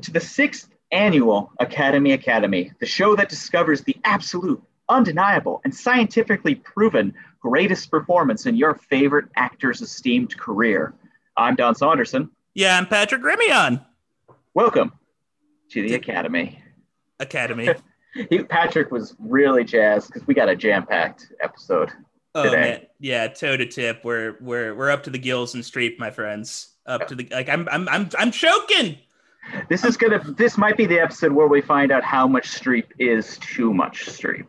And welcome to the sixth annual Academy Academy, the show that discovers the absolute, undeniable, and scientifically proven greatest performance in your favorite actor's esteemed career. I'm Don Saunderson. Yeah, I'm Patrick Remion. Welcome to the Academy. Academy. He, Patrick was really jazzed because we got a jam-packed episode Oh today. man, yeah, toe to tip. We're we're we're up to the gills in Streep, my friends. Up to the like, I'm I'm I'm I'm choking. This is gonna. This might be the episode where we find out how much Streep is too much Streep.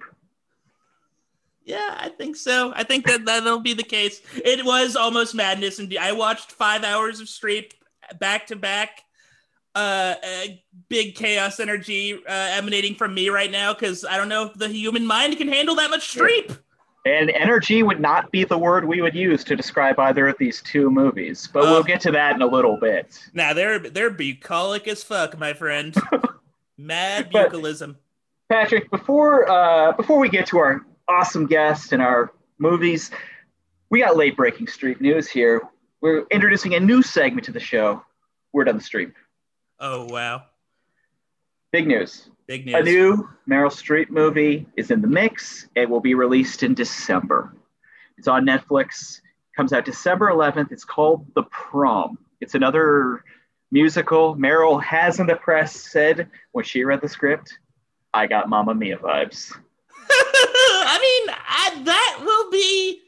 Yeah, I think so. I think that that'll be the case. It was almost madness, and I watched five hours of Streep back to back. Uh, uh, big chaos energy uh, emanating from me right now because I don't know if the human mind can handle that much Streep. And energy would not be the word we would use to describe either of these two movies, but we'll get to that in a little bit. Now they're they're bucolic as fuck, my friend. Mad But- bucolism. Patrick, before uh, before we get to our awesome guest and our movies, we got late breaking Streep news here. We're introducing a new segment to the show. Word on the Street. Oh wow, Big news. Big A new Meryl Streep movie is in the mix. It will be released in December. It's on Netflix. Comes out December 11th. It's called The Prom. It's another musical. Meryl has in the press said when she read the script, I got Mamma Mia vibes. I mean, I, that will be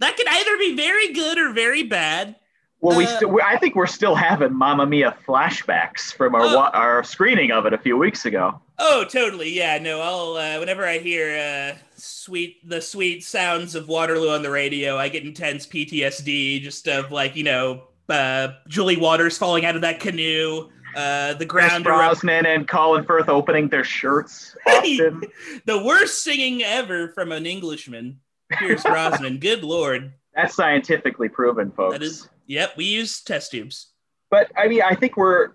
that could either be very good or very bad. Well, we Uh, I think we're still having Mamma Mia flashbacks from our Oh. wa- our screening of it a few weeks ago. Oh, totally. Yeah, no. I'll uh, whenever I hear uh, sweet the sweet sounds of Waterloo on the radio, I get intense PTSD just of like you know uh, Julie Walters falling out of that canoe, uh, the Chris ground. Brosnan and Colin Firth opening their shirts the worst singing ever from an Englishman, Pierce Brosnan. Good lord, That's scientifically proven, folks. that is. Yep, we use test tubes. but I mean, I think we're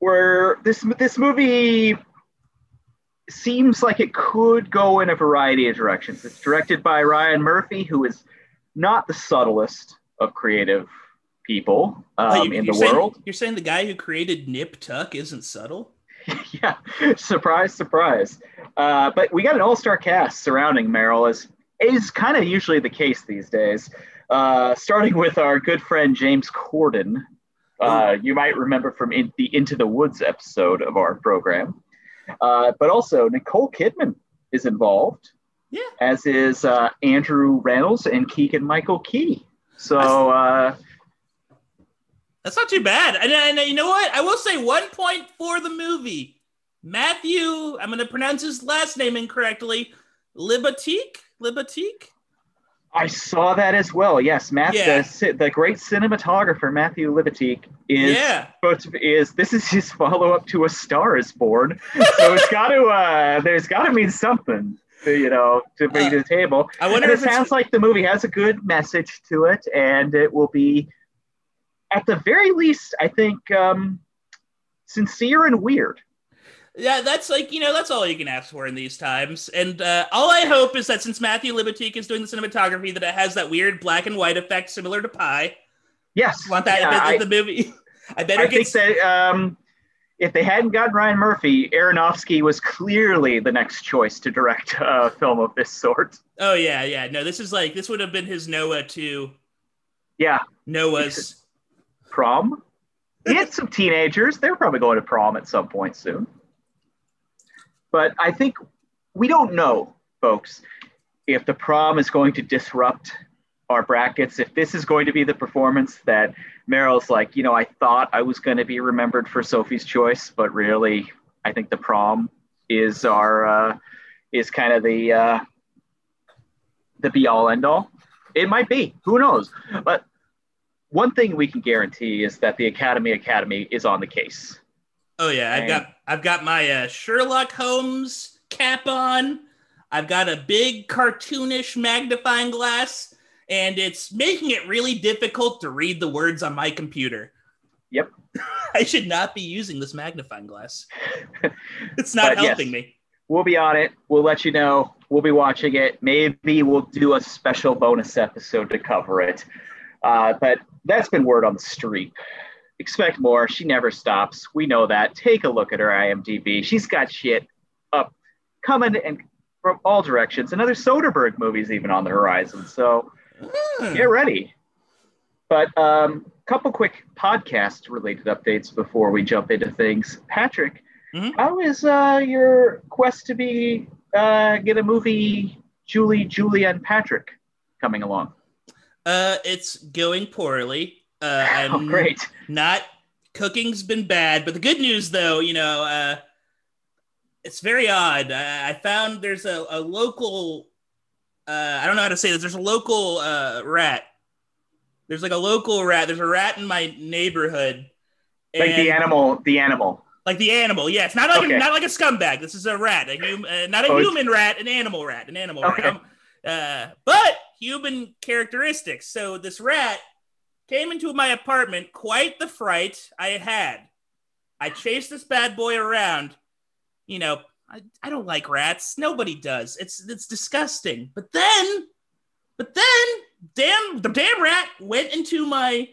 we're this this movie seems like it could go in a variety of directions. It's directed by Ryan Murphy, who is not the subtlest of creative people um, Oh, you- in the saying- world. You're saying the guy who created Nip Tuck isn't subtle? yeah, surprise, surprise. Uh, but we got an all-star cast surrounding Meryl, as is kind of usually the case these days. Uh, starting with our good friend James Corden. Uh, you might remember from in the Into the Woods episode of our program. Uh, but also Nicole Kidman is involved, Yeah. as is uh, Andrew Rannells and Keegan Michael Key. So uh, That's not too bad. And, and you know what? I will say one point for the movie. Matthew, I'm going to pronounce his last name incorrectly. Libatique? Libatique? I saw that as well. Yes, Matt, Yeah. the, the great cinematographer Matthew Libatique is Yeah. is this is his follow up to A Star Is Born. So it's got to uh, there's got to mean something, to, you know, to bring Uh, to the table. I wonder And it if it's, sounds like the movie has a good message to it, and it will be, at the very least, I think, um, sincere and weird. Yeah, that's like, you know, that's all you can ask for in these times. And uh, all I hope is that since Matthew Libatique is doing the cinematography, that it has that weird black and white effect similar to Pi. Yes, Want that Yeah, in I- the movie? I better I get think that um, if they hadn't gotten Ryan Murphy, Aronofsky was clearly the next choice to direct a film of this sort. Oh yeah, yeah. No, this is like this would have been his Noah to Yeah, Noah's. prom. He had some teenagers. They're probably going to prom at some point soon. But I think we don't know, folks, if the prom is going to disrupt our brackets, if this is going to be the performance that Meryl's like, you know, I thought I was going to be remembered for Sophie's Choice, but really, I think the prom is our uh, is kind of the uh, the be all end all. It might be. Who knows? But one thing we can guarantee is that the Academy Academy is on the case. Oh yeah, I've got I've got my uh, Sherlock Holmes cap on. I've got a big cartoonish magnifying glass, and it's making it really difficult to read the words on my computer. Yep. I should not be using this magnifying glass. It's not But yes. helping me. We'll be on it. We'll let you know. We'll be watching it. Maybe we'll do a special bonus episode to cover it. Uh, but that's been word on the street. Expect more. She never stops. We know that. Take a look at her IMDb. She's got shit up coming and from all directions. Another Soderbergh movie's even on the horizon. So Hmm. get ready. But um, couple quick podcast related updates before we jump into things. Patrick, Mhm. how is uh, your quest to be uh, get a movie Julie, Julie, and Patrick coming along? Uh, it's going poorly. Uh, I'm Oh, great. not cooking's been bad, but the good news though, you know, uh, it's very odd. I, I found there's a, a local. Uh, I don't know how to say this. There's a local uh, rat. There's like a local rat. There's a rat in my neighborhood. Like the animal, the animal. Like the animal, yes. Not like Okay. a, not like a scumbag. This is a rat, a hum, uh, not a Oh, human rat, an animal rat, an animal Okay. rat. Um, uh, but human characteristics. So this rat came into my apartment. Quite the fright I had. I chased this bad boy around. You know, I, I don't like rats. Nobody does. It's it's disgusting. But then, but then, damn the damn rat went into my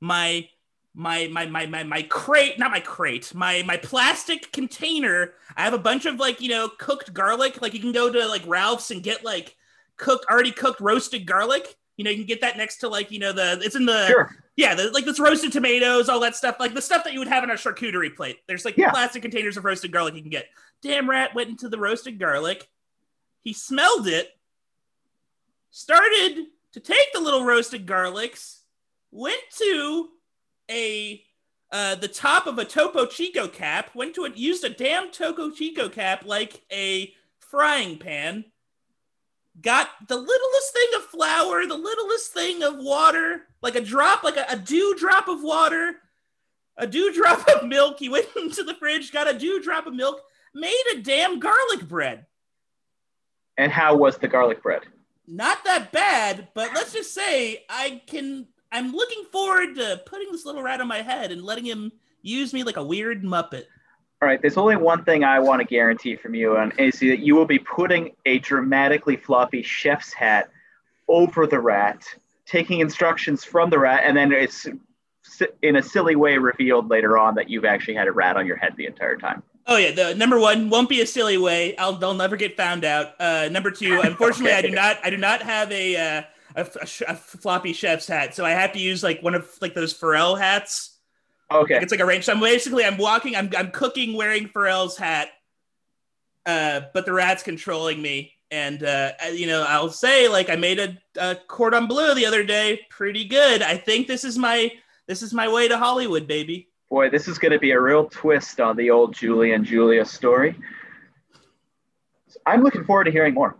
my my my my my my crate, not my crate, my my plastic container. I have a bunch of like you know cooked garlic. Like you can go to like Ralph's and get like cooked, already cooked roasted garlic. You know, you can get that next to like you know the it's in the Sure. yeah, the, like this roasted tomatoes, all that stuff, like the stuff that you would have in a charcuterie plate. There's like Yeah. plastic containers of roasted garlic you can get. Damn rat went into the roasted garlic. He smelled it, started to take the little roasted garlics, went to a uh, the top of a Topo Chico cap, went to it, used a damn Topo Chico cap like a frying pan, got the littlest thing of flour, the littlest thing of water, like a drop, like a, a dew drop of water, a dew drop of milk. He went into the fridge, got a dew drop of milk, made a damn garlic bread. And how was the garlic bread? Not that bad, but let's just say I can. I'm looking forward to putting this little rat on my head and letting him use me like a weird muppet. All right, there's only one thing I want to guarantee from you, and is that you will be putting a dramatically floppy chef's hat over the rat, taking instructions from the rat, and then it's in a silly way revealed later on that you've actually had a rat on your head the entire time. Oh yeah, the number one won't be a silly way. I'll they'll never get found out. Uh, number two, unfortunately, I do not I do not have a, uh, a, a a floppy chef's hat, so I have to use like one of like those Pharrell hats. Okay. It's like a range. So I'm basically I'm walking, I'm I'm cooking wearing Pharrell's hat, uh, but the rat's controlling me. And uh, you know, I'll say like I made a, a cordon bleu the other day, pretty good. I think this is my this is my way to Hollywood, baby. Boy, this is going to be a real twist on the old Julie and Julia story. I'm looking forward to hearing more.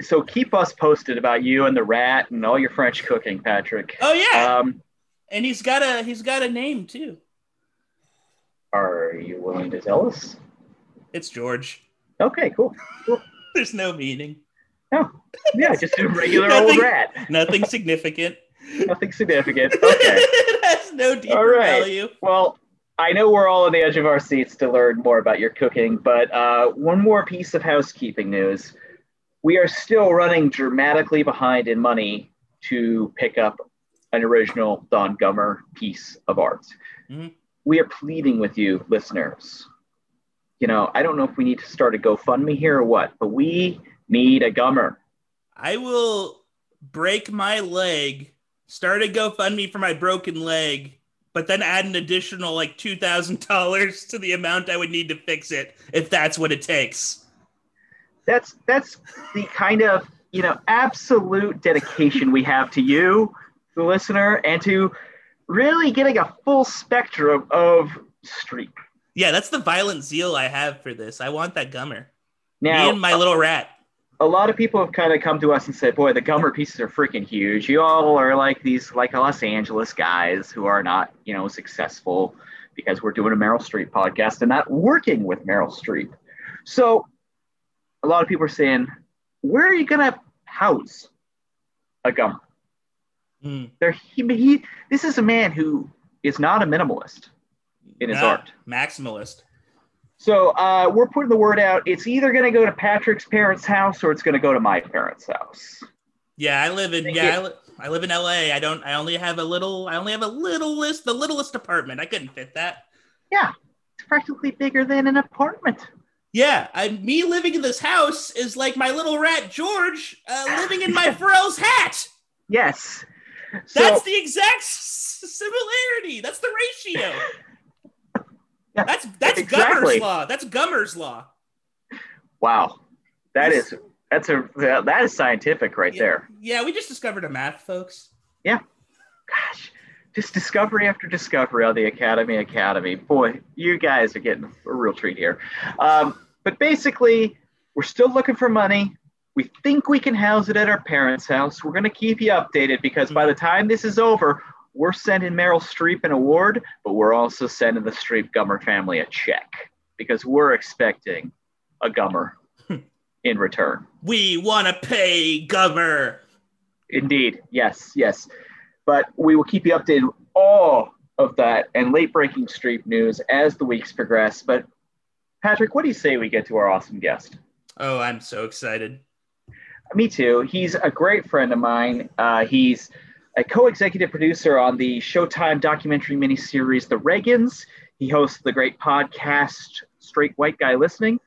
So keep us posted about you and the rat and all your French cooking, Patrick. Oh yeah, Um, and he's got a he's got a name too. are you willing to tell us? It's George. Okay, cool. There's no meaning. Oh, yeah, just a regular old rat. Nothing significant. Nothing significant. Okay. it has no deeper All right. value. Well, I know we're all on the edge of our seats to learn more about your cooking, but uh, one more piece of housekeeping news. We are still running dramatically behind in money to pick up an original Don Gummer piece of art. Mhm. We are pleading with you, listeners. You know, I don't know if we need to start a GoFundMe here or what, but we need a Gummer. I will break my leg, start a GoFundMe for my broken leg, but then add an additional like two thousand dollars to the amount I would need to fix it if that's what it takes. that's that's the kind of you know absolute dedication we have to you the listener and to really getting a full spectrum of Streep Yeah, that's the violent zeal I have for this. I want that gummer. now Me and my little rat. a lot of people have kind of come to us and said boy the gummer pieces are freaking huge you all are like these like los angeles guys who are not you know successful because we're doing a meryl streep podcast and not working with meryl streep so a lot of people are saying where are you going to house a gummer Hmm. there he, he this is a man who is not a minimalist in his Nah, art Maximalist. so uh, we're putting the word out it's either going to go to patrick's parents house or it's going to go to my parents house Yeah, I live in Thank yeah. I, li- I live in LA. I don't I only have a little I only have a little list the littlest apartment. I couldn't fit that. Yeah, it's practically bigger than an apartment. Yeah, I me living in this house is like my little rat George uh, living in my Pharrell's hat. Yes. So, That's the exact similarity. That's the ratio. Yeah, That's that's exactly. Gummer's law. That's Gummer's law. wow, that is that's a that is scientific right there. Yeah, we just discovered a math, folks. Yeah, gosh, just discovery after discovery on the Academy Academy. Boy, you guys are getting a real treat here. Um, but basically, we're still looking for money. We think we can house it at our parents' house. We're going to keep you updated because by the time this is over, we're sending Meryl Streep an award, but we're also sending the Streep Gummer family a check because we're expecting a Gummer in return. We want to pay Gummer. Indeed, yes, yes. But we will keep you updated all of that and late breaking Streep news as the weeks progress. But Patrick, what do you say we get to our awesome guest? Oh, I'm so excited. Me too. He's a great friend of mine. Uh, he's a co-executive producer on the Showtime documentary miniseries The Reagans. He hosts the great podcast Straight White Guy Listening.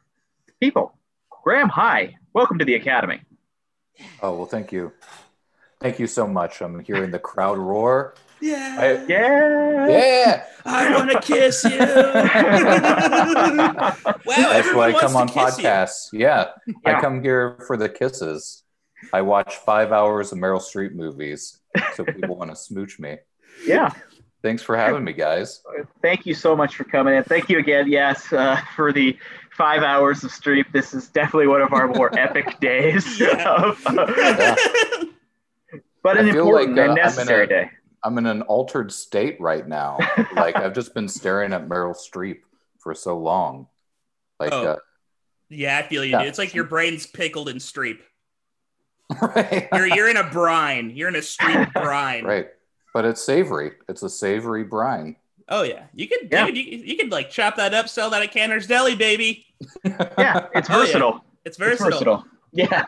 People, Graham High. Welcome to the Academy. Oh, well, thank you. Thank you so much. I'm hearing the crowd roar. Yeah. I- Yeah. yeah. I want to kiss you. wow, That's why I come on podcasts. Yeah. Yeah. I come here for the kisses. I watch five hours of Meryl Streep movies. So people want to smooch me. yeah. Thanks for having me, guys. Thank you so much for coming in. Thank you again, yes, uh, for the five hours of Streep. This is definitely one of our more epic days, Yeah. but an I feel important like, uh, and necessary a- day. I'm in an altered state right now. Like I've just been staring at Meryl Streep for so long. Like, Oh. uh, yeah, I feel you, Yeah. dude. It's like your brain's pickled in streep. right. You're you're in a brine. You're in a streep brine. right. But it's savory. It's a savory brine. Oh yeah, you could, Yeah. dude. You, you could like chop that up, sell that at Canter's Deli, baby. Yeah, it's Oh, yeah. versatile. It's It's versatile. versatile. Yeah.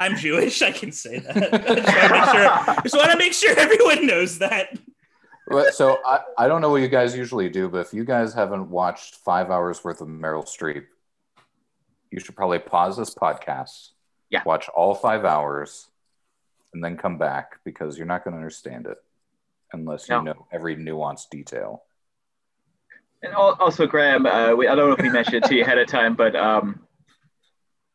I'm Jewish. I can say that. I just want to make sure. Just want to make sure everyone knows that. But- so I, I don't know what you guys usually do, but if you guys haven't watched five hours worth of Meryl Streep, you should probably pause this podcast, Yeah. watch all five hours, and then come back because you're not going to understand it unless you No. know every nuanced detail. And also, Graham, uh, we, I don't know if we mentioned it to you ahead of time, but um,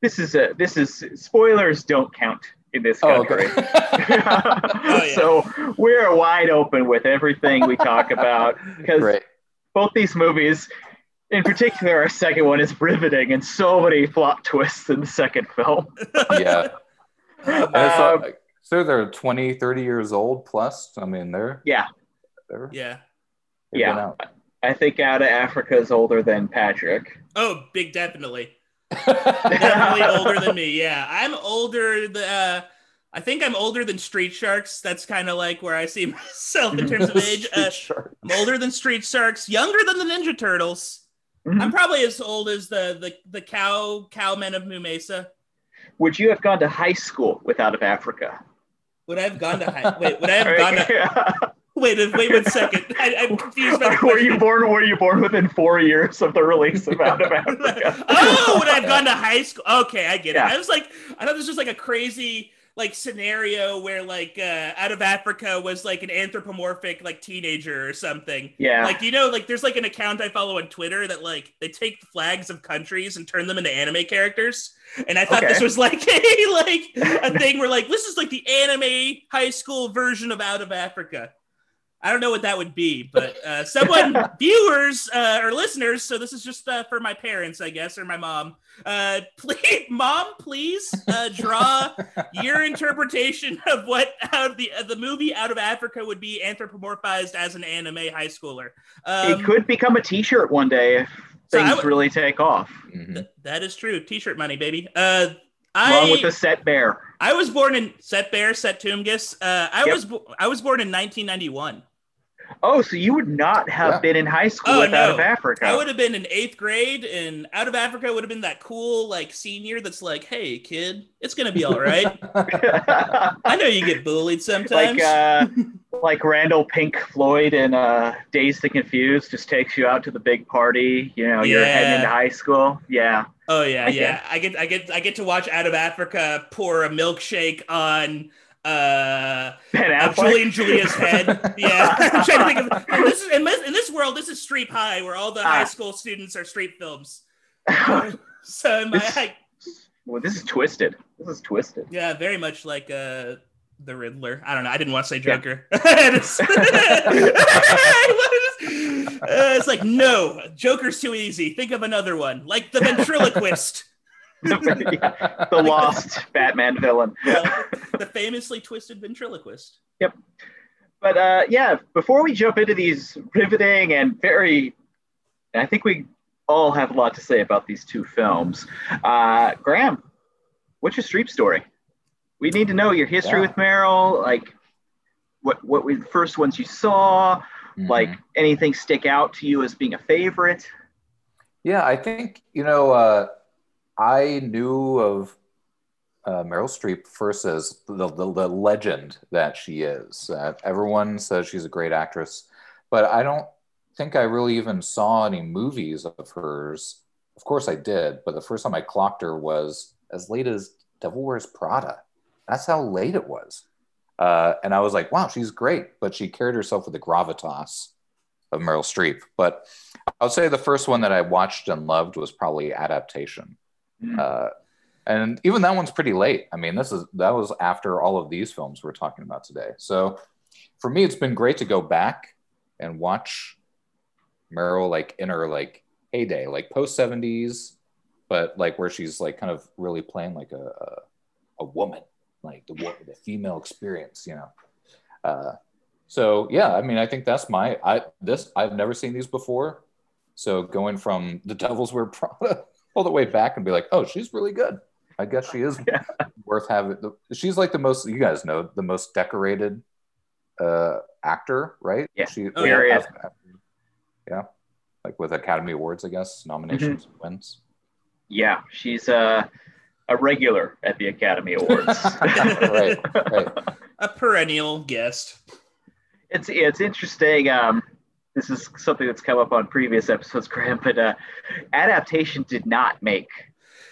this is a, this is spoilers don't count in this Oh, country. okay. yeah. So we're wide open with everything we talk about because both these movies, in particular, our second one is riveting and so many plot twists in the second film. Yeah. And it's Um, like- so they're 20, 30 years old plus. I mean, they're, Yeah, they're Yeah. Yeah. I think Out of Africa is older than Patrick. Oh, big definitely. Definitely older than me. Yeah, I'm older. The uh, I think I'm older than Street Sharks. That's kind of like where I see myself in terms of age. Uh, I'm older than Street Sharks. Younger than the Ninja Turtles. Mhm. I'm probably as old as the the the cow cowmen of Moo Mesa. Would you have gone to high school with Out of Africa? Would I have gone to high? Wait, would I have gone to? Wait, wait, one second. I, I'm confused by the were you born? Were you born within four years of the release of Out of Africa? oh, would I have gone to high school? Okay, I get Yeah. it. I was like, I thought this was like a crazy like scenario where like uh, out of Africa was like an anthropomorphic like teenager or something. Yeah. Like you know, like there's like an account I follow on Twitter that like they take the flags of countries and turn them into anime characters. And I thought this was like a like a thing where like this is like the anime high school version of Out of Africa. I don't know what that would be, but uh, someone, viewers uh, or listeners, so this is just uh, for my parents, I guess, or my mom. Uh, please, mom, please uh, draw your interpretation of what out of the uh, the movie Out of Africa would be anthropomorphized as an anime high schooler. Um, it could become a T-shirt one day if So I things would- really take off. Mhm. th- that is true. T-shirt money, baby. Uh, Along with I the set bear. I was born in Set Bear, Set Tumgus. Uh, I Yep. was bo- I was born in 1991. Oh, so you would not have Yeah. been in high school Oh, with Out of. Africa. I would have been in eighth grade, and out of Africa would have been that cool like senior that's like, "Hey, kid, it's gonna be all right." I know you get bullied sometimes. like uh, like Randall Pink Floyd in uh, Dazed and Confused just takes you out to the big party. You know, you're heading Yeah. into high school. Yeah. oh yeah, I get yeah. I get, I get, I get to watch Out of Africa pour a milkshake on uh uh, Affleck. Julian Julia's head. Yeah, I'm trying to think of. And this is in this, in this world. This is Streep High, where all the high Ah. school students are Streep films. So in my, This- I, well, this is twisted. This is twisted. yeah, very much like uh the Riddler. I don't know. I didn't want to say Yeah. Joker. It's- Uh, it's like no, Joker's too easy. Think of another one, like the ventriloquist, the lost Batman villain. Well, the famously twisted ventriloquist. Yep. But uh, yeah, before we jump into these riveting and very, I think we all have a lot to say about these two films. Uh, Graham, what's your Streep story? We need to know your history Yeah. with Meryl, like what what were the first ones you saw, Mhm. like anything stick out to you as being a favorite. Yeah, I think you know. Uh, I knew of uh, Meryl Streep first as the, the, the legend that she is. Uh, everyone says she's a great actress, but I don't think I really even saw any movies of hers. Of course, I did, but the first time I clocked her was as late as Devil Wears Prada. That's how late it was. Uh, and I was like, wow, she's great, but she carried herself with the gravitas of Meryl Streep. But I would say the first one that I watched and loved was probably Adaptation. Uh, and even that one's pretty late. I mean, this is that was after all of these films we're talking about today. So for me, it's been great to go back and watch Meryl like in her like heyday, like post seventies, but like where she's like kind of really playing like a a, a woman, like the the female experience, you know. Uh, so yeah, I mean, I think that's my I this I've never seen these before. So going from the Devils Wear Prada all the way back and be like, oh, she's really good. I guess she is Yeah. worth having. She's like the most you guys know the most decorated uh, actor, right? Yeah. She, Oh, yeah. Period. yeah, like with Academy Awards, I guess nominations Mm-hmm. wins. Yeah, she's uh, a regular at the Academy Awards. right, right. A perennial guest. it's it's interesting. Um, this is something that's come up on previous episodes, Graham, but uh, adaptation did not make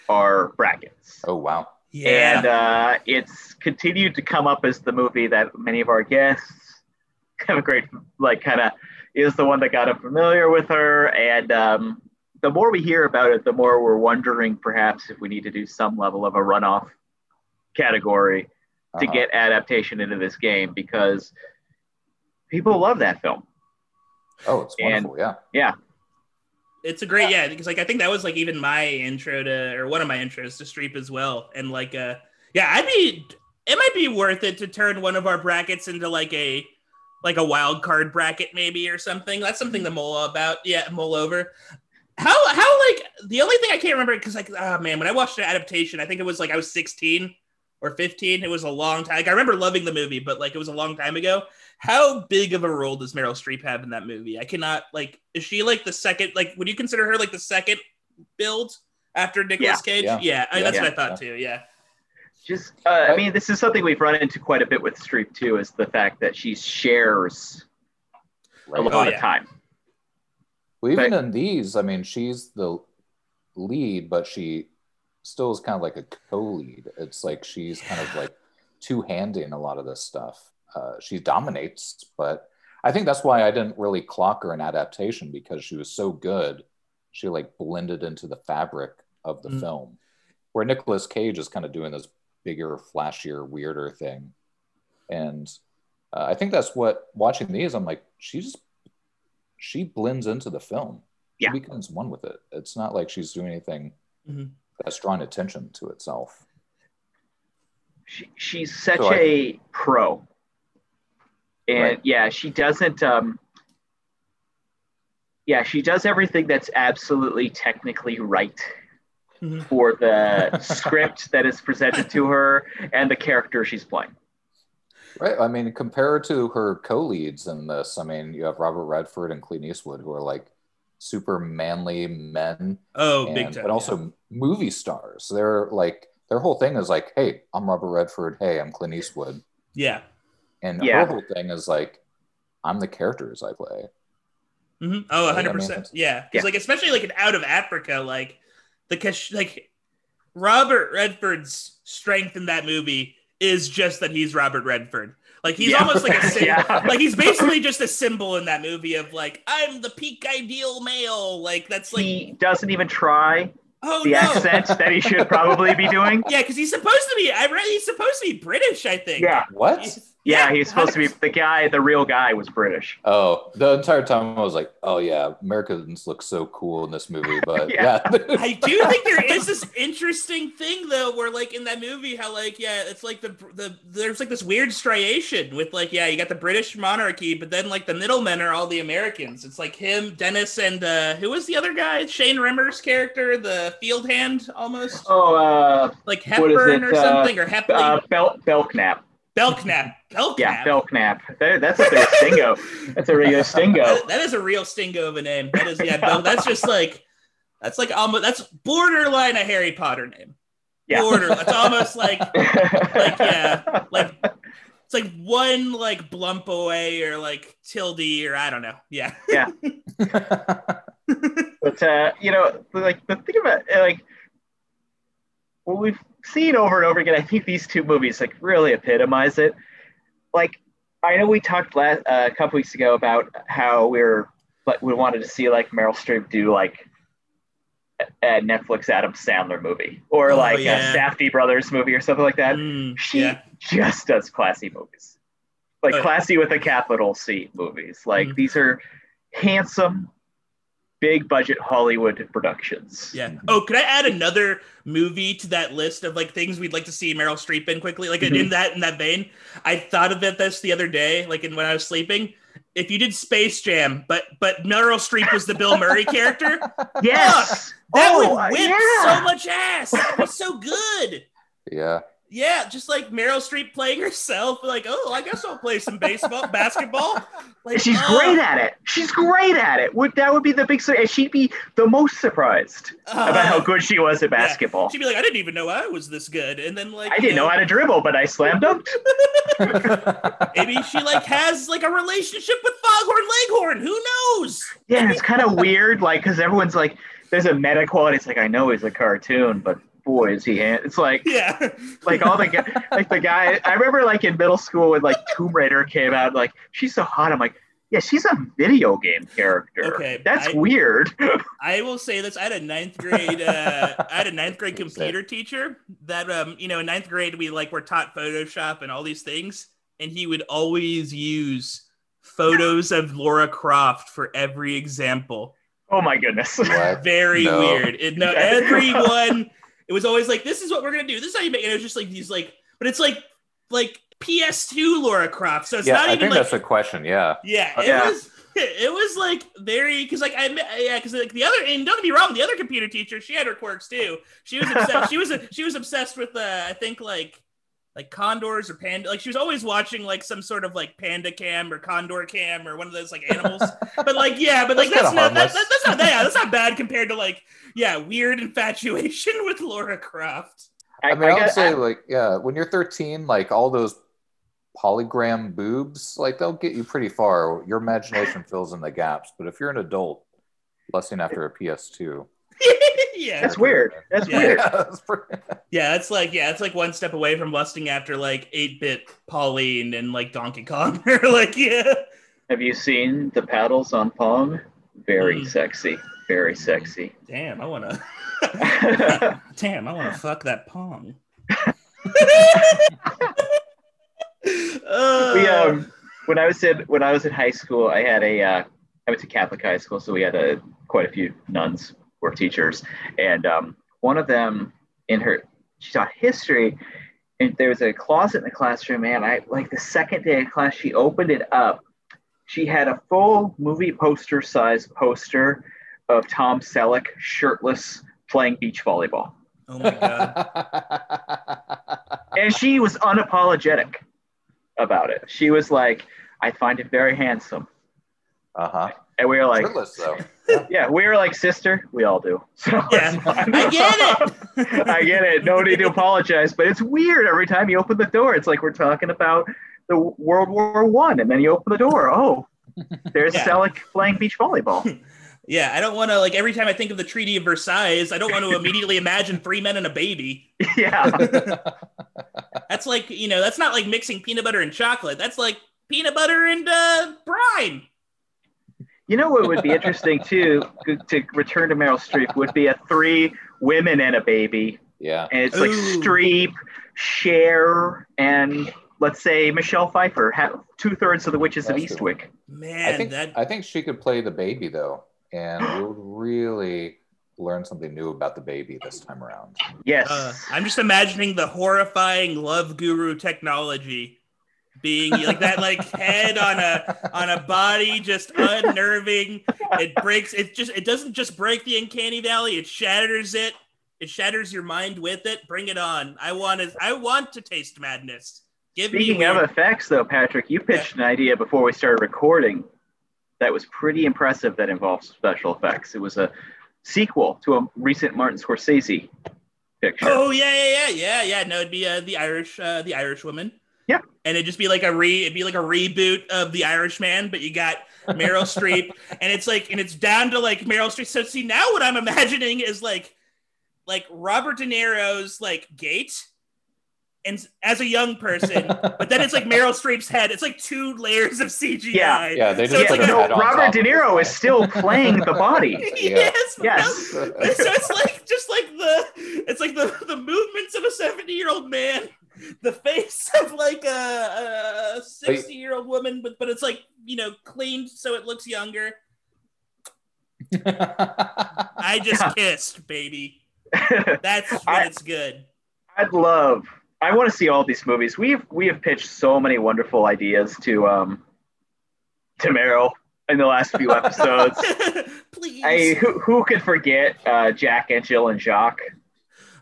our brackets, Oh wow. Yeah. and uh, it's continued to come up as the movie that many of our guests have a great like kind of is the one that got them familiar with her, and um, the more we hear about it, the more we're wondering perhaps if we need to do some level of a runoff category to Uh-huh. get adaptation into this game because people love that film. Oh, it's and- wonderful. yeah. it's a great yeah. because like i think that was like even my intro to or one of my intros to streep as well. And like uh yeah i'd be it might be worth it to turn one of our brackets into like a like a wild card bracket maybe or something. That's something to mull about. Yeah mull over. How how like the only thing i can't remember because like oh man when i watched the adaptation i think it was like i was 16 or 15 it was a long time. Like i remember loving the movie but like it was a long time ago how big of a role does Meryl Streep have in that movie? I cannot like. Is she like the second? Like, would you consider her like the second build after Nicolas Cage? yeah, Yeah, I- yeah, that's what I thought too. Yeah, Just, uh, I mean, this is something we've run into quite a bit with Streep too, is the fact that she shares a lot Oh, of time. Well, even But- in these, I mean, she's the lead, but she still is kind of like a co-lead. It's like she's kind of like two-handing a lot of this stuff. Uh, she dominates, but I think that's why I didn't really clock her in adaptation because she was so good. She like blended into the fabric of the Mm. film, where Nicolas Cage is kind of doing this bigger, flashier, weirder thing, and uh, I think that's what watching these. I'm like, she's she blends into the film. Yeah. She becomes one with it. It's not like she's doing anything Mhm. that's drawing attention to itself. She, she's such So I- a pro. And Right. yeah, she doesn't, um, yeah, she does everything that's absolutely technically right Mhm. for the script that is presented to her and the character she's playing. Right. I mean, compared to her co-leads in this, I mean, you have Robert Redford and Clint Eastwood, who are like super manly men, Oh, and, big time. but also movie stars. They're like their whole thing is like, "Hey, I'm Robert Redford. Hey, I'm Clint Eastwood," yeah. And Yeah. her whole thing is like, "I'm the characters I play." hmm Oh, 100%. yeah. Because, Yeah. like, especially like in Out of Africa, like, the cash, like, Robert Redford's strength in that movie is just that he's Robert Redford. Like, he's Yeah. almost like a symbol. Yeah. Like, he's basically just a symbol in that movie of, like, I'm the peak ideal male. Like, that's like, he doesn't even try oh, the no. accent that he should probably be doing. Yeah, because he's supposed to be, I read he's supposed to be British, I think. Yeah. What? Yeah, he's supposed to be the guy, the real guy was British. Oh, the entire time I was like, "Oh yeah, Americans look so cool in this movie," but Yeah. yeah, I do think there is this interesting thing though, where like in that movie, how like yeah, it's like the the there's like this weird striation with like yeah, you got the British monarchy, but then like the middlemen are all the Americans. It's like him, Dennis, and uh who was the other guy? Shane Rimmer's character, the field hand, almost Oh, uh, like what is Hepburn it, or uh, something, or Hepley, uh Bel- Belknap. Belknap, Belknap. Yeah, Belknap. That, that's a big stingo. That's a real stingo. That- is a real stingo of a name. That is yeah, Bel- that's just like that's like almost that's borderline a Harry Potter name. Yeah. Border. That's almost like like yeah, like it's like one like blump away or like tilde or I don't know. Yeah. Yeah. but uh, you know, like the thing about like what we've seen over and over again, I think these two movies like really epitomize it. Like, I know we talked last uh, a couple weeks ago about how we are like we wanted to see like Meryl Streep do like a Netflix Adam Sandler movie or Oh, like yeah. a Safdie Brothers movie or something like that. Mm, She yeah. just does classy movies, like Oh, yeah. classy with a capital C movies. Like Mhm. these are handsome, big budget Hollywood productions. Yeah. Oh, could I add another movie to that list of like things we'd like to see Meryl Streep in quickly? Like in Mhm. that in that vein, I thought of it this the other day, like in, when I was sleeping. If you did Space Jam, but but Meryl Streep was the Bill Murray character, Yes. that Oh, would whip yeah. so much ass. That would be so good. yeah. Yeah, just like Meryl Streep playing herself, like, oh, I guess I'll play some baseball, basketball. Like, She's oh, great at it. She's great at it. Would that would be the big? sur- and She'd be the most surprised uh, about how good she was at yeah. basketball. She'd be like, I didn't even know I was this good, and then like, I didn't know how to dribble, but I slam dunked. Maybe she like has like a relationship with Foghorn Leghorn. Who knows? Yeah, it's kind of weird, like because everyone's like, there's a meta quality. It's like I know he's a cartoon, but boy is he. Hand- it's like Yeah. like all the gu- like the guy. I remember like in middle school when like Tomb Raider came out. Like she's so hot. I'm like, yeah, she's a video game character. Okay, that's I- weird. I will say this. I had a ninth grade. Uh, I had a ninth grade computer teacher that, um, you know, in ninth grade we like were taught Photoshop and all these things, and he would always use photos of Laura Croft for every example. oh my goodness. What? Very No. weird. It, no, everyone. It was always like, "This is what we're gonna do. This is how you make." it. It was just like these like, but it's like like PS2 Laura Croft. So it's yeah, not I even think like that's the question. Yeah. Yeah, it Yeah. was. It was like very because like I yeah because like the other and don't get me wrong the other computer teacher she had her quirks too she was obsessed she was a, she was obsessed with uh I think like like condors or panda like she was always watching like some sort of like panda cam or condor cam or one of those like animals. But like yeah but like That's that's, not that, that- that's not yeah, that's not bad compared to like yeah weird infatuation with Laura Croft. I, mean, I, would got- say like, yeah, when you're 13, like all those polygram boobs, like they'll get you pretty far. Your imagination fills in the gaps. But if you're an adult lusting after a PS2, yeah That's weird. That's Yeah. weird. yeah, that's it's like yeah, it's like one step away from lusting after like eight bit Pauline and like Donkey Kong. or like yeah, Have you seen the paddles on Pong? Very Mm. sexy. Very sexy. damn, I wanna, damn, I wanna fuck that Pong. uh, we um when I was in when I was in high school, I had a uh, I went to Catholic high school, so we had a quite a few nuns who were teachers, and um, one of them in her she taught history, and there was a closet in the classroom. And I like the second day of class, she opened it up. She had a full movie poster size poster of Tom Selleck shirtless playing beach volleyball, oh my god, and she was unapologetic. about it. She was like, "I find it very handsome," Uh huh. and we were like, Shirtless though. "Yeah." We were like, "Sister, we all do." So Yeah. I get it. I get it. No need to apologize, but it's weird every time you open the door. It's like we're talking about the World War One, and then you open the door. Oh, there's Yeah. Selleck playing beach volleyball. Yeah, I don't want to like every time I think of the Treaty of Versailles, I don't want to immediately imagine three men and a baby. yeah, That's like you know, that's not like mixing peanut butter and chocolate. That's like peanut butter and uh, brine. You know what would be interesting too to return to Meryl Streep would be a three women and a baby, yeah. and it's like Ooh. Streep, Cher, and let's say Michelle Pfeiffer, have two thirds of the Witches of That's true. Eastwick. Man, I think that I think she could play the baby though, and we would really learn something new about the baby this time around. Yes, uh, I'm just imagining the horrifying love guru technology being like that like head on a on a body just unnerving. It breaks it just it doesn't just break the uncanny valley. It shatters it. It shatters your mind with it. Bring it on. I want to i want to taste madness. Give Speaking me of effects, though, Patrick, you pitched an idea before we started recording that was pretty impressive that involves special effects. It was a sequel to a recent Martin Scorsese picture. Oh yeah, yeah, yeah, yeah, yeah. No, it'd be uh, the Irish, uh, the Irish woman. Yeah. and it'd just be like a re, it'd be like a reboot of the Irishman, but you got Meryl Streep, and it's like, and it's down to like Meryl Streep. So see, now what I'm imagining is like, like Robert De Niro's like gate, and as a young person, but then it's like Meryl Streep's head. It's like two layers of CGI. Yeah. Yeah, they So just it's put like her a- head on Robert De Niro is still playing the body. yes. Yes. no, so it's like just like the it's like the the movements of a 70 year old man the face of like a, a 60 year old woman but but it's like you know cleaned so it looks younger i just Yeah. kissed baby that's when I- it's good I'd love. I want to see all these movies. We've we have pitched so many wonderful ideas to um to Meryl in the last few episodes. please I who, who could forget uh, Jack and Jill and Jacques, in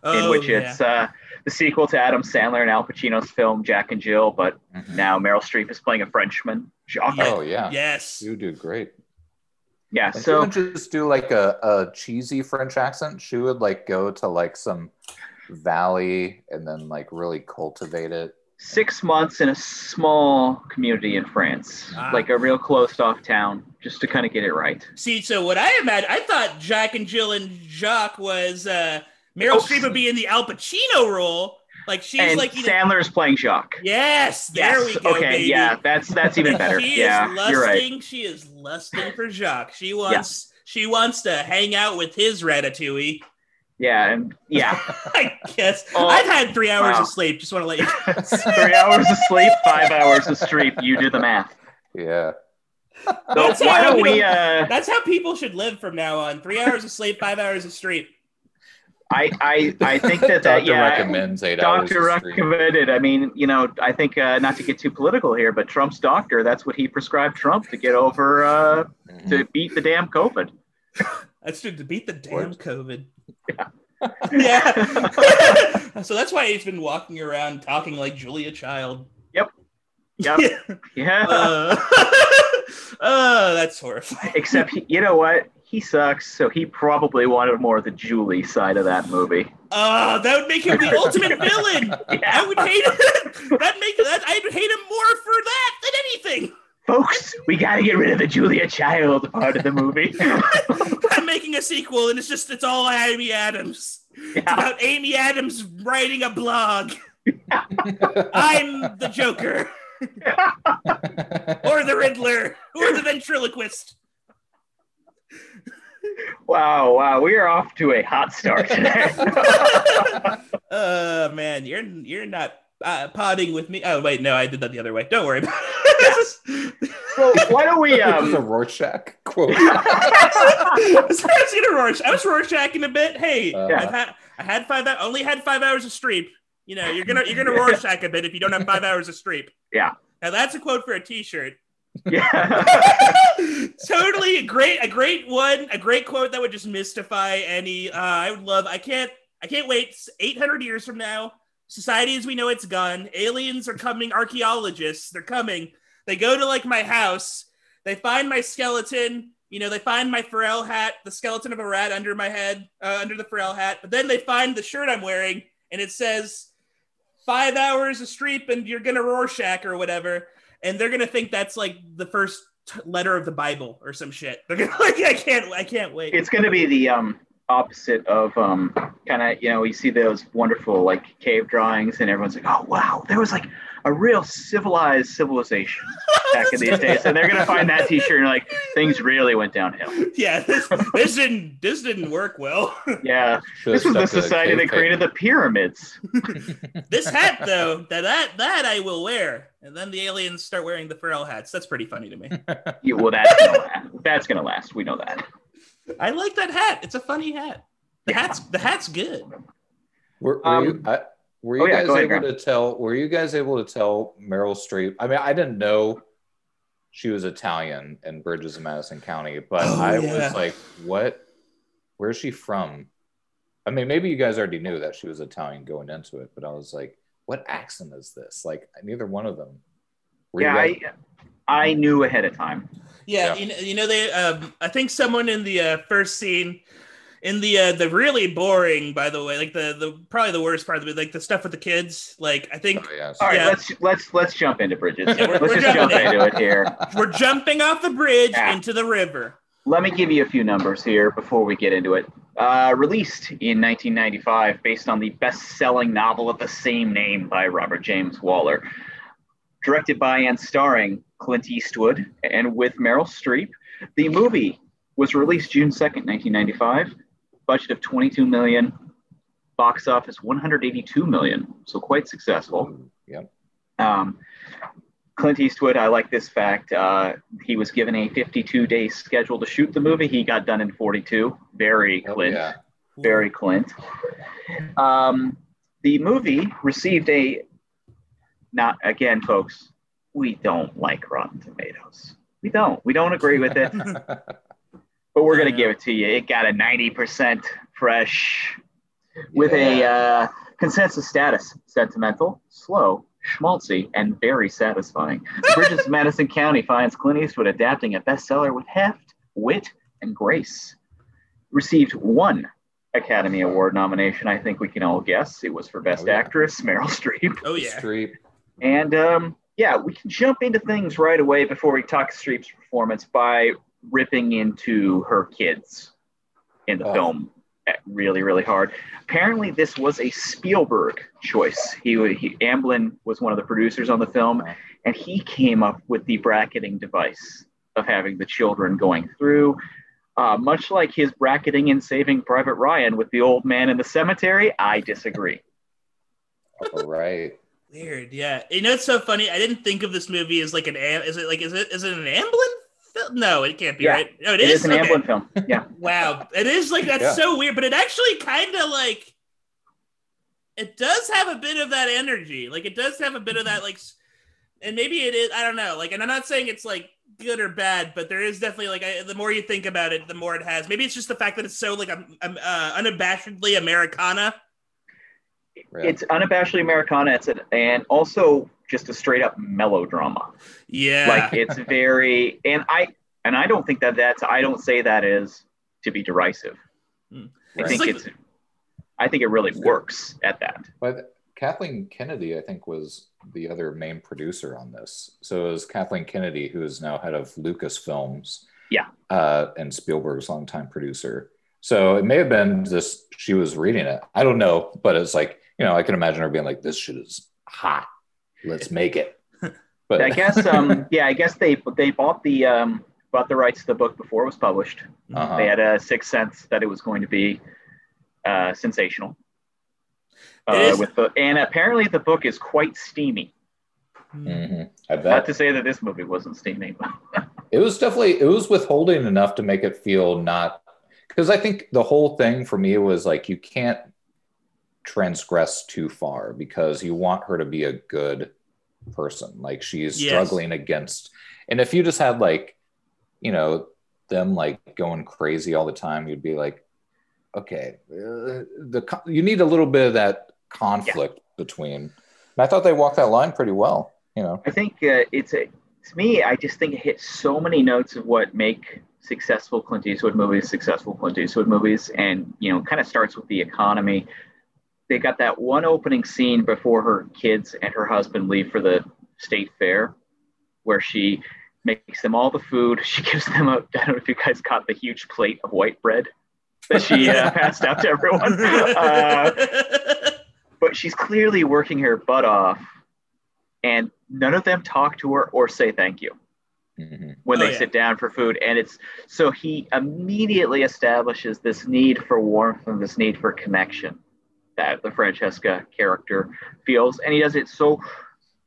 Oh, which yeah. it's uh, the sequel to Adam Sandler and Al Pacino's film Jack and Jill, but Mhm. now Meryl Streep is playing a Frenchman, Jacques. Oh yeah, yes you did great. Yeah, And she so wouldn't just do like a, a cheesy French accent. She would like go to like some valley and then like really cultivate it. six months in a small community in France, Ah. like a real closed off town, just to kind of get it right. See, so what I imagine, I thought Jack and Jill and Jacques was uh, Meryl Oh. Streep would be in the Al Pacino role. Like she's and like, you know, Sandler's playing Jacques. yes, there yes. we go, okay. baby. Yeah, that's that's even better. She yeah, is you're right. lusting. She is lusting for Jacques. She wants. She wants to hang out with his ratatouille. Yeah, and yeah, I guess Oh, I've had three hours wow. of sleep. Just want to let you. three hours of sleep, five hours of sleep. You do the math. Yeah. So That's why how don't we we? Uh, That's how people should live from now on. Three hours of sleep, five hours of sleep. I I I think that that Doctor yeah. recommends eight hours. Doctor recommended. I mean, you know, I think uh, not to get too political here, but Trump's doctor, that's what he prescribed Trump to get over uh, Mhm. to beat the damn COVID. That's to beat the damn Word. COVID. Yeah. yeah. so that's why he's been walking around talking like Julia Child. Yep. Yeah. Yeah. Uh, oh, that's horrifying. Except, you know what? He sucks, so he probably wanted more of the Julie side of that movie. Oh, that would make him the ultimate villain. I would hate it. That make that I would hate him more for that than anything. Folks, we got to get rid of the Julia Child part of the movie. I'm making a sequel, and it's just it's all Amy Adams. It's about Amy Adams writing a blog. I'm the Joker, or the Riddler, or the ventriloquist. Wow, wow, we are off to a hot start today. uh man, you're you're not uh, potting with me. Oh wait, no, I did that the other way. Don't worry about it. so why don't we? It's a Um, Rorschach quote. I was gonna Rorsch- I was Rorschaching a bit. Hey, Uh, I've had I had five only had five hours of streep. You know, you're gonna you're gonna Rorschach a bit if you don't have five hours of streep. Yeah. Now that's a quote for a T-shirt. Yeah. totally a great a great one a great quote that would just mystify any uh, i would love i can't i can't wait 800 years from now society as we know it's gone. Aliens are coming, archaeologists, they're coming. They go to like my house, they find my skeleton, you know, they find my Pharrell hat, the skeleton of a rat under my head, uh, under the Pharrell hat. But then they find the shirt I'm wearing, and it says five hours of streep, and you're gonna Rorschach or whatever. And they're gonna think that's like the first t- letter of the Bible or some shit. They're gonna like, I can't, I can't wait. It's going to be the um, opposite of um, kind of, you know, you see those wonderful like cave drawings, and everyone's like, oh, wow, there was like a real civilized civilization back in these days. And they're going to find that t shirt and like, things really went downhill. yeah, this, this didn't, this didn't work well. Yeah. Should've This was the society that created the pyramids. this hat though, that that that I will wear. And then the aliens start wearing the Pharrell hats. That's pretty funny to me. Yeah, well, that's going to last. That's going to last. We know that. I like that hat. It's a funny hat. The hat's the hat's good. Were, were Um, you, I, were oh yeah, guys ahead, able Graham. to tell? Were you guys able to tell Meryl Streep? I mean, I didn't know she was Italian in Bridges of Madison County, but Oh, I yeah. was like, "What? Where's she from?" I mean, maybe you guys already knew that she was Italian going into it, but I was like, "What accent is this?" Like, neither one of them. Were Yeah, I, I knew ahead of time. Yeah, Yeah. You, know, you know they. Um, I think someone in the uh, first scene, in the uh, the really boring, by the way, like the the probably the worst part of it, like the stuff with the kids. Like I think Oh, yes. All right, Yeah. let's let's let's jump into Bridges. Yeah, we're- let's we're just jump jumping in. into it here. we're jumping off the bridge Yeah. into the river. Let me give you a few numbers here before we get into it. Uh, released in 1995, based on the best-selling novel of the same name by Robert James Waller, directed by and starring Clint Eastwood and with Meryl Streep. The movie was released June 2nd, 1995. Budget of 22 million. Box office 182 million. So quite successful. Yep. Um, Clint Eastwood, I like this fact. Uh, he was given a 52 day schedule to shoot the movie. He got done in 42. Very Oh, Clint. yeah. Very Clint. Um, the movie received a, not again, folks, we don't like Rotten Tomatoes. We don't. We don't agree with it, but we're gonna know. give it to you. It got a 90% fresh with Yeah. a uh, consensus status sentimental, slow, schmaltzy, and very satisfying. Bridges of Madison County finds Clint Eastwood adapting a bestseller with heft, wit, and grace. Received one Academy Award nomination. I think we can all guess it was for Best Oh, yeah. Actress, Meryl Streep. Oh yeah. Streep. And um, yeah, we can jump into things right away before we talk Streep's performance by ripping into her kids in the Oh. film really, really hard. Apparently, this was a Spielberg choice. He, he Amblin was one of the producers on the film, and he came up with the bracketing device of having the children going through. Uh, much like his bracketing in Saving Private Ryan with the old man in the cemetery, I disagree. All right. Weird. Yeah. You know it's so funny. I didn't think of this movie as like an. Am- Is it like is it is it an Amblin? Film? No, it can't be Yeah. right. No, It is an Okay. Amblin film. Yeah. Wow, it is like that's Yeah. so weird, but it actually kind of like it does have a bit of that energy. Like it does have a bit of that like, and maybe it is. I don't know. Like, and I'm not saying it's like good or bad, but there is definitely like I, the more you think about it, the more it has. Maybe it's just the fact that it's so like um, um, uh, unabashedly Americana. Yeah. It's unabashedly Americana. It's an, and also just a straight up melodrama. Yeah, Like it's very and I and I don't think that that's I don't say that is to be derisive. Hmm. I think It's like- it's I think it really works at that. But Kathleen Kennedy, I think, was the other main producer on this. So it was Kathleen Kennedy, who is now head of Lucasfilms. Yeah. Uh, and Spielberg's longtime producer. So it may have been just she was reading it. I don't know, but it's like, you know, I can imagine her being like, this shit is hot. Let's make it. But I guess um yeah, I guess they they bought the um bought the rights to the book before it was published. uh-huh. They had a sixth sense that it was going to be uh, sensational. Uh, is- with the and apparently the book is quite steamy. Mhm. I Not to say that this movie wasn't steamy. it was definitely it was withholding enough to make it feel not because I think the whole thing for me was like you can't transgress too far because you want her to be a good person like she's Yes. struggling against and if you just had like you know them like going crazy all the time you'd be like okay uh, the you need a little bit of that conflict between. And I thought they walked that line pretty well. You know, I think uh, it's a to me. I just think it hits so many notes of what make successful Clint Eastwood movies successful Clint Eastwood movies, and you know, kind of starts with the economy. They got that one opening scene before her kids and her husband leave for the state fair, where she makes them all the food. She gives them a. I don't know if you guys caught the huge plate of white bread that she uh, passed out to everyone. Uh, but she's clearly working her butt off, and none of them talk to her or say thank you mm-hmm. when Oh, they yeah. sit down for food. And it's so he immediately establishes this need for warmth and this need for connection that the Francesca character feels, and he does it so,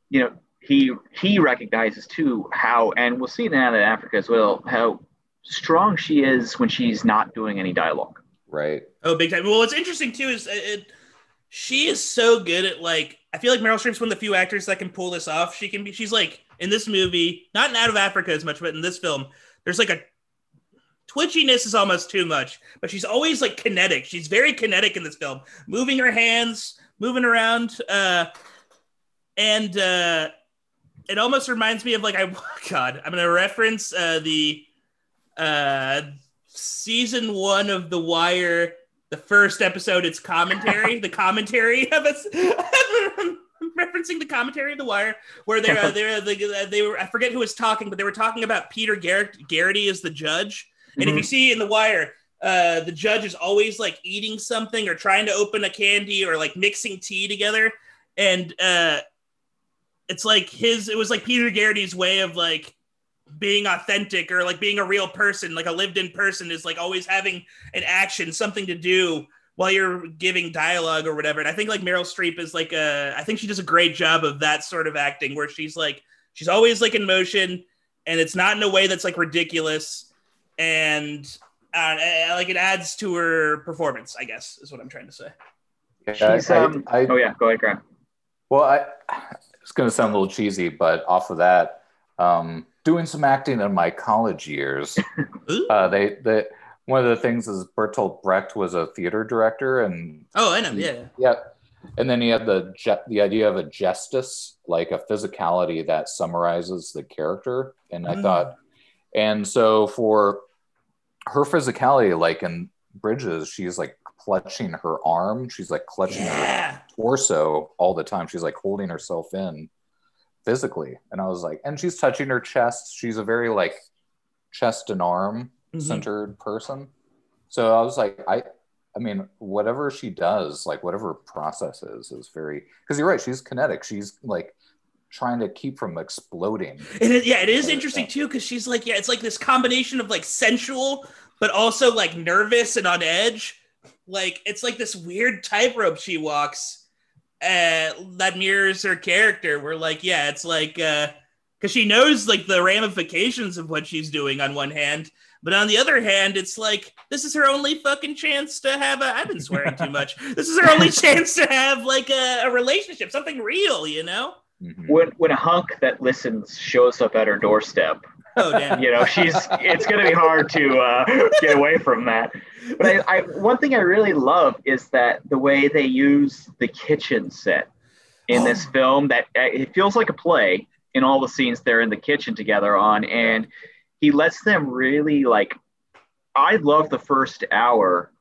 you know, he he recognizes too how, and we'll see it in Out of Africa as well, how strong she is when she's not doing any dialogue. right? Oh, big time. Well, what's interesting too is it, it, she is so good at like. I feel like Meryl Streep's one of the few actors that can pull this off. She can be. She's like in this movie, not in Out of Africa as much, but in this film, there's like a twitchiness is almost too much, but she's always like kinetic. She's very kinetic in this film, moving her hands, moving around, uh, and uh, it almost reminds me of like I. God, I'm gonna reference uh, the uh, season one of The Wire, the first episode, it's commentary, the commentary of us. referencing the commentary of The Wire, where they're, uh, they're they, they were I forget who was talking, but they were talking about Peter Garrett, Gerety as the judge. And if you see in The Wire, uh, the judge is always like eating something or trying to open a candy or like mixing tea together, and uh, it's like his. It was like Peter Gerety's way of like being authentic or like being a real person, like a lived-in person, is like always having an action, something to do while you're giving dialogue or whatever. And I think like Meryl Streep is like a, I think she does a great job of that sort of acting where she's like, she's always like in motion, and it's not in a way that's like ridiculous, and uh, uh, like it adds to her performance. I guess is what I'm trying to say. Yeah, She's, I- um, I- oh yeah, go ahead, Graham. Well, I, it's going to sound a little cheesy, but off of that, um, doing some acting in my college years, uh, they, they, one of the things is Bertolt Brecht was a theater director, and oh, I know. Yeah. yeah, and then he had the ge- the idea of a gestus, like a physicality that summarizes the character, and I Mm. thought, and so for her physicality, like in Bridges, she's like clutching her arm, she's like clutching her torso all the time. She's like holding herself in physically. And I was like, and she's touching her chest. She's a very like chest and arm Mhm. centered person. So I was like, I I mean, whatever she does, like whatever process is, is very because you're right, she's kinetic. She's like trying to keep from exploding. And it, yeah, it is interesting too because she's like, yeah, it's like this combination of like sensual, but also like nervous and on edge. Like it's like this weird tightrope she walks uh, that mirrors her character. Where like, yeah, it's like uh, because she knows like the ramifications of what she's doing on one hand, but on the other hand, it's like this is her only fucking chance to have a. I've been swearing too much. This is her only chance to have like a, a relationship, something real, you know? Mhm. When when a hunk that listens shows up at her doorstep, Oh damn. you know she's it's going to be hard to uh, get away from that but I, I one thing i really love is that the way they use the kitchen set in this film that uh, it feels like a play in all the scenes they're in the kitchen together on and he lets them really like i love the first hour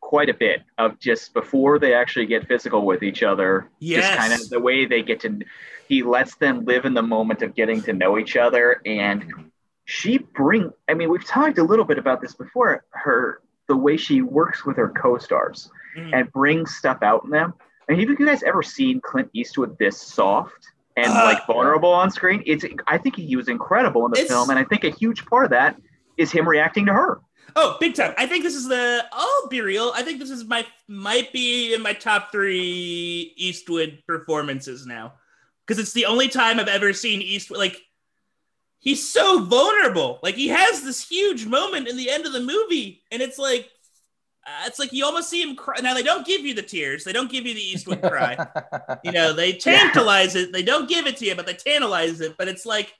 quite a bit of just before they actually get physical with each other just kind of the way they get to he lets them live in the moment of getting to know each other and she bring i mean we've talked a little bit about this before her the way she works with her co-stars Mhm. and brings stuff out in them I mean, have you guys ever seen clint eastwood this soft and Uh, like vulnerable on screen it's i think he was incredible in the film and i think a huge part of that is him reacting to her Oh, big time! I think this is the. I'll be real. I think this is my might be in my top three Eastwood performances now, because it's the only time I've ever seen Eastwood like. He's so vulnerable. Like he has this huge moment in the end of the movie, and it's like, uh, it's like you almost see him cry. Now they don't give you the tears. They don't give you the Eastwood cry. you know, they tantalize it. They don't give it to you, but they tantalize it. But it's like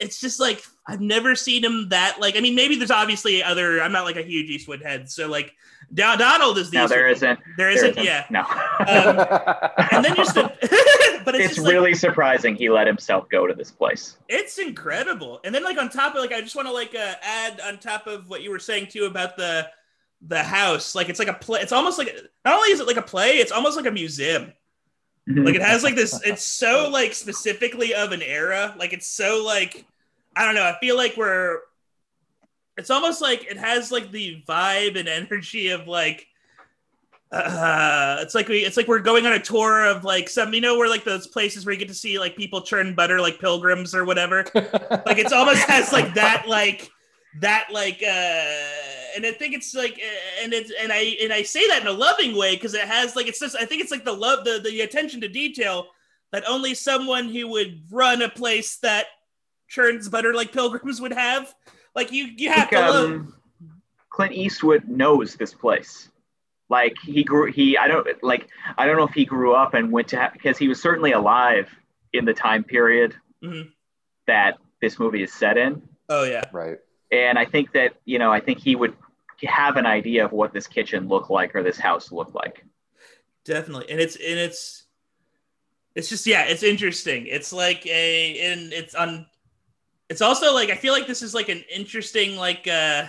it's just like I've never seen him that like. I mean, maybe there's obviously other. I'm not like a huge Eastwood head, so like Don- Donald is the. No, there isn't. There There isn't. isn't. Yeah. No. Um, And then just the, but it's, it's just like, really surprising he let himself go to this place. it's incredible. And then like on top of like I just want to like uh, add on top of what you were saying too about the the house. Like it's like a play. It's almost like not only is it like a play, it's almost like a museum. Like it has like this. It's so like specifically of an era. Like it's so like I don't know. I feel like we're. It's almost like it has like the vibe and energy of like. Uh, it's like we, it's like we're going on a tour of like some, you know, where like those places where you get to see like people churn butter, like pilgrims or whatever. like it's almost has like that, like that, like, uh, and I think it's like, uh, and it's, and I, and I say that in a loving way because it has like, it's just, I think it's like the love, the the attention to detail that only someone who would run a place that churns butter like pilgrims would have. Like you, you have think, to love. um, Clint Eastwood knows this place. Like he grew, he I don't like I don't know if he grew up and went to ha- because he was certainly alive in the time period Mhm. that this movie is set in, Oh yeah, right. and I think that you know I think he would have an idea of what this kitchen looked like or this house looked like. definitely. And it's and it's it's just yeah it's interesting. It's like a and it's on it's also like i feel like this is like an interesting like uh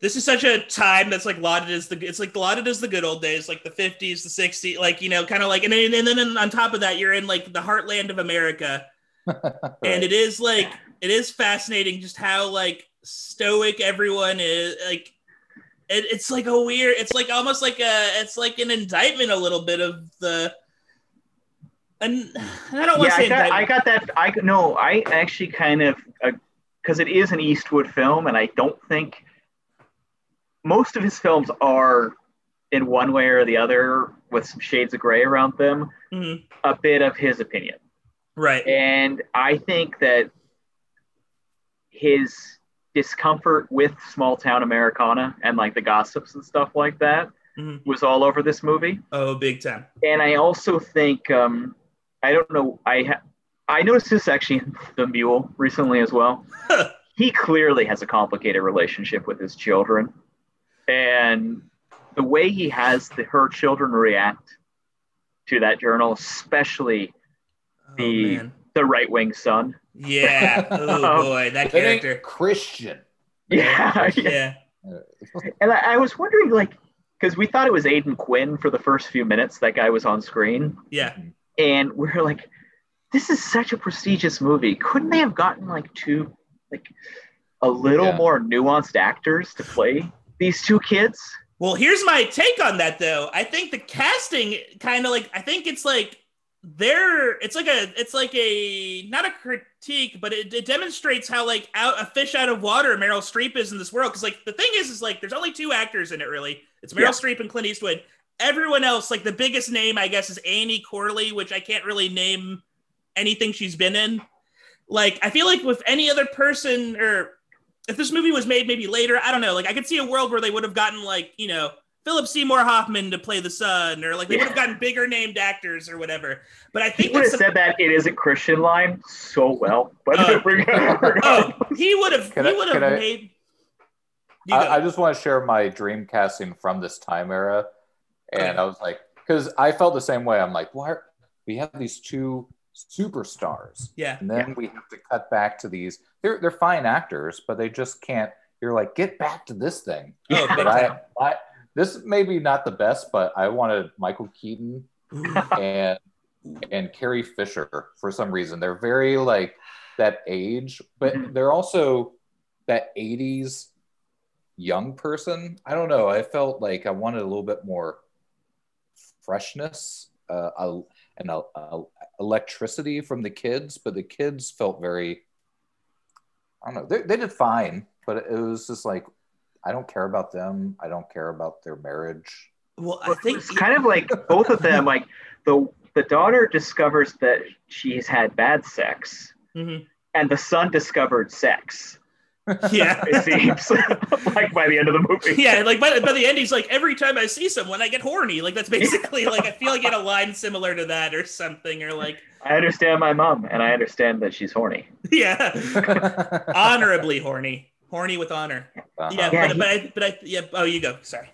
this is such a time that's like lauded as the it's like lauded as the good old days like the 50s the 60s like you know kind of like and then, and then on top of that you're in like the heartland of america. And it is like it is fascinating just how like stoic everyone is like it, it's like a weird it's like almost like a it's like an indictment a little bit of the and i don't want Yeah, to say I got, I got that. I no, I actually kind of because it is an Eastwood film, and I don't think most of his films are in one way or the other with some shades of gray around them. Mhm. A bit of his opinion, right and I think that his discomfort with small town Americana and like the gossips and stuff like that Mhm. was all over this movie oh big time and I also think um, I don't know I ha- I noticed this actually in the Mule recently as well. he clearly has a complicated relationship with his children, and the way he has the, her children react to that journal, especially oh The- man the right wing son. Yeah oh boy that That character Christian. Yeah, yeah and I, I was wondering like because we thought it was Aidan Quinn for the first few minutes that guy was on screen. yeah mm-hmm. and we are like, this is such a prestigious movie. Couldn't they have gotten like two, like a little Yeah. more nuanced actors to play these two kids? Well, here's my take on that though. I think the casting kind of like I think it's like they're it's like a it's like a not a critique, but it, it demonstrates how like out a fish out of water Meryl Streep is in this world. Because like the thing is, is like there's only two actors in it really. It's Meryl Yeah. Streep and Clint Eastwood. Everyone else, like the biggest name, I guess, is Annie Corley, which I can't really name anything she's been in. Like I feel like with any other person or if this movie was made maybe later, I don't know. Like I could see a world where they would have gotten like you know Philip Seymour Hoffman to play the son, or like they would have gotten bigger named actors or whatever. But I think He think would have that's said that it isn't Christian line so well, but Uh, we're gonna- we're oh, he would have Can he I- would can have made. You. I, I just want to share my dream casting from this time era. And Okay. I was like, because I felt the same way. I'm like, why are, we have these two superstars, yeah, and then we have to cut back to these. They're they're fine actors, but they just can't. You're like, get back to this thing. oh, But. I, I this may be not the best, but I wanted Michael Keaton and and Carrie Fisher for some reason. They're very like that age, but Mhm. they're also that 80s young person. I don't know. I felt like I wanted a little bit more freshness uh, a- and a, a- electricity from the kids, but the kids felt very, I don't know, they, they did fine, but it was just like, I don't care about them. I don't care about their marriage. Well, I think it's kind of like both of them. Like the the daughter discovers that she's had bad sex, Mhm. and the son discovered sex. Yeah. It seems like by the end of the movie. Yeah, like by, by the end, he's like, every time I see someone, I get horny. Like that's basically like I feel like in a line similar to that or something, or like, I understand my mom, and I understand that she's horny. yeah, honorably horny, horny with honor. Uh-huh. Yeah, Yeah, but, he- but I, but I, yeah. Oh, you go. Sorry.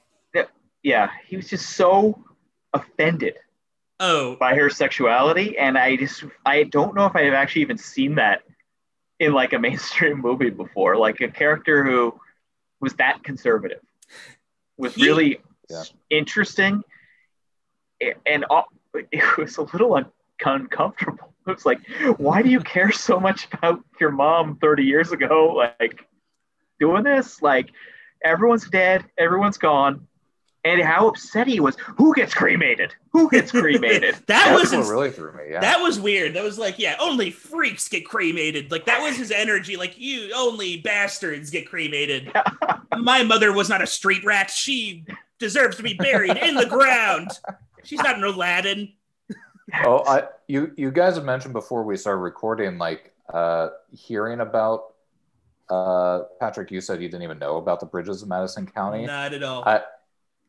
Yeah, he was just so offended Oh, by her sexuality, and I just I don't know if I've actually even seen that in like a mainstream movie before. Like a character who was that conservative was He- really Yeah. interesting, a- and all- it was a little un- uncomfortable. It was like, why do you care so much about your mom 30 years ago? Like doing this, like everyone's dead, everyone's gone. And how upset he was. Who gets cremated? Who gets cremated? that That's was ins- really threw me. Yeah. that was weird. That was like, yeah, only freaks get cremated. Like that was his energy. Like you, only bastards get cremated. My mother was not a street rat. She deserves to be buried in the ground. She's not an Aladdin. oh, I, you you guys have mentioned before we started recording, like uh, hearing about uh, Patrick. You said you didn't even know about the bridges of Madison County. Not at all. I,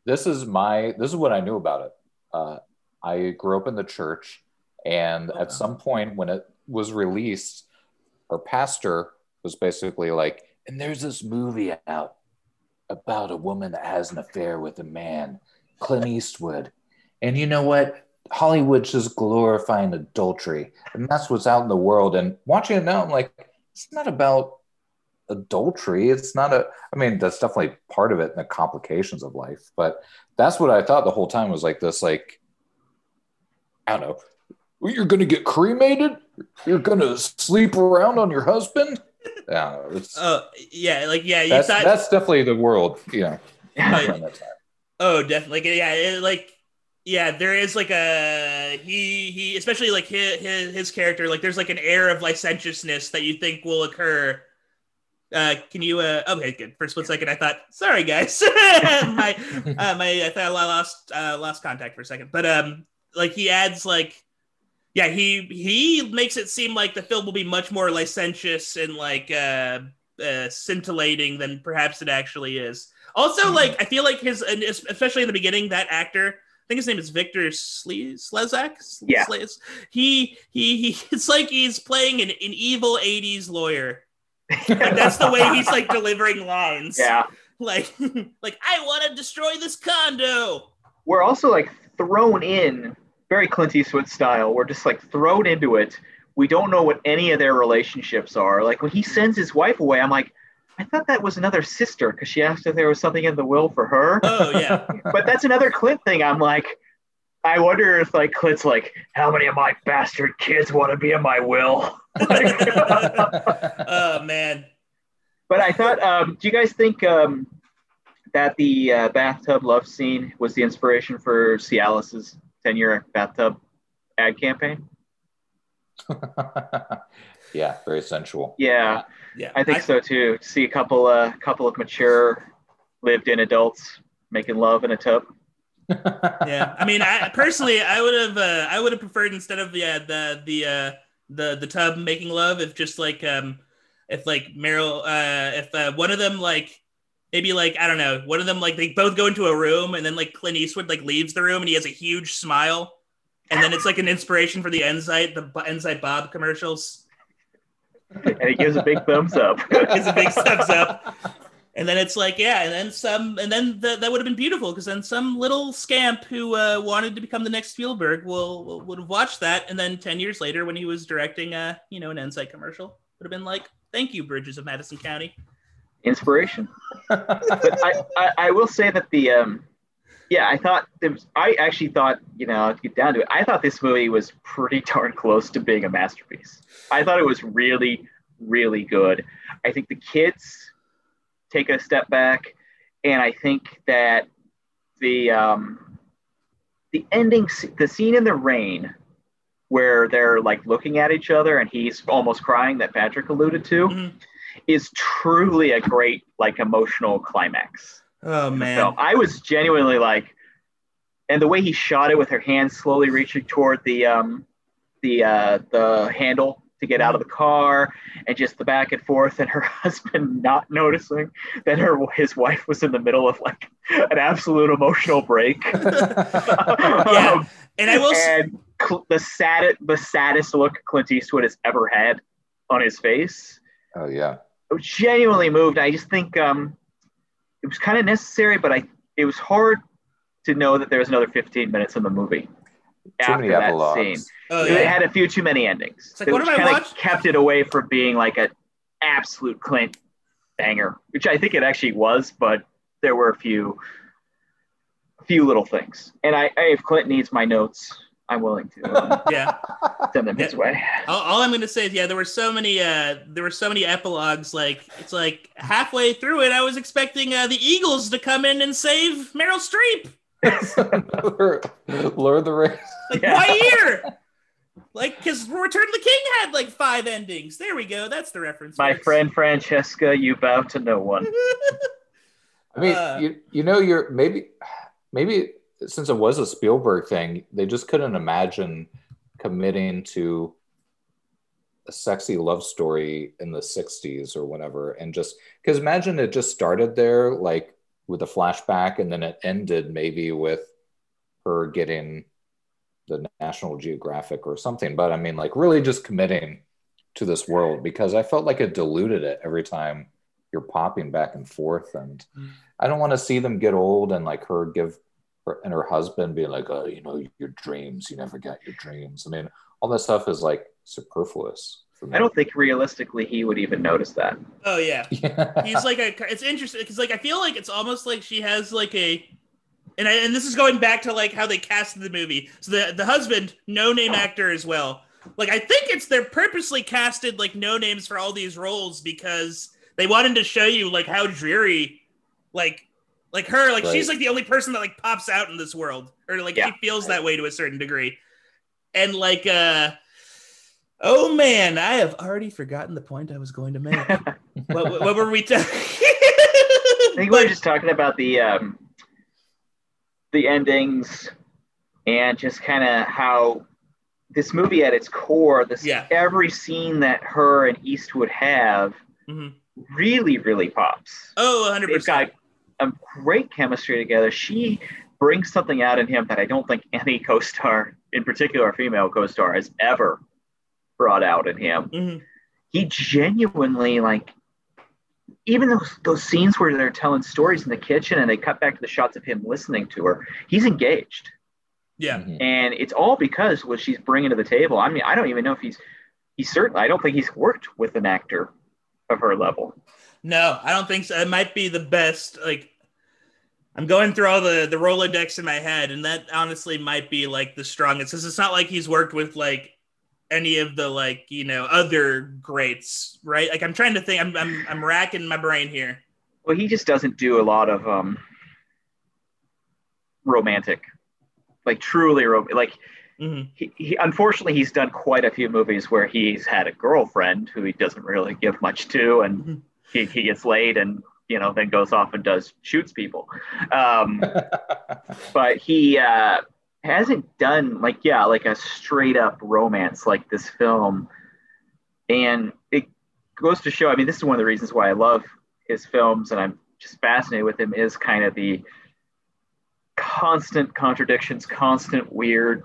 this is my this is what I knew about it. Uh, I grew up in the church, and Oh, wow. at some point when it was released, our pastor was basically like, "And there's this movie out about a woman that has an affair with a man, Clint Eastwood, and you know what? Hollywood's just glorifying adultery, and that's what's out in the world. And watching it now, I'm like, it's not about adultery. It's not a. I mean, that's definitely part of it and the complications of life. But that's what I thought the whole time was like this. Like, I don't know. You're gonna get cremated. You're gonna sleep around on your husband. Yeah, Oh yeah, like yeah, you that's thought. that's definitely the world. You know, Yeah. around that time. Oh, definitely. Like, yeah, it, like yeah, there is like a he he especially like his, his his character like there's like an air of licentiousness that you think will occur. Uh, can you? Uh, okay, good. For a split second, I thought, sorry guys, my uh, my I thought I lost uh, lost contact for a second, but um, like he adds like. Yeah, he he makes it seem like the film will be much more licentious and like uh, uh scintillating than perhaps it actually is. Also, Mhm. like I feel like his, and especially in the beginning, that actor, I think his name is Victor Sle- Slezak. Yeah. Slez- He he he. It's like he's playing an, an evil '80s lawyer. That's the way he's like delivering lines. yeah. Like like I want to destroy this condo. We're also like thrown in very Clint Eastwood style. We're just like thrown into it. We don't know what any of their relationships are. Like when he sends his wife away, I'm like, I thought that was another sister because she asked if there was something in the will for her. Oh yeah. but that's another Clint thing. I'm like, I wonder if like Clint's like, how many of my bastard kids want to be in my will? Like- oh man. but I thought, um, do you guys think um, that the uh, bathtub love scene was the inspiration for Cialis's 10 year bathtub ad campaign? yeah, very sensual. Yeah, Yeah. I think so too. See a couple, uh, couple of mature, lived in adults making love in a tub. yeah i mean i personally i would have uh, i would have preferred instead of the uh, the the uh the the tub making love if just like um if like meryl uh if uh, one of them like maybe like i don't know one of them like they both go into a room and then like clint eastwood like leaves the room and he has a huge smile. And then it's like an inspiration for the enzyte the enzyte bob commercials. And he gives a big thumbs up. it's a big thumbs up and then it's like yeah and then some and then th- that would have been beautiful because then some little scamp who uh, wanted to become the next spielberg will, will would have watched that. And then 10 years later when he was directing a you know an Enzyte commercial would have been like thank you bridges of madison county. Inspiration. but I, I, I will say that the um yeah i thought there was, i actually thought you know to get down to it. I thought this movie was pretty darn close to being a masterpiece. I thought it was really really good. I think the kids take a step back and i think that the um the ending the scene in the rain where they're like looking at each other and he's almost crying that patrick alluded to Mhm. is truly a great like emotional climax oh man film. I was genuinely like, and the way he shot it with her hand slowly reaching toward the um, the uh, the handle to get out of the car and just the back and forth and her husband not noticing that her his wife was in the middle of like an absolute emotional break Yeah. Um, And I will. s- and cl- the saddest the saddest look clint eastwood has ever had on his face oh yeah. I was genuinely moved i just think um it was kind of necessary but i it was hard to know that there was another 15 minutes in the movie Too after many that epilogues. scene Oh, it had a few too many endings. It's like, It what am I kinda watch- kept it away from being like an absolute Clint banger, which I think it actually was, but there were a few, a few little things. And I, I if Clint needs my notes, I'm willing to uh, yeah. send them his way. All, all I'm going to say is, yeah, there were so many, uh, there were so many epilogues. Like, it's like halfway through it, I was expecting uh, the Eagles to come in and save Meryl Streep. Lord of the Rings. Like, Yeah. why here? Like, because Return of the King had like five endings. There we go. That's the reference. My folks. friend Francesca, you bow to no one. I mean, Uh, you you know, you're maybe maybe since it was a Spielberg thing, they just couldn't imagine committing to a sexy love story in the 60s or whatever and just because imagine it just started there like with a flashback and then it ended maybe with her getting the national geographic or something. But i mean like really just committing to this world because i felt like it diluted it every time you're popping back and forth. And Mm. i don't want to see them get old and like her give her and her husband be like oh you know your dreams you never got your dreams. I mean all that stuff is like superfluous I don't think realistically he would even notice that. Oh yeah. yeah. he's like a it's interesting because like i feel like it's almost like she has like a and I, and this is going back to like how they casted the movie so the the husband no name actor as well like i think it's they're purposely casted like no names for all these roles because they wanted to show you like how dreary like like her like she's like the only person that like pops out in this world or like Yeah. she feels that way to a certain degree and like uh oh man i have already forgotten the point i was going to make what, what, what were we talking? I think we were just talking about the um, the endings and just kind of how this movie at its core, this Yeah. every scene that her and Eastwood have Mhm. really, really pops. Oh, 100 They've percent. got a great chemistry together. She brings something out in him that I don't think any co-star, in particular a female co-star, has ever brought out in him Mhm. he genuinely like even those those scenes where they're telling stories in the kitchen and they cut back to the shots of him listening to her he's engaged Yeah. Mhm. and it's all because what she's bringing to the table i mean i don't even know if he's he's certainly, i don't think he's worked with an actor of her level No, I don't think so. It might be the best. Like, I'm going through all the the Rolodex in my head, and that honestly might be like the strongest. Because it's not like he's worked with like any of the like you know other greats, right? Like I'm trying to think. I'm I'm I'm racking my brain here. well he just doesn't do a lot of um romantic like truly rom- like hmm he, he unfortunately he's done quite a few movies where he's had a girlfriend who he doesn't really give much to and Mhm. he, he gets laid and you know then goes off and does shoots people um, but he uh, hasn't done like yeah like a straight up romance like this film. And it goes to show i mean this is one of the reasons why i love his films and i'm just fascinated with him is kind of the constant contradictions constant weird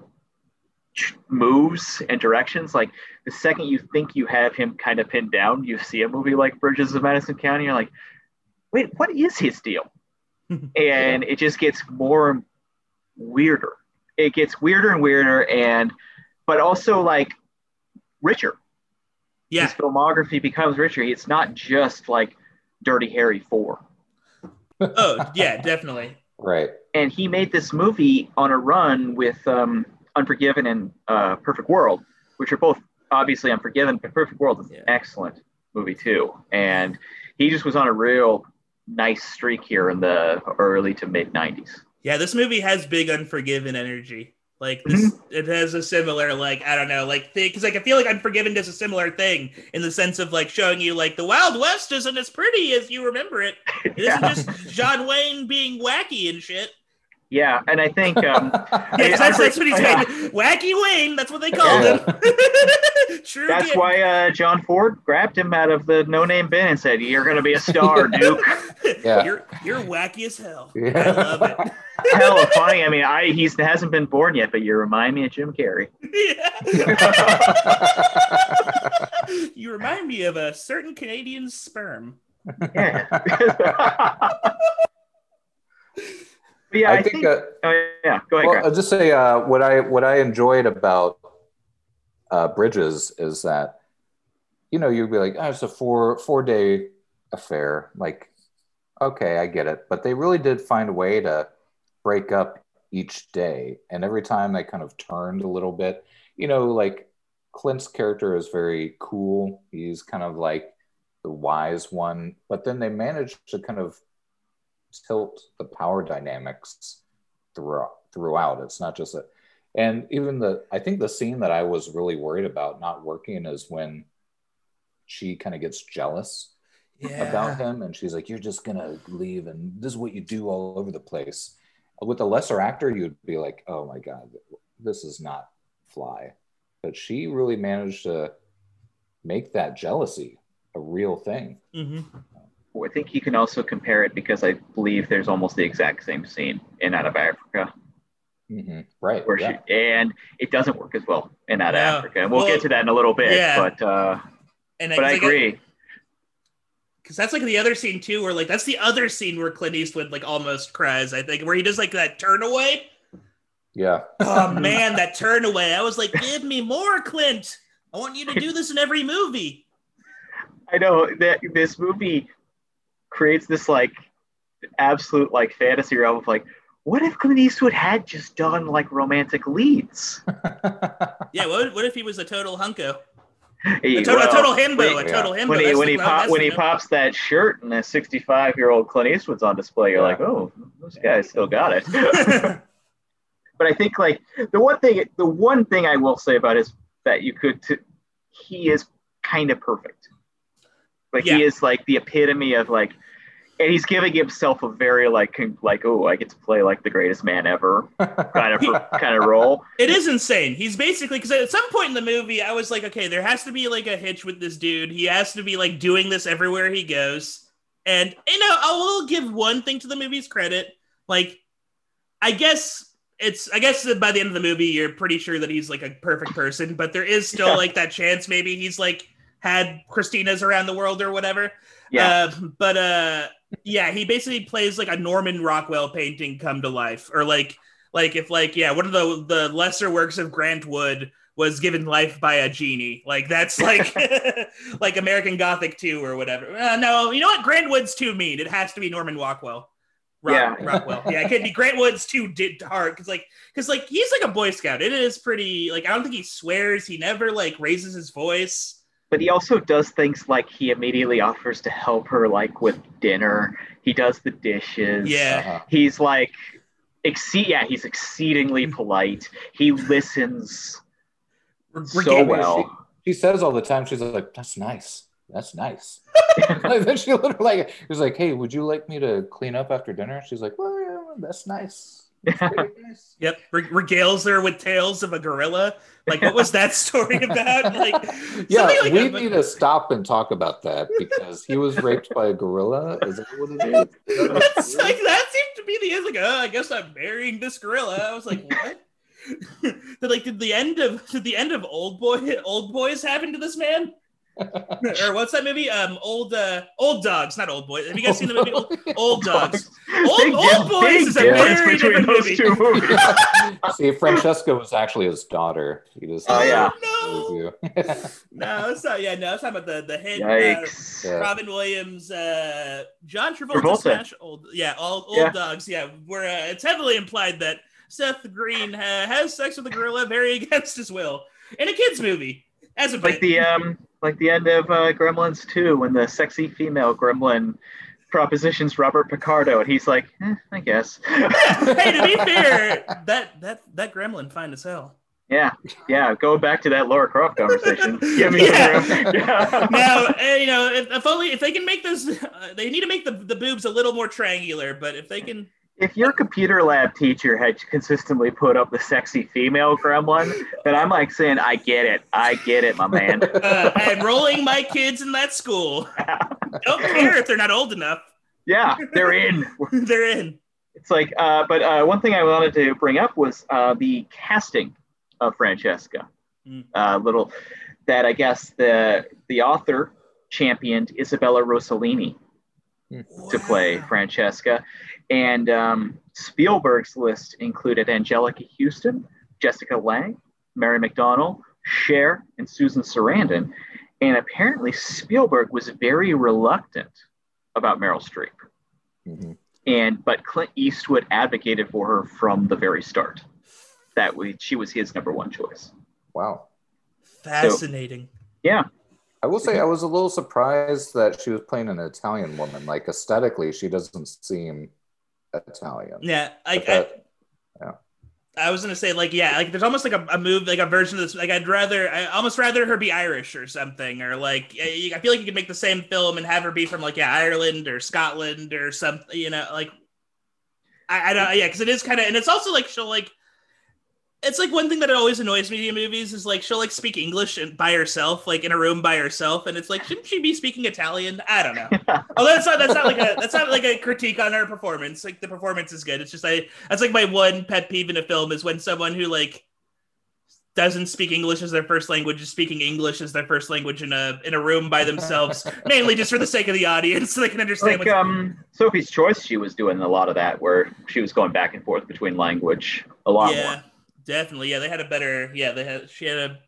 moves and directions. Like the second you think you have him kind of pinned down you see a movie like bridges of madison county you're like wait what is his deal? And it just gets more weirder it gets weirder and weirder and but also like richer Yeah. his filmography becomes richer it's not just like dirty harry 4 Oh, yeah, definitely. right. and he made this movie on a run with um, Unforgiven and uh, Perfect World, which are both obviously Unforgiven, but Perfect World is Yeah. an excellent movie too. And he just was on a real nice streak here in the early to mid 90s. Yeah, this movie has big Unforgiven energy. Like this, it has a similar like I don't know like because like I feel like Unforgiven does a similar thing in the sense of like showing you like the Wild West isn't as pretty as you remember it. It Yeah. not just John Wayne being wacky and shit. Yeah, and I think um, Yeah, 'cause that's, that's what he's Yeah. made. Wacky Wayne. That's what they called Yeah. him. True. that's kid. why uh, John Ford grabbed him out of the no-name bin and said, "You're going to be a star, Duke." Yeah. You're you're wacky as hell. Yeah. I love it. Hell, of funny. I mean, I he's hasn't been born yet, but you remind me of Jim Carrey. Yeah. you remind me of a certain Canadian sperm. Yeah. Yeah, I, I think, uh, oh, yeah. Go ahead. well, Greg. I'll just say uh, what I what I enjoyed about uh, Bridges is that you know you'd be like, oh, it's a four four day affair. Like, okay, I get it, but they really did find a way to break up each day, and every time they kind of turned a little bit. You know, like Clint's character is very cool. He's kind of like the wise one, but then they managed to kind of tilt the power dynamics throughout throughout it's not just a and even the i think the scene that i was really worried about not working is when she kind of gets jealous about him and she's like you're just gonna leave and this is what you do all over the place with a lesser actor you'd be like oh my god this is not fly but she really managed to make that jealousy a real thing hmm I think you can also compare it because I believe there's almost the exact same scene in Out of Africa, hmm right where yeah. she and it doesn't work as well in Out of No. Africa, and we'll, Well, get to that in a little bit. yeah. But uh, And but I agree. Because that's like the other scene too, where like that's the other scene where Clint Eastwood like almost cries. I think where he does like that turn away. yeah Oh man, that turn away! I was like, give me more, Clint. I want you to do this in every movie. I know that this movie creates this like absolute like fantasy realm of like, what if Clint Eastwood had just done like romantic leads? Yeah, what, what if he was a total hunko? Hey, A total, well, a total himbo, when- a total himbo. when he when he pop, when he pops that shirt and that 65 year old Clint Eastwood's on display, you're Yeah. like, oh, this guy still got it. but I think like the one thing the one thing I will say about is that you could t- he is kind of perfect. Like Yeah. he is like the epitome of like and he's giving himself a very like like oh I get to play like the greatest man ever kind of kind of role. It is insane. He's basically because at some point in the movie, I was like, okay, there has to be like a hitch with this dude. He has to be like doing this everywhere he goes. And you know, I will give one thing to the movie's credit. Like, I guess it's I guess that by the end of the movie, you're pretty sure that he's like a perfect person, but there is still Yeah. like that chance maybe he's like had Christina's around the world or whatever. Yeah. Uh, but uh, yeah, he basically plays like a Norman Rockwell painting come to life, or like like if like yeah, one of the the lesser works of Grant Wood was given life by a genie. Like that's like like American Gothic 2 or whatever. Uh, no, you know what? Grant Wood's too mean. It has to be Norman Rockwell. Rock, Yeah. Rockwell. Yeah, it can't be Grant Wood's too di- hard because like because like he's like a Boy Scout. It is pretty like I don't think he swears. He never like raises his voice. But he also does things like he immediately offers to help her like with dinner he does the dishes Yeah. Uh-huh. he's like exceed yeah he's exceedingly polite he listens We're, so well She says all the time, she's like, that's nice. That's nice. like, then she literally like, he was like, hey, would you like me to clean up after dinner? She's like, well, yeah, that's nice. That's pretty nice. Yep, re- regales her with tales of a gorilla. Like, what was that story about? Like, Yeah, like we that, but- need to stop and talk about that because he was raped by a gorilla. Is that what it is? That's like that seemed to be the end. Like, oh, I guess I'm marrying this gorilla. I was like, what? did like did the end of did the end of Old Boy Old Boys happen to this man? Or what's that movie? Um, old uh, old dogs, not old boys. Have you guys seen the movie Old, Old Dogs? Old, Big old Boys big is a very different those movie. two movies See, Francesca was actually his daughter. He just Oh, yeah. no, no, it's not. Yeah, no, it's not about the the head. Uh, yikes Yeah. Robin Williams, uh, John Travolta, Travolta. smash old, yeah, all old Yeah. dogs, yeah. Where uh, it's heavily implied that Seth Green uh, has sex with a gorilla very against his will in a kids movie as a like the um like the end of uh, gremlins 2 when the sexy female gremlin propositions robert picardo and he's like eh, i guess hey, to be fair, that that that gremlin fine as hell. yeah yeah Go back to that laura croft conversation give me Yeah. yeah. now, uh, you know, if, if only if they can make this, uh, they need to make the the boobs a little more triangular. But if they can, If your computer lab teacher had consistently put up the sexy female gremlin, then I'm like saying, I get it. I get it, my man. Uh, enrolling my kids in that school. Don't care if they're not old enough. yeah, they're in. they're in. It's like, uh, but uh, one thing I wanted to bring up was uh, the casting of Francesca. Mm. Uh, little that I guess the the author championed Isabella Rossellini to play Francesca, and um, Spielberg's list included Anjelica Huston, Jessica Lange, Mary McDonnell, Cher, and Susan Sarandon. And apparently, Spielberg was very reluctant about Meryl Streep Mhm. and but Clint Eastwood advocated for her from the very start. That we, she was his number one choice. Wow. Fascinating. Yeah, I will say I was a little surprised that she was playing an Italian woman. Like aesthetically, she doesn't seem Italian. Yeah, I, But that- I, yeah. I was gonna say like yeah, like there's almost like a, a move like a version of this. Like I'd rather I almost rather her be Irish or something, or like I I feel like you could make the same film and have her be from like yeah Ireland or Scotland or something. You know, like I, I don't yeah, because it is kind of and it's also like she'll like. It's like one thing that always annoys me in movies is like she'll like speak English and by herself, like in a room by herself, and it's like shouldn't she be speaking Italian? I don't know. Oh, that's not that's not like a that's not like a critique on her performance. Like the performance is good. It's just I that's like my one pet peeve in a film is when someone who like doesn't speak English as their first language is speaking English as their first language in a in a room by themselves, mainly just for the sake of the audience, so they can understand like um, Sophie's Choice, she was doing a lot of that where she was going back and forth between language a lot yeah, more. Definitely. Yeah, they had a better. Yeah, they had. She had a.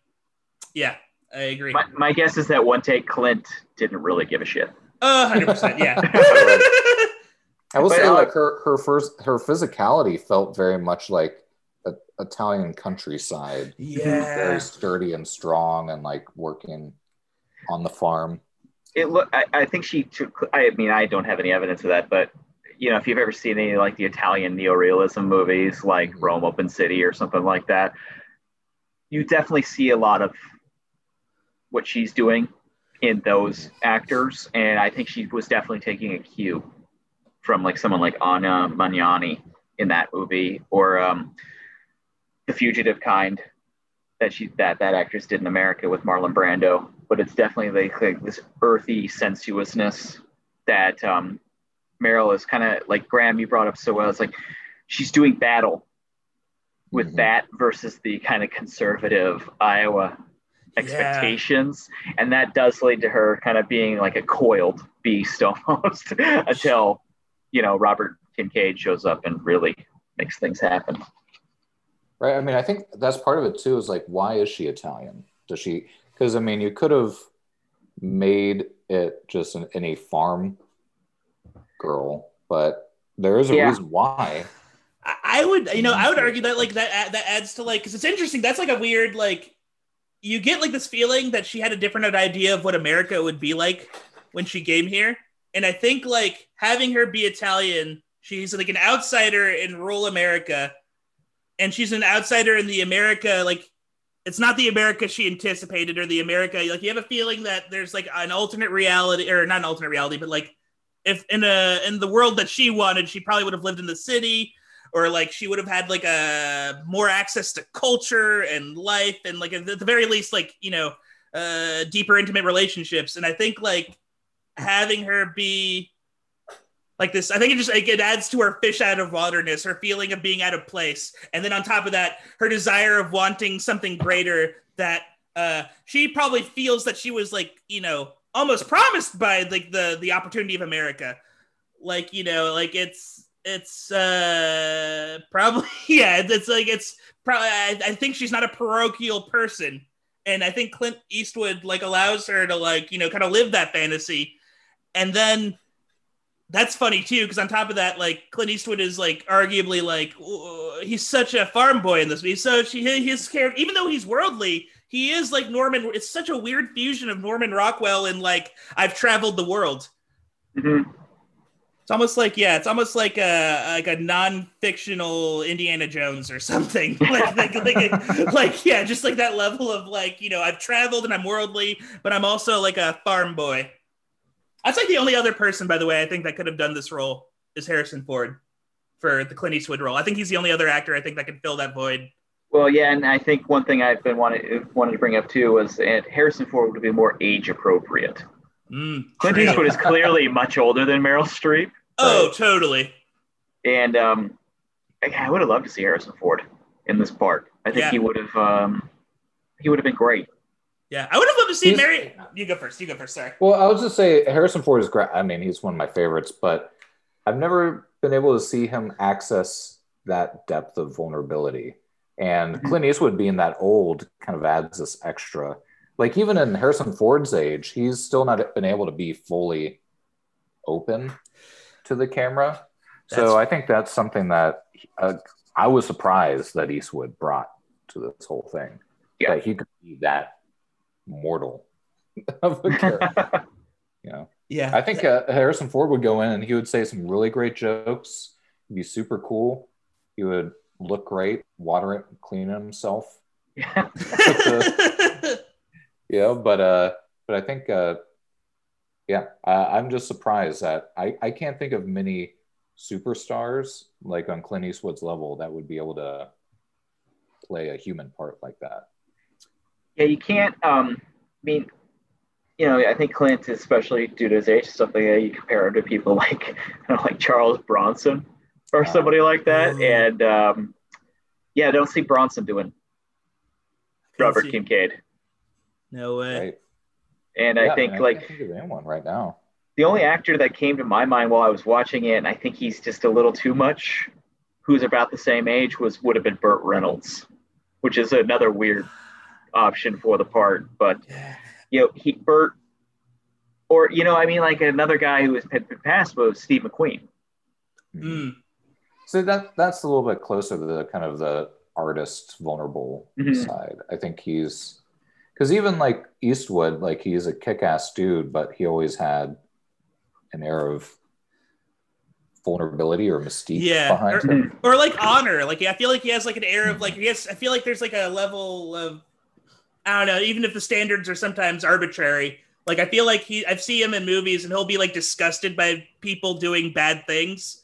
Yeah, I agree. My, my guess is that one take Clint didn't really give a shit. Uh, hundred percent. Yeah. I will But, say uh, like her her first her physicality felt very much like a, Italian countryside. yeah. Very sturdy and strong and like working on the farm. It look. I, I think she took. I mean, I don't have any evidence of that, but you know, if you've ever seen any like the Italian neorealism movies, like Rome Open City or something like that, you definitely see a lot of what she's doing in those actors, and I think she was definitely taking a cue from like someone like Anna Magnani in that movie, or um, The Fugitive Kind that she that that actress did in America with Marlon Brando. But it's definitely like, like this earthy sensuousness that um, Meryl is kind of like Graham. You brought up so well. It's like she's doing battle with Mhm. that versus the kind of conservative Iowa expectations, and that does lead to her kind of being like a coiled beast almost until you know Robert Kincaid shows up and really makes things happen. Right. I mean, I think that's part of it too. Is like, why is she Italian? Does she? Because I mean, you could have made it just an, any farm girl, but there is a Yeah. reason why. I I would, you know, I would argue that like that that adds to like because it's interesting. That's like a weird like you get like this feeling that she had a different idea of what America would be like when she came here, and I think like having her be Italian, she's like an outsider in rural America, and she's an outsider in the America like it's not the America she anticipated or the America like you have a feeling that there's like an alternate reality or not an alternate reality, but like if in a in the world that she wanted, she probably would have lived in the city or like she would have had like a more access to culture and life and like at the very least like you know uh deeper intimate relationships. And i think like having her be like this i think it just like, it adds to her fish out of waterness her feeling of being out of place. And then on top of that her desire of wanting something greater that uh she probably feels that she was like you know almost promised by like the the opportunity of america. Like you know like it's it's uh probably yeah it's, like it's probably I, I think she's not a parochial person. And i think clint eastwood like allows her to like you know kind of live that fantasy. And then that's funny too because on top of that like clint eastwood is like arguably like he's such a farm boy in this. Movie so she his character even though he's worldly he is like norman it's such a weird fusion of norman rockwell and like i've traveled the world Mhm. it's almost like yeah, it's almost like a like a non-fictional Indiana Jones or something. like, like, like, like yeah, just like that level of like you know I've traveled and I'm worldly, but I'm also like a farm boy. That's like the only other person, by the way, I think that could have done this role is Harrison Ford. for the Clint Eastwood role. I think he's the only other actor I think that can fill that void. Well, yeah, and I think one thing I've been wanting wanted to bring up too was that Harrison Ford would be more age appropriate. Mm, Clint true. Eastwood is clearly much older than Meryl Streep, Oh, totally. and um, I, I would have loved to see Harrison Ford in this part. I think Yeah. he would have um, he would have been great. Yeah, I would have loved to see He's- Mary. You go first. You go first. Sorry. Well, I was just say Harrison Ford is great. I mean, he's one of my favorites, but I've never been able to see him access that depth of vulnerability. And Mhm. Clint Eastwood being that old kind of adds this extra. Like even in Harrison Ford's age, he's still not been able to be fully open to the camera. That's- so I think that's something that uh, I was surprised that Eastwood brought to this whole thing. Yeah. That he could be that mortal of a character. you know. Yeah, I think uh, Harrison Ford would go in and he would say some really great jokes. He'd be super cool. He would look great, water it, clean himself. Yeah. You know, but uh, but I think uh, yeah, I'm just surprised that I I can't think of many superstars like on Clint Eastwood's level that would be able to play a human part like that. Yeah, you can't. Um, I mean, you know, I think Clint, especially due to his age like that, you compare him to people like, you know, like Charles Bronson or somebody like that. Ooh. And um, yeah, I don't see Bronson doing Robert see- Kincaid. No way. Right? And Yeah, I think man, like can't think of anyone right now. the only actor that came to my mind while I was watching it, and I think he's just a little too much, who's about the same age, was would have been Burt Reynolds, which is another weird option for the part. But you know, he Burt, or you know, I mean, like another guy who has had been passed was Steve McQueen. Mm. So that that's a little bit closer to the kind of the artist vulnerable Mhm. side. I think he's because even like Eastwood, like he's a kick-ass dude, but he always had an air of vulnerability or mystique Yeah, behind or- him. Or like honor. Like I feel like he has like an air of like he has. I feel like there's like a level of I don't know. Even if the standards are sometimes arbitrary, like I feel like he. I've seen him in movies and he'll be like disgusted by people doing bad things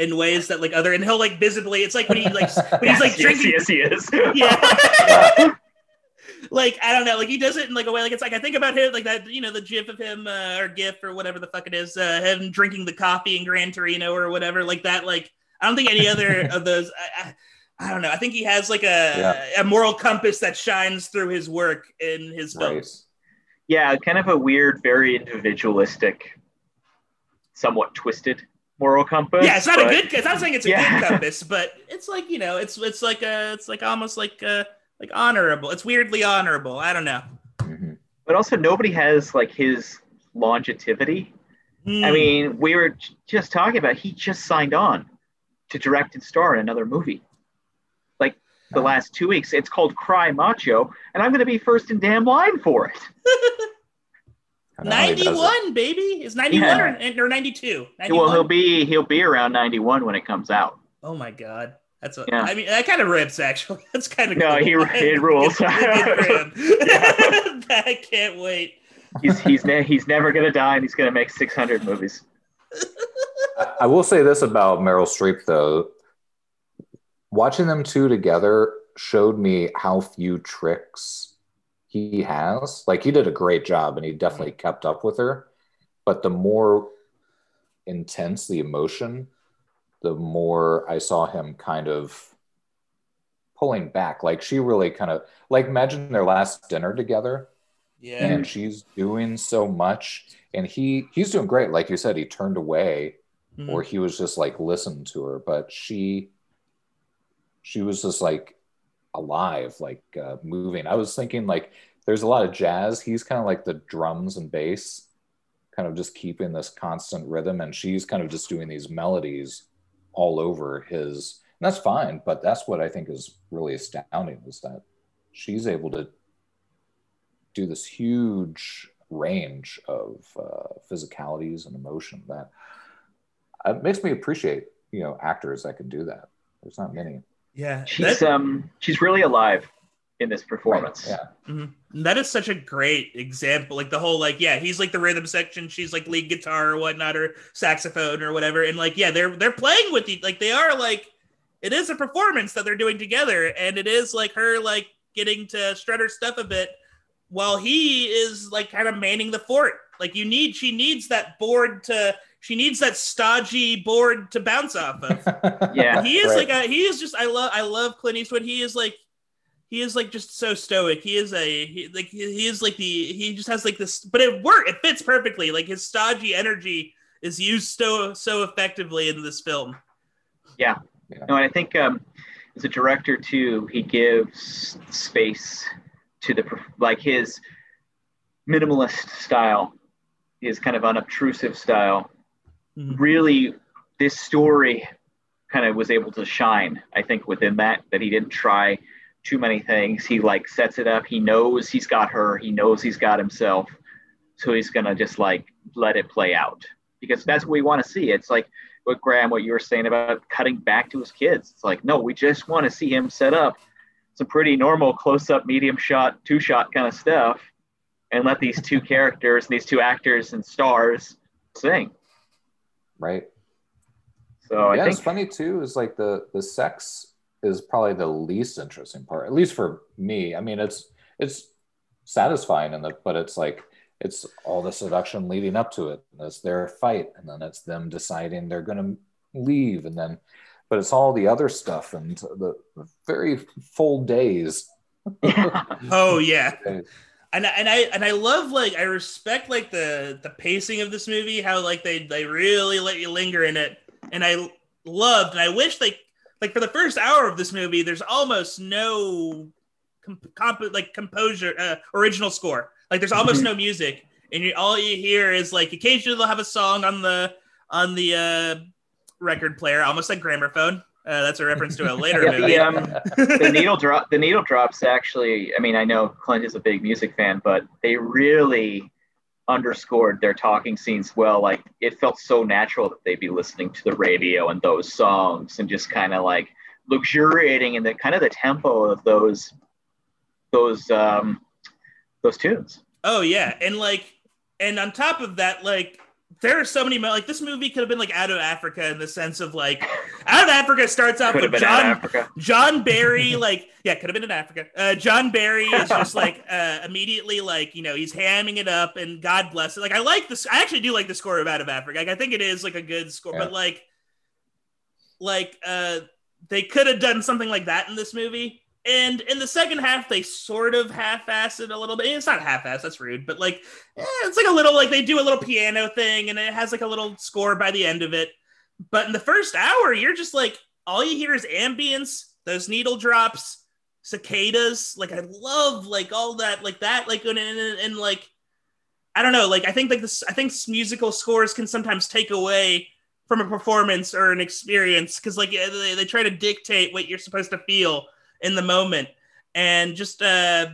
in ways that like other and he'll like visibly. It's like when he like when he's like yes, drinking. yes, he is. Yeah. like I don't know, like he does it in like a way like it's like I think about him like that, you know, the gif of him uh, or gif or whatever the fuck it is, uh, him drinking the coffee in Gran Torino or whatever, like that. Like I don't think any other of those. I, I, I don't know. I think he has like a a moral compass that shines through his work in his right. films. yeah, kind of a weird, very individualistic, somewhat twisted moral compass. Yeah, it's not but- a good. It's not saying it's a Yeah. good compass, but it's like you know, it's it's like a, it's like almost like uh like honorable. It's weirdly honorable. I don't know. Mhm. But also, nobody has like his longevity. I Hmm. mean, we were just talking about he just signed on to direct and star in another movie. Like the last two weeks, it's called Cry Macho, and I'm going to be first in damn line for it. I know how he does it. 91 baby is 91 Yeah. or, or 92 Well, he'll be he'll be around 91 when it comes out. oh my god that's what Yeah. i mean that kind of rips actually that's kind of No, cool. he- it rules. Good- good for him. Yeah. i can't wait He's he's ne- he's never going to die, and he's going to make 600 movies. I- I will say this about Meryl Streep though. Watching them two together showed me how few tricks he has. Like he did a great job and he definitely kept up with her. But the more intense the emotion, the more I saw him kind of pulling back. Like she really kind of like imagine their last dinner together yeah and she's doing so much and he he's doing great like you said he turned away Mhm. or he was just like listening to her but she she was just like alive like uh, moving. I was thinking like there's a lot of jazz. He's kind of like the drums and bass kind of just keeping this constant rhythm and she's kind of just doing these melodies all over his and that's fine but that's what i think is really astounding is that she's able to do this huge range of uh, physicalities and emotion that it makes me appreciate you know actors that can do that. There's not many yeah She's That- um she's really alive, in this performance. Right, yeah. Mm-hmm. That is such a great example. Like the whole like yeah, he's like the rhythm section, she's like lead guitar or whatnot or saxophone or whatever, and like yeah, they're they're playing with you. Like they are like it is a performance that they're doing together, and it is like her like getting to strut her stuff a bit while he is like kind of manning the fort. Like you need, she needs that board to, she needs that stodgy board to bounce off of. yeah, he is right. like a, he is just. I love, I love Clint Eastwood. He is like, he is like just so stoic. He is a he, like he is like the he just has like this, but it work. It fits perfectly. Like his stodgy energy is used so so effectively in this film. Yeah, yeah. no, and I think um, as a director too, he gives space to the like his minimalist style, his kind of unobtrusive style. Mm-hmm. Really, this story kind of was able to shine. I think within that that he didn't try too many things. He like sets it up. He knows he's got her. He knows he's got himself. So he's gonna just like let it play out because that's what we want to see. It's like what Graham, what you were saying about cutting back to his kids. It's like no, we just want to see him set up some pretty normal close-up, medium shot, two-shot kind of stuff, and let these two characters, and these two actors and stars sing. Right. So yeah, I think it's funny too. Is like the the sex is probably the least interesting part, at least for me. I mean, it's it's satisfying in the, but it's like it's all the seduction leading up to it. It's their fight, and then it's them deciding they're going to leave, and then but it's all the other stuff and the very full days. oh yeah. And, and I and I love like I respect like the the pacing of this movie how like they they really let you linger in it and I loved and I wish like like for the first hour of this movie there's almost no comp, comp like composure uh, original score like there's almost mm-hmm. no music and you, all you hear is like occasionally they'll have a song on the on the uh record player, almost like gramophone. Uh, that's a reference to a later yeah, movie. The, um, the needle drop, the needle drops. Actually, I mean, I know Clint is a big music fan, but they really underscored their talking scenes well. Like it felt so natural that they'd be listening to the radio and those songs, and just kind of like luxuriating in the kind of the tempo of those those um those tunes. Oh yeah, and like, and on top of that, like there are so many like this movie could have been like out of Africa in the sense of like out of Africa starts off with John John Barry like yeah could have been in Africa. Uh, John Barry is just like uh, immediately like you know he's hamming it up and God bless it. Like I like this I actually do like the score of Out of Africa. Like I think it is like a good score yeah. but like like uh they could have done something like that in this movie and in the second half, they sort of half-ass it a little bit. It's not half-ass, that's rude, but like eh, it's like a little like they do a little piano thing, and it has like a little score by the end of it. But in the first hour, you're just like all you hear is ambience, those needle drops, cicadas. Like I love like all that, like that, like and, and, and like I don't know, like I think like this. I think musical scores can sometimes take away from a performance or an experience because like they, they try to dictate what you're supposed to feel in the moment. And just uh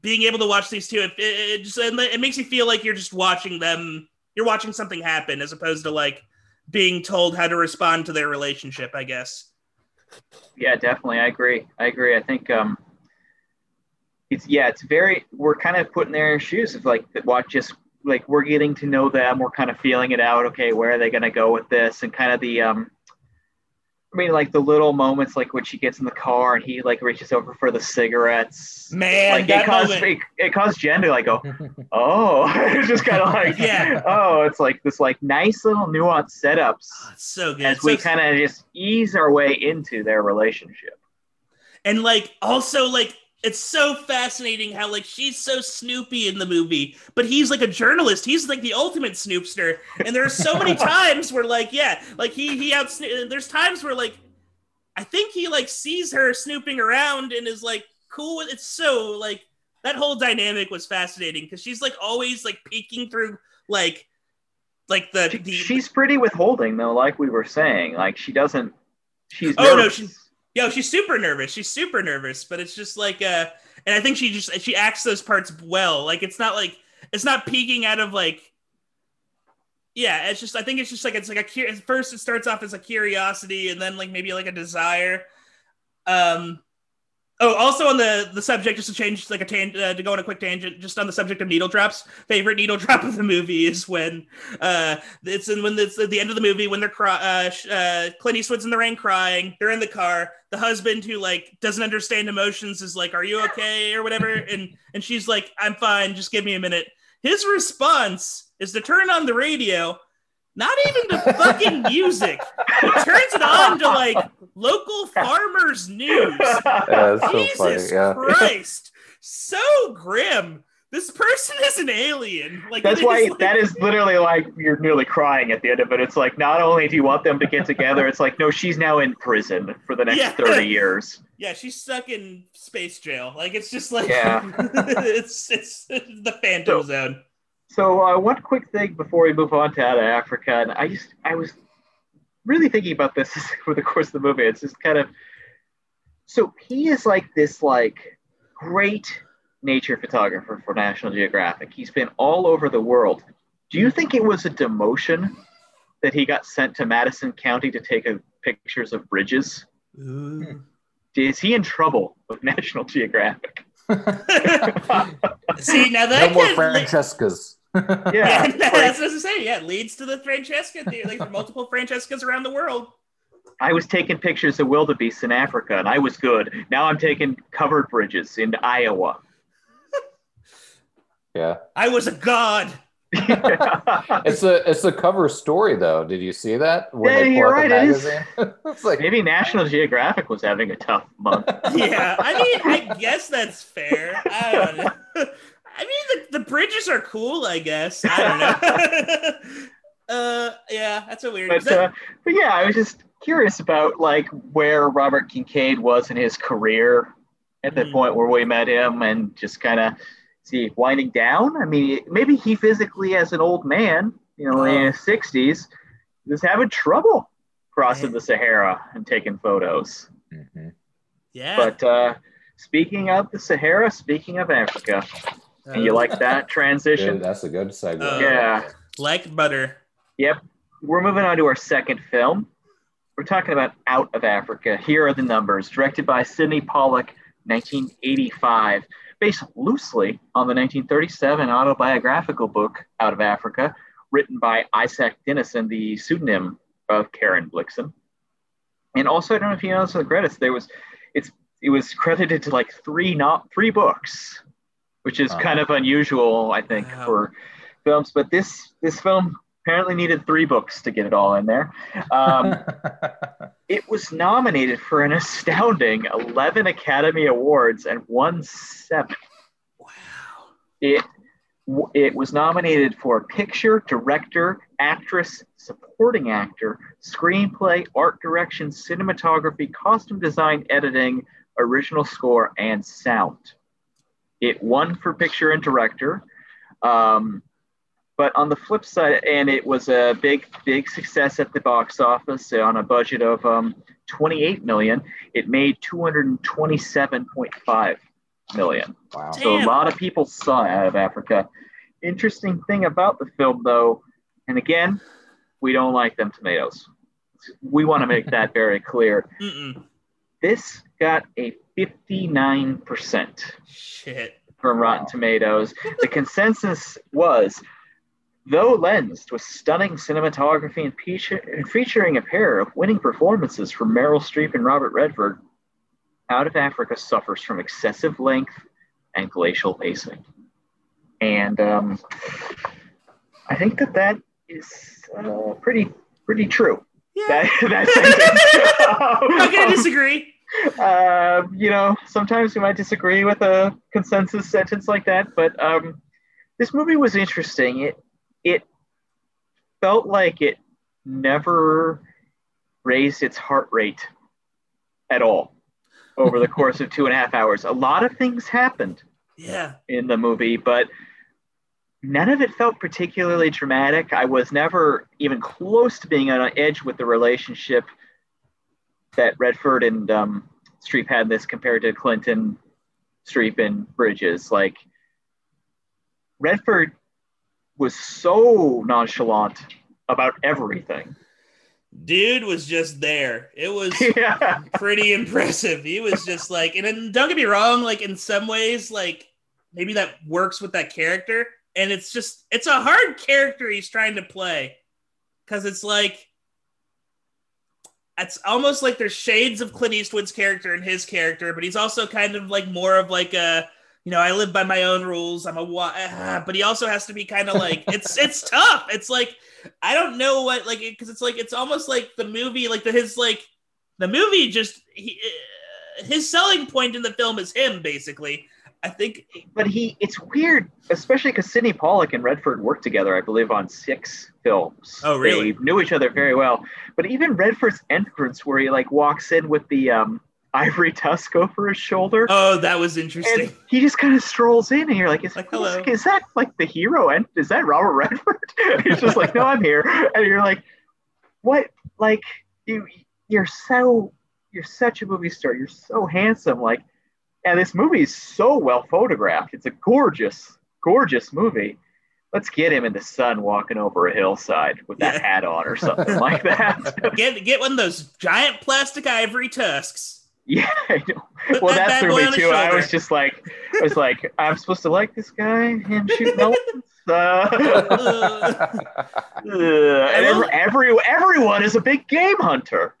being able to watch these two it, it just it makes you feel like you're just watching them you're watching something happen as opposed to like being told how to respond to their relationship i guess. Yeah definitely. I agree. I agree. I think um it's yeah it's very we're kind of putting their shoes of like watch just like we're getting to know them. We're kind of feeling it out. Okay where are they going to go with this? And kind of the um I mean, like the little moments, like when she gets in the car and he like reaches over for the cigarettes. Man, like it caused it, it, caused Jen to like go, oh, it's just kind of like, yeah, oh, it's like this like nice little nuanced setups. Oh, so good. As so we kind of just ease our way into their relationship. And like also like it's so fascinating how like she's so snoopy in the movie but he's like a journalist. He's like the ultimate snoopster. And there are so many times where like yeah like he he out there's times where like i think he like sees her snooping around and is like cool it's so like that whole dynamic was fascinating because she's like always like peeking through like like the, the she's pretty withholding though like we were saying. Like she doesn't she's oh no she's Yo, she's super nervous. She's super nervous, but it's just like uh and I think she just she acts those parts well. Like it's not like it's not peeking out of like yeah, it's just I think it's just like it's like a first it starts off as a curiosity and then like maybe like a desire. Um Oh, also on the the subject, just to change like a tan- uh, to go on a quick tangent, just on the subject of needle drops. Favorite needle drop of the movie is when uh it's in when it's at the end of the movie when they're cry- uh, uh Clint Eastwood's in the rain crying. They're in the car. The husband who like doesn't understand emotions is like, "Are you okay?" or whatever, and and she's like, "I'm fine. Just give me a minute." His response is to turn on the radio not even the fucking music. He turns it on to like local farmers news. Yeah, it's so Jesus funny. Yeah. Christ. So grim. This person is an alien. Like That's why is, like- that is literally like you're nearly crying at the end of it. It's like not only do you want them to get together, it's like no, she's now in prison for the next Yeah. 30 years. Yeah, she's stuck in space jail. Like it's just like Yeah. it's it's the phantom So- zone. So uh, one quick thing before we move on to out of Africa, and I just I was really thinking about this for the course of the movie. It's just kind of so he is like this like great nature photographer for National Geographic. He's been all over the world. Do you think it was a demotion that he got sent to Madison County to take a, pictures of bridges? Is he in trouble with National Geographic? See now that no more could- Francescas. Yeah, Yeah, that's what I was saying. Yeah, it leads to the Francesca theory. Like multiple Francescas around the world. I was taking pictures of wildebeest in Africa, and I was good. Now I'm taking covered bridges in Iowa. yeah. I was a god. It's a it's a cover story though. Did you see that? When Yeah, they you're right, it is. it's like Maybe National Geographic was having a tough month. Yeah, I mean, I guess that's fair. I don't know. I mean, the, the bridges are cool. I guess. I don't know. uh, yeah, that's a weird. is But, that- uh, but yeah, I was just curious about like where Robert Kincaid was in his career at the Mhm. point where we met him, and just kind of see winding down. I mean, maybe he physically, as an old man, you know, in Oh. his sixties, was having trouble crossing Man. the Sahara and taking photos. Mhm. yeah. But uh, speaking of the Sahara, speaking of Africa, and you like that transition? Good, that's a good segue. Uh, Yeah. like butter. Yep. We're moving on to our second film. We're talking about Out of Africa. Here are the numbers. Directed by Sydney Pollack, 1985. Based loosely on the 1937 autobiographical book Out of Africa, written by Isak Dinesen, the pseudonym of Karen Blixen. And also, I don't know if you noticed in the credits, there was it's it was credited to like three not three books, which is Uh-huh. kind of unusual, I think, for films. But this this film apparently needed three books to get it all in there. Um, it was nominated for an astounding 11 Academy Awards and won seven. Wow. It it was nominated for picture, director, actress, supporting actor, screenplay, art direction, cinematography, costume design, editing, original score, and sound. It won for picture and director. Um, but on the flip side, and it was a big, big success at the box office on a budget of um, 28 million. It made 227.5 million. wow. So a lot of people saw it Out of Africa. Interesting thing about the film, though, and again, we don't like them tomatoes. We want to make that very clear. Mm-mm. This got a 59% Shit. from Rotten Tomatoes. The consensus was, though lensed with stunning cinematography and, feature, and featuring a pair of winning performances from Meryl Streep and Robert Redford, Out of Africa suffers from excessive length and glacial pacing. And um, I think that that is uh, pretty pretty true. Yeah. That, I'm gonna disagree. uh, you know, sometimes you might disagree with a consensus sentence like that, but um, this movie was interesting. It it felt like it never raised its heart rate at all over the course of two and a half hours. A lot of things happened Yeah. in the movie, but none of it felt particularly dramatic. I was never even close to being on edge with the relationship that Redford and um, Streep had in this compared to Clinton, Streep, and Bridges. Like Redford was so nonchalant about everything dude was just there. It was yeah. pretty impressive. He was just like, and then, don't get me wrong, like in some ways, like maybe that works with that character. And it's just, it's a hard character he's trying to play because it's like, it's almost like there's shades of Clint Eastwood's character and his character, but he's also kind of like more of like a, you know, I live by my own rules. I'm a, uh, but he also has to be kind of like, it's, it's tough. It's like, I don't know what like because it's like it's almost like the movie like the his like the movie just he, uh, his selling point in the film is him basically. I think, but he it's weird, especially because Sydney Pollack and Redford worked together, I believe, on six films. Oh, really? They knew each other very well. But even Redford's entrance, where he like walks in with the um ivory tusk over his shoulder. Oh, that was interesting. And he just kind of strolls in, and you're like, "Is, like, hello. is that like the hero? And is that Robert Redford?" he's just like, "No, I'm here," and you're like, "What? Like you? You're so you're such a movie star. You're so handsome. Like, and this movie is so well photographed. It's a gorgeous, gorgeous movie." Let's get him in the sun walking over a hillside with that Yeah. hat on or something like that. get get one of those giant plastic ivory tusks. Yeah, I know. Well, that that threw me too. I was just like, I was like, I'm supposed to like this guy, him shooting elephants. Uh, uh, and every everyone is a big game hunter.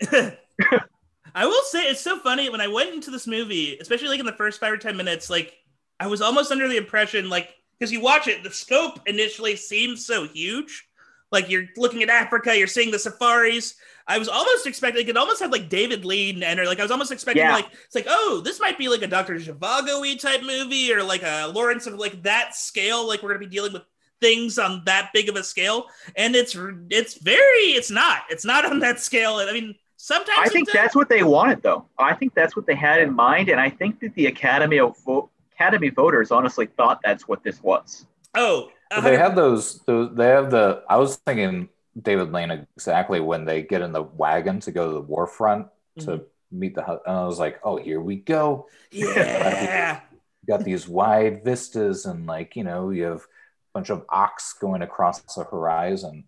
I will say it's so funny when I went into this movie, especially like in the first five or ten minutes, like I was almost under the impression, like because you watch it, the scope initially seems so huge. Like you're looking at Africa, you're seeing the safaris. I was almost expecting it almost had like David Lean and or like I was almost expecting Yeah. like it's like oh this might be like a Dr. Zhivago type movie or like a Lawrence of like that scale like we're gonna be dealing with things on that big of a scale and it's it's very it's not it's not on that scale I mean sometimes I think does. that's what they wanted, though. I think that's what they had in mind, and I think that the Academy of vo- Academy voters honestly thought that's what this was. Oh, But they have those, those. They have the. I was thinking David Lean exactly when they get in the wagon to go to the war front to Mm-hmm. meet the. hu- And I was like, oh, here we go. yeah. You got these wide vistas, and like you know, you have a bunch of ox going across the horizon,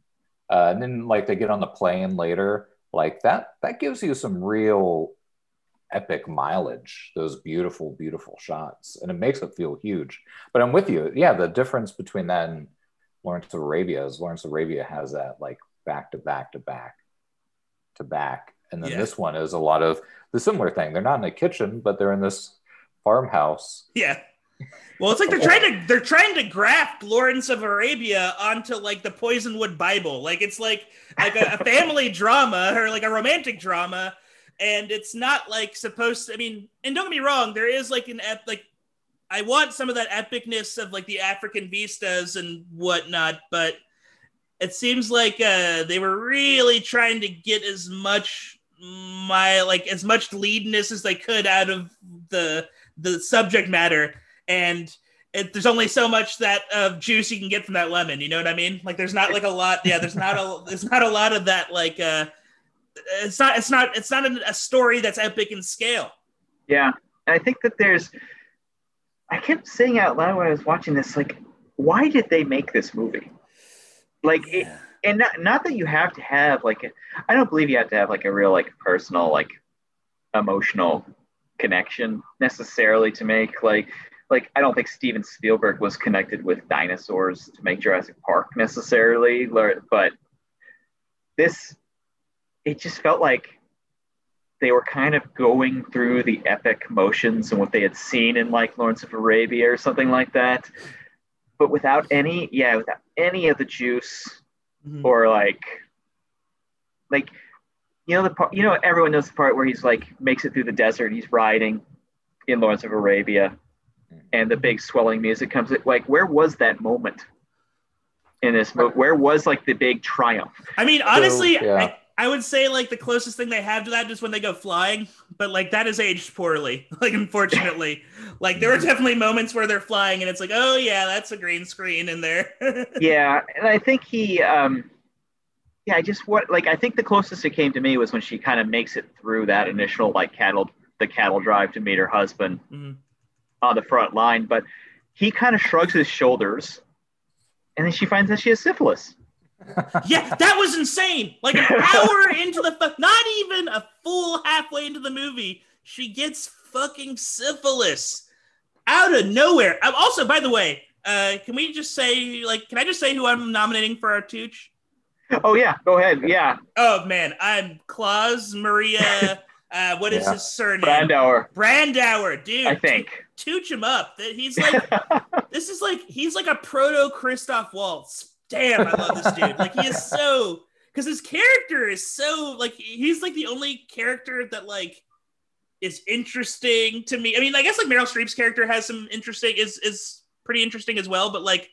uh, and then like they get on the plane later. Like that. That gives you some real epic mileage those beautiful beautiful shots and it makes it feel huge but i'm with you yeah the difference between that and lawrence of arabia is lawrence of arabia has that like back to back to back to back and then Yeah. this one is a lot of the similar thing they're not in a kitchen but they're in this farmhouse Yeah. Well, it's like they're trying to they're trying to graft Lawrence of Arabia onto like the Poisonwood Bible. Like it's like like a, a family drama or like a romantic drama, and it's not like supposed. To, I mean, and don't get me wrong, there is like an ep- like I want some of that epicness of like the African vistas and whatnot, but it seems like uh, they were really trying to get as much my like as much leadness as they could out of the the subject matter and it, there's only so much that of juice you can get from that lemon you know what i mean like there's not like a lot yeah there's not a there's not a lot of that like uh it's not it's not it's not a, a story that's epic in scale Yeah, and I think that there's. I kept saying out loud when I was watching this, like, why did they make this movie? Like, it, and not, not that you have to have like, I don't believe you have to have like a real like personal like emotional connection necessarily to make like like I don't think Steven Spielberg was connected with dinosaurs to make Jurassic Park necessarily, but this it just felt like they were kind of going through the epic motions and what they had seen in like Lawrence of Arabia or something like that, but without any, yeah, without any of the juice Mhm. or like, like, you know the part, you know everyone knows the part where he's like makes it through the desert, he's riding in Lawrence of Arabia, and the big swelling music comes. in. Like, where was that moment in this movie? Where was like the big triumph? i mean honestly yeah. I, I would say like the closest thing they have to that is when they go flying but like that is aged poorly like unfortunately like there were definitely moments where they're flying and it's like oh yeah that's a green screen in there yeah, and I think he, um, yeah, I just what like I think the closest it came to me was when she kind of makes it through that initial like cattle the cattle drive to meet her husband Mhm. On the front line, but he kind of shrugs his shoulders, and then she finds that she has syphilis, yeah, that was insane. Like an hour into the fu- not even a full halfway into the movie, she gets fucking syphilis out of nowhere. Um, also, by the way, uh, can we just say like, can I just say who I'm nominating for our Tooch? Oh yeah, go ahead. Yeah, Oh man, I'm Klaus Maria. Uh, what is Yeah. his surname? Brandauer, Brandauer, dude. I think. Tooch him up. That He's like this is like he's like a proto Christoph Waltz. Damn, I love this dude. Like he is so because his character is so like he's like the only character that like is interesting to me. I mean, I guess like Meryl Streep's character has some interesting is is pretty interesting as well, but like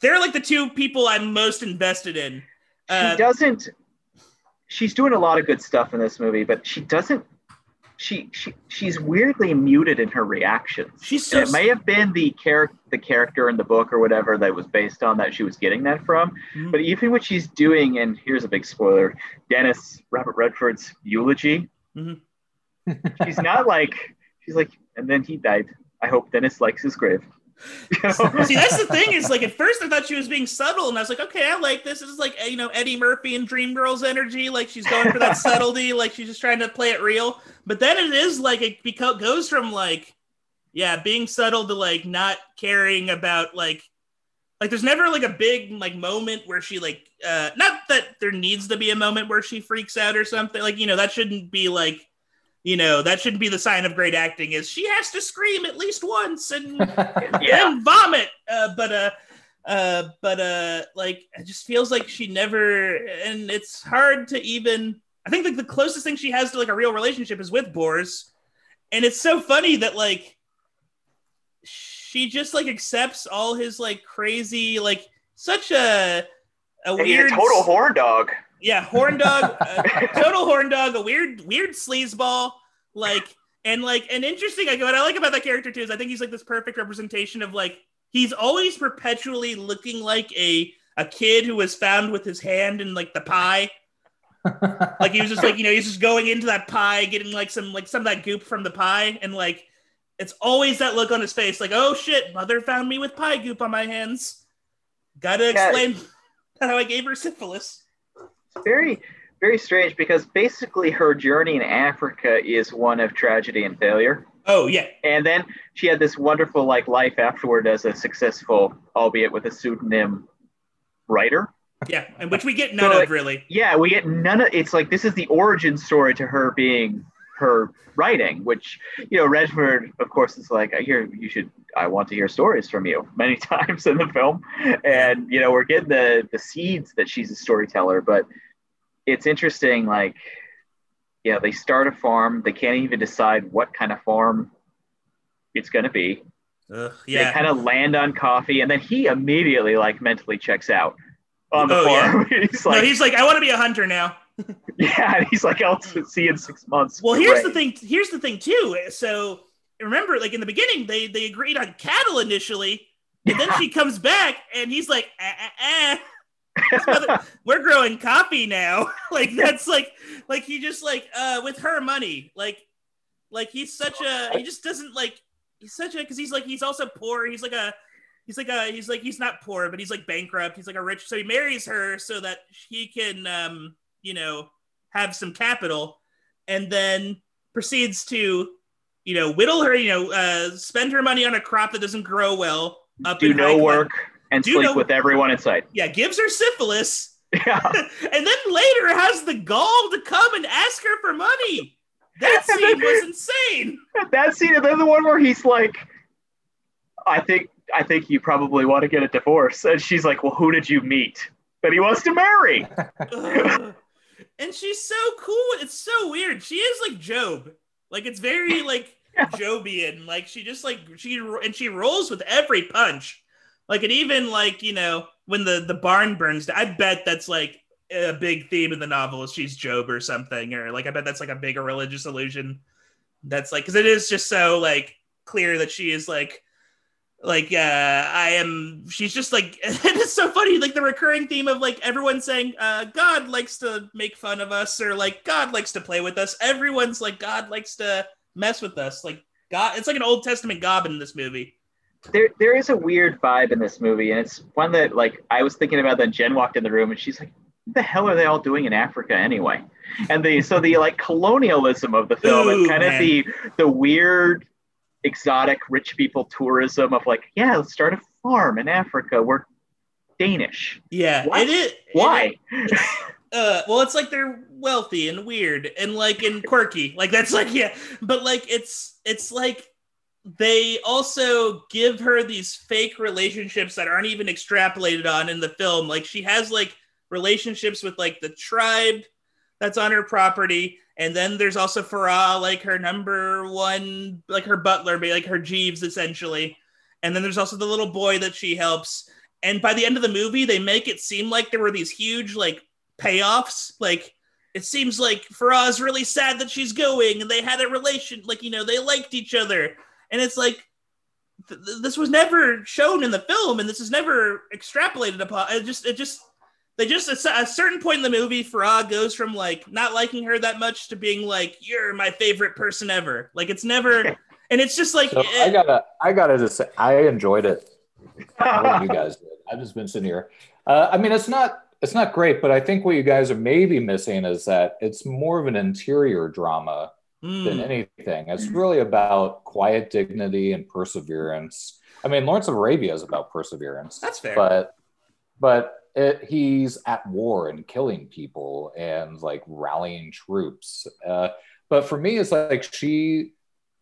they're like the two people I'm most invested in. she Uh, doesn't. She's doing a lot of good stuff in this movie, but she doesn't. She she she's weirdly muted in her reactions. she's so And it may have been the character the character in the book or whatever that was based on that she was getting that from. Mhm. But even what she's doing, and here's a big spoiler: Denys Robert Redford's eulogy. Mhm. she's not like she's like, and then he died. I hope Denys likes his grave. See, that's the thing is like at first I thought she was being subtle, and I was like, okay, I like this. This is like you know Eddie Murphy and Dreamgirls energy. Like she's going for that subtlety, like she's just trying to play it real. But then it is like it beco- goes from like yeah being subtle to like not caring about like like there's never like a big like moment where she like uh not that there needs to be a moment where she freaks out or something like you know that shouldn't be like you know that shouldn't be the sign of great acting is she has to scream at least once and yeah. and vomit. Uh, but uh, uh, but uh, like it just feels like she never, and it's hard to even. I think like the closest thing she has to like a real relationship is with Boris, and it's so funny that like she just like accepts all his like crazy like such a a He's a weird total horn dog. Yeah, horn dog, uh, total horn dog, a weird, weird sleazeball, like, and like, and interesting. Like, what I like about that character too is I think he's like this perfect representation of like he's always perpetually looking like a a kid who was found with his hand in like the pie. Like he was just like you know he's just going into that pie, getting like some like some of that goop from the pie, and like it's always that look on his face, like oh shit, mother found me with pie goop on my hands. Gotta Yeah. explain how I gave her syphilis. Very very strange because basically her journey in africa is one of tragedy and failure. Oh yeah, and then she had this wonderful like life afterward as a successful albeit with a pseudonym writer. Yeah, and which we get none So, of really. yeah we get none of it's like this is the origin story to her being her writing which you know redford of course is like i hear you should i want to hear stories from you many times in the film and you know we're getting the the seeds that she's a storyteller but it's interesting like yeah they start a farm they can't even decide what kind of farm it's going to be Ugh, they yeah, kind of land on coffee and then he immediately like mentally checks out on the Oh, yeah. he's like no, he's like, I want to be a hunter now. yeah he's like i'll see you in six months Well, here's the thing. Here's the thing too. So remember, like in the beginning, they they agreed on cattle initially, and then she comes back, and he's like, eh, eh, eh. Mother- we're growing coffee now. like that's like like he just like uh with her money, like like he's such a he just doesn't like he's such a because he's like he's also poor. He's like a he's like a he's like he's not poor, but he's like bankrupt. He's like a rich. So he marries her so that he can um you know have some capital, and then proceeds to you know whittle her you know uh spend her money on a crop that doesn't grow well. Up do in no work and Do sleep no- with everyone in sight Yeah, gives her syphilis, yeah and then later has the gall to come and ask her for money. That scene then- was insane. that scene and then the one where he's like i think i think you probably want to get a divorce and she's like well who did you meet that he wants to marry. And she's so cool. It's so weird. She is like Job. Like it's very like. Jobian. Like she just like she and she rolls with every punch. Like and even like you know when the the barn burns. down, I bet that's like a big theme in the novel. Is she's Job or something, or like I bet that's like a bigger religious illusion. That's like because it is just so like clear that she is like like uh i am she's just like it's so funny like the recurring theme of like everyone saying uh god likes to make fun of us or like god likes to play with us everyone's like god likes to mess with us like god it's like an old testament goblin in this movie there there is a weird vibe in this movie, and it's one that like I was thinking about. that Jen walked in the room, and she's like, "What the hell are they all doing in Africa anyway?" And the so the like colonialism of the film Ooh, and kind man. of the the weird exotic rich people tourism of like, yeah, let's start a farm in Africa. We're Danish. Yeah, What? it is. Why? uh well it's like they're wealthy and weird and like and quirky like that's like yeah but like it's it's like they also give her these fake relationships that aren't even extrapolated on in the film like she has like relationships with like the tribe that's on her property and then there's also Farah like her number one like her butler like her Jeeves essentially and then there's also the little boy that she helps and by the end of the movie they make it seem like there were these huge like payoffs. Like it seems like Farah's really sad that she's going, and they had a relation, like you know, they liked each other, and it's like th- this was never shown in the film, and this is never extrapolated upon. It just, it just, they just at a certain point in the movie, Farah goes from like not liking her that much to being like, "You're my favorite person ever." Like it's never, and it's just like, So eh, I gotta, I gotta just say, I enjoyed it. I don't know what you guys did. I've just been sitting here. Uh, I mean, it's not, it's not great, but I think what you guys are maybe missing is that it's more of an interior drama mm, than anything. It's really about quiet dignity and perseverance. I mean, Lawrence of Arabia is about perseverance, that's fair. but but it, he's at war and killing people and like rallying troops. Uh, but for me, it's like she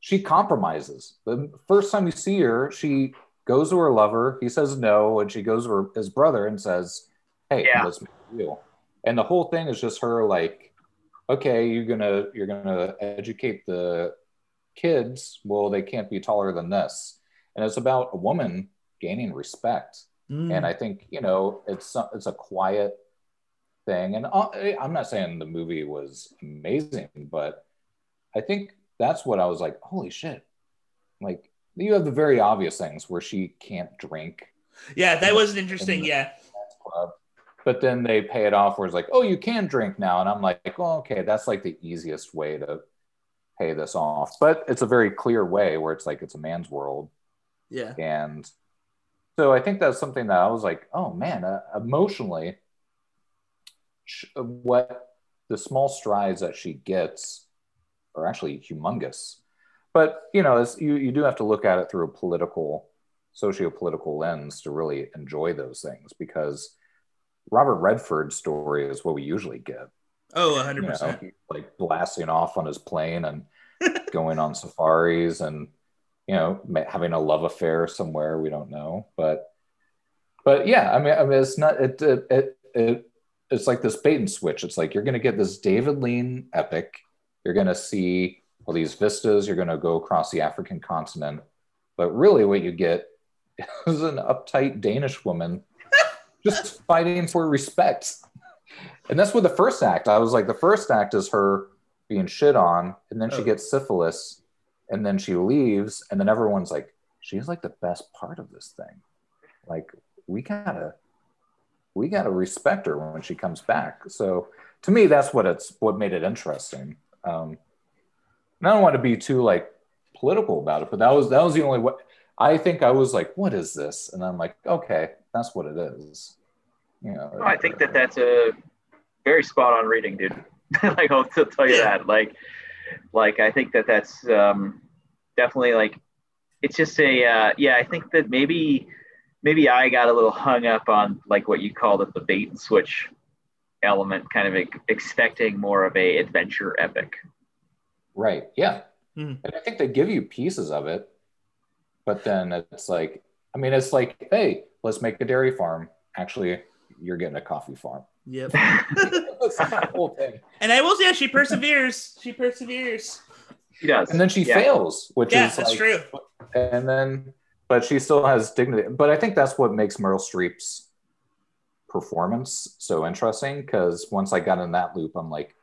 she compromises. The first time you see her, she goes to her lover. He says no, and she goes to her, his brother and says, "Hey, Yeah. let's make a deal." And the whole thing is just her like, "Okay, you're gonna you're gonna educate the kids. Well, they can't be taller than this." And it's about a woman gaining respect Mm. and I think you know it's it's a quiet thing. And uh, I'm not saying the movie was amazing, but I think that's what I was like, holy shit! Like you have the very obvious things where she can't drink, yeah, that was interesting. Yeah, club, but then they pay it off where it's like, oh, you can drink now, and I'm like, well, okay, that's like the easiest way to pay this off. But it's a very clear way where it's like it's a man's world yeah, and so I think that's something that I was like, oh man, uh, emotionally, sh- what the small strides that she gets are actually humongous. But you know, you you do have to look at it through a political, socio-political lens to really enjoy those things because Robert Redford's story is what we usually get oh, you hundred know, percent. like blasting off on his plane and going on safaris and you know having a love affair somewhere we don't know but but yeah i mean i mean it's not it it, it, it it's like this bait and switch. It's like you're going to get this david lean epic. You're going to see all these vistas. You're going to go across the african continent. But really what you get is an uptight danish woman just fighting for respect. And that's what the first act i was like the first act is her being shit on and then she Oh. gets syphilis and then she leaves and then everyone's like she's like the best part of this thing. Like we gotta we gotta respect her when she comes back. So to me that's what it's what made it interesting. Um and i don't want to be too like political about it but that was that was the only way i think i was like what is this? And i'm like okay that's what it is. You know I think that that's a very spot on reading, dude. like I'll tell you that. Like, like I think that that's um, definitely like it's just a uh, yeah. I think that maybe maybe I got a little hung up on like what you called it the bait and switch element, kind of ex- expecting more of a adventure epic. Right. Yeah. Mhm. And I think they give you pieces of it, but then it's like, I mean, it's like, hey, let's make a dairy farm. Actually, you're getting a coffee farm. Yep. That's the whole thing. and I will say, she perseveres. She perseveres. She does, And then she Yeah. fails, which Yeah, is that's like, true. and then, but she still has dignity. But I think that's what makes Meryl Streep's performance so interesting because once I got in that loop, I'm like,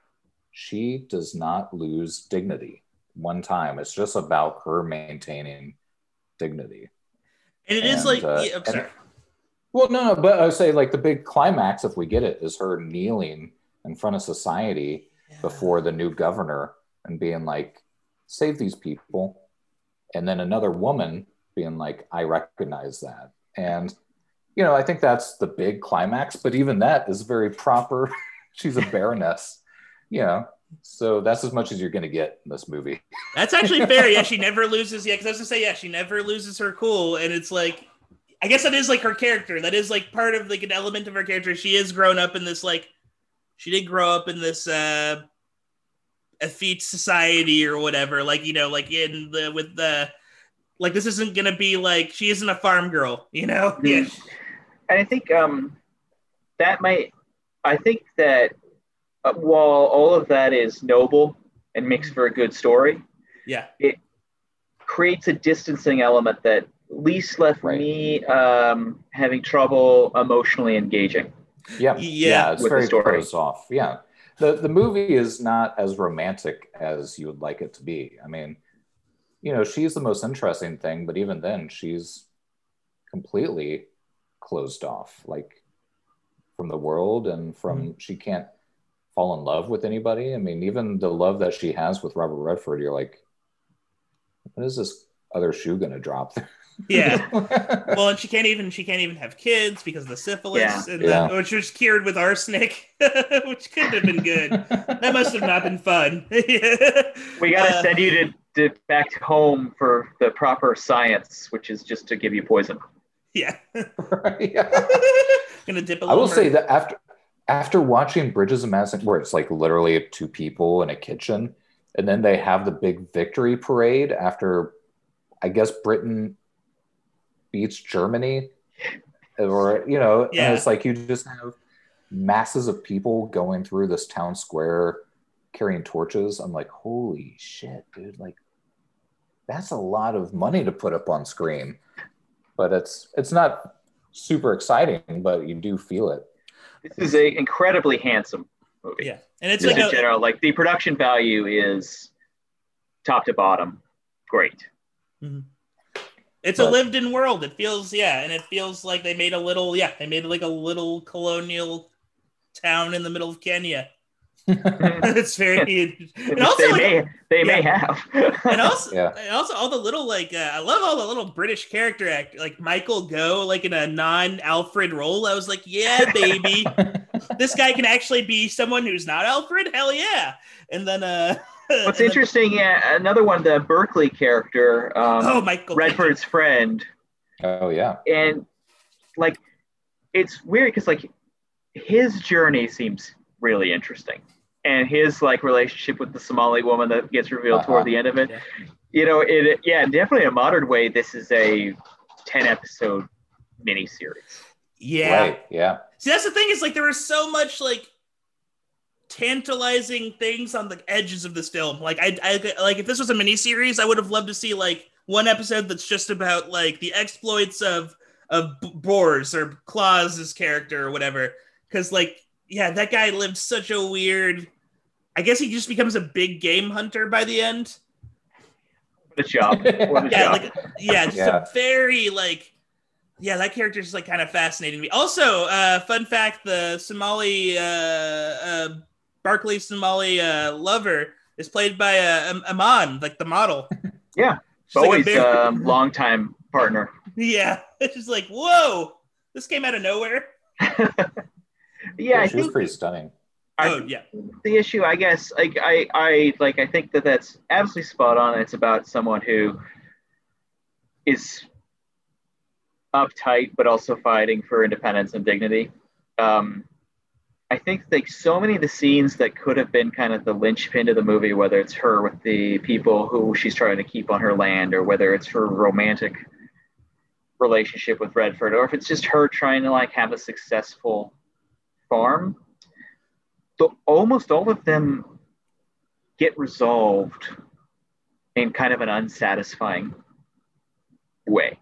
she does not lose dignity one time. It's just about her maintaining dignity. And it is And, like, uh, yeah, I'm and- Well, no, no, but I would say like the big climax, if we get it, is her kneeling in front of society before the new governor and being like, save these people. And then another woman being like, I recognize that. And, you know, I think that's the big climax, but even that is very proper. She's a baroness, you know, so that's as much as you're going to get in this movie. That's actually fair. Yeah, she never loses. Yeah, because I was gonna say, yeah, she never loses her cool, and it's like, I guess that is like her character. That is like part of like an element of her character. She is grown up in this like, she didn't grow up in this uh effete society or whatever. Like you know, like in the with the like this isn't gonna be like she isn't a farm girl. You know? Yeah. And I think um, that might, I think that uh, while all of that is noble and makes for a good story, Yeah. It creates a distancing element that at least left Right. me um, having trouble emotionally engaging. Yeah, Yeah. it's very closed off. Yeah, the the movie is not as romantic as you would like it to be. I mean, you know, she's the most interesting thing, but even then, she's completely closed off, like from the world and from Mm-hmm. she can't fall in love with anybody. I mean, even the love that she has with Robert Redford, you're like, when is this other shoe gonna drop? Yeah. Well, and she can't even she can't even have kids because of the syphilis, Yeah. and Yeah. The, which was cured with arsenic, which could have been good. That must have not been fun. We got to Uh, send you to, to back home for the proper science, which is just to give you poison. Yeah, Right, yeah. gonna dip a I will little. say that after after watching Bridges of Madison, where it's like literally two people in a kitchen, and then they have the big victory parade after, I guess Britain beats Germany, or you know, Yeah. and it's like you just have masses of people going through this town square carrying torches. I'm like, holy shit, dude! Like, that's a lot of money to put up on screen, but it's it's not super exciting, but you do feel it. This is a incredibly handsome movie. yeah, and it's Just like in a, general, like the production value is top to bottom great. Mm-hmm. It's a lived-in world. It feels yeah, and it feels like they made a little yeah, they made like a little colonial town in the middle of Kenya. it's very and also they like, may they may have. and also, Yeah. and also all the little like uh, I love all the little British character act like Michael Gough like in a non Alfred role. I was like, yeah, baby, this guy can actually be someone who's not Alfred. Hell yeah! And then uh, What's and then- interesting, yeah, another one, the Berkeley character, um, oh, Michael Redford's friend, Oh yeah. and like it's weird because like his journey seems really interesting and his like relationship with the somali woman that gets revealed Uh-huh. toward the end of it Yeah. you know it yeah definitely in a modern way this is a 10 episode miniseries Yeah. Right. Yeah. See, that's the thing is like there was so much like tantalizing things on the edges of this film. Like I, I like if this was a miniseries, I would have loved to see like one episode that's just about like the exploits of of B- Bror's or Klaus's character or whatever. Because like yeah, that guy lived such a weird. I guess he just becomes a big game hunter by the end. what a job what Yeah, job like yeah, just Yeah. a very like yeah, that character is like kind of fascinating to me. Also, uh, fun fact: the Somali uh, uh, Berkeley Somali uh, lover is played by uh, Am- Iman, like the model. Yeah, She's like a always very- um, longtime partner yeah, it's just like whoa, this came out of nowhere. yeah i she was pretty stunning. Oh yeah, the issue i guess like i i like i think that that's absolutely spot on. It's about someone who is uptight but also fighting for independence and dignity. Um i think like so many of the scenes that could have been kind of the linchpin to the movie whether it's her with the people who she's trying to keep on her land or whether it's her romantic relationship with redford or if it's just her trying to like have a successful farm the, almost all of them get resolved in kind of an unsatisfying way,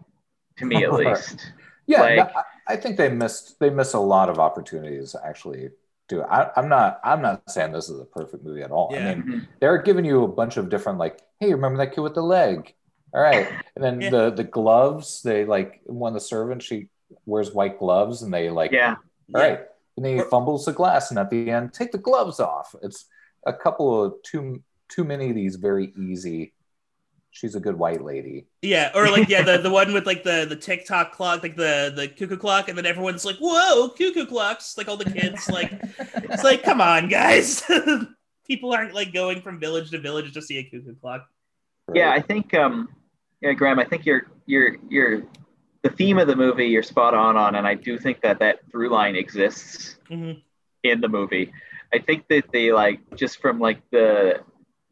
to me at least. Yeah, Like- no, I, I think they missed they miss a lot of opportunities actually. Do I, I'm not I'm not saying this is a perfect movie at all. Yeah. I mean, Mhm. they're giving you a bunch of different like, hey, remember that kid with the leg? All right, and then Yeah. the the gloves. They like one of the servants she wears white gloves, and they like, Yeah, all right, and he fumbles the glass, and at the end, take the gloves off. It's a couple of too too many of these very easy she's a good white lady. Yeah, or like yeah, the, the one with like the the TikTok clock, like the the cuckoo clock, and then everyone's like, "Whoa, cuckoo clocks!" Like all the kids, like it's like, come on, guys. People aren't like going from village to village to see a cuckoo clock. Yeah, I think um, yeah, Graham, I think you're you're you're the theme of the movie you're spot on on, and I do think that that through line exists Mhm. in the movie. I think that they like just from like the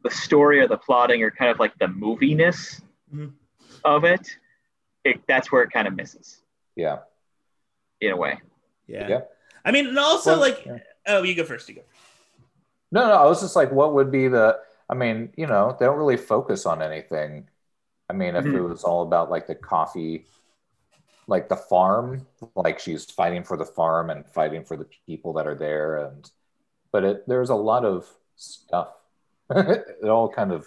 the story or the plotting or kind of like the moviness Mhm. of it, it that's where it kind of misses Yeah. in a way. Yeah. Yeah. I mean, and also Well, like, yeah. oh, you go first. You go. No, no, I was just like, what would be the? I mean, you know, they don't really focus on anything. I mean, if it Mhm. was all about like the coffee, like the farm, like she's fighting for the farm and fighting for the people that are there, and but it there's a lot of stuff. it all kind of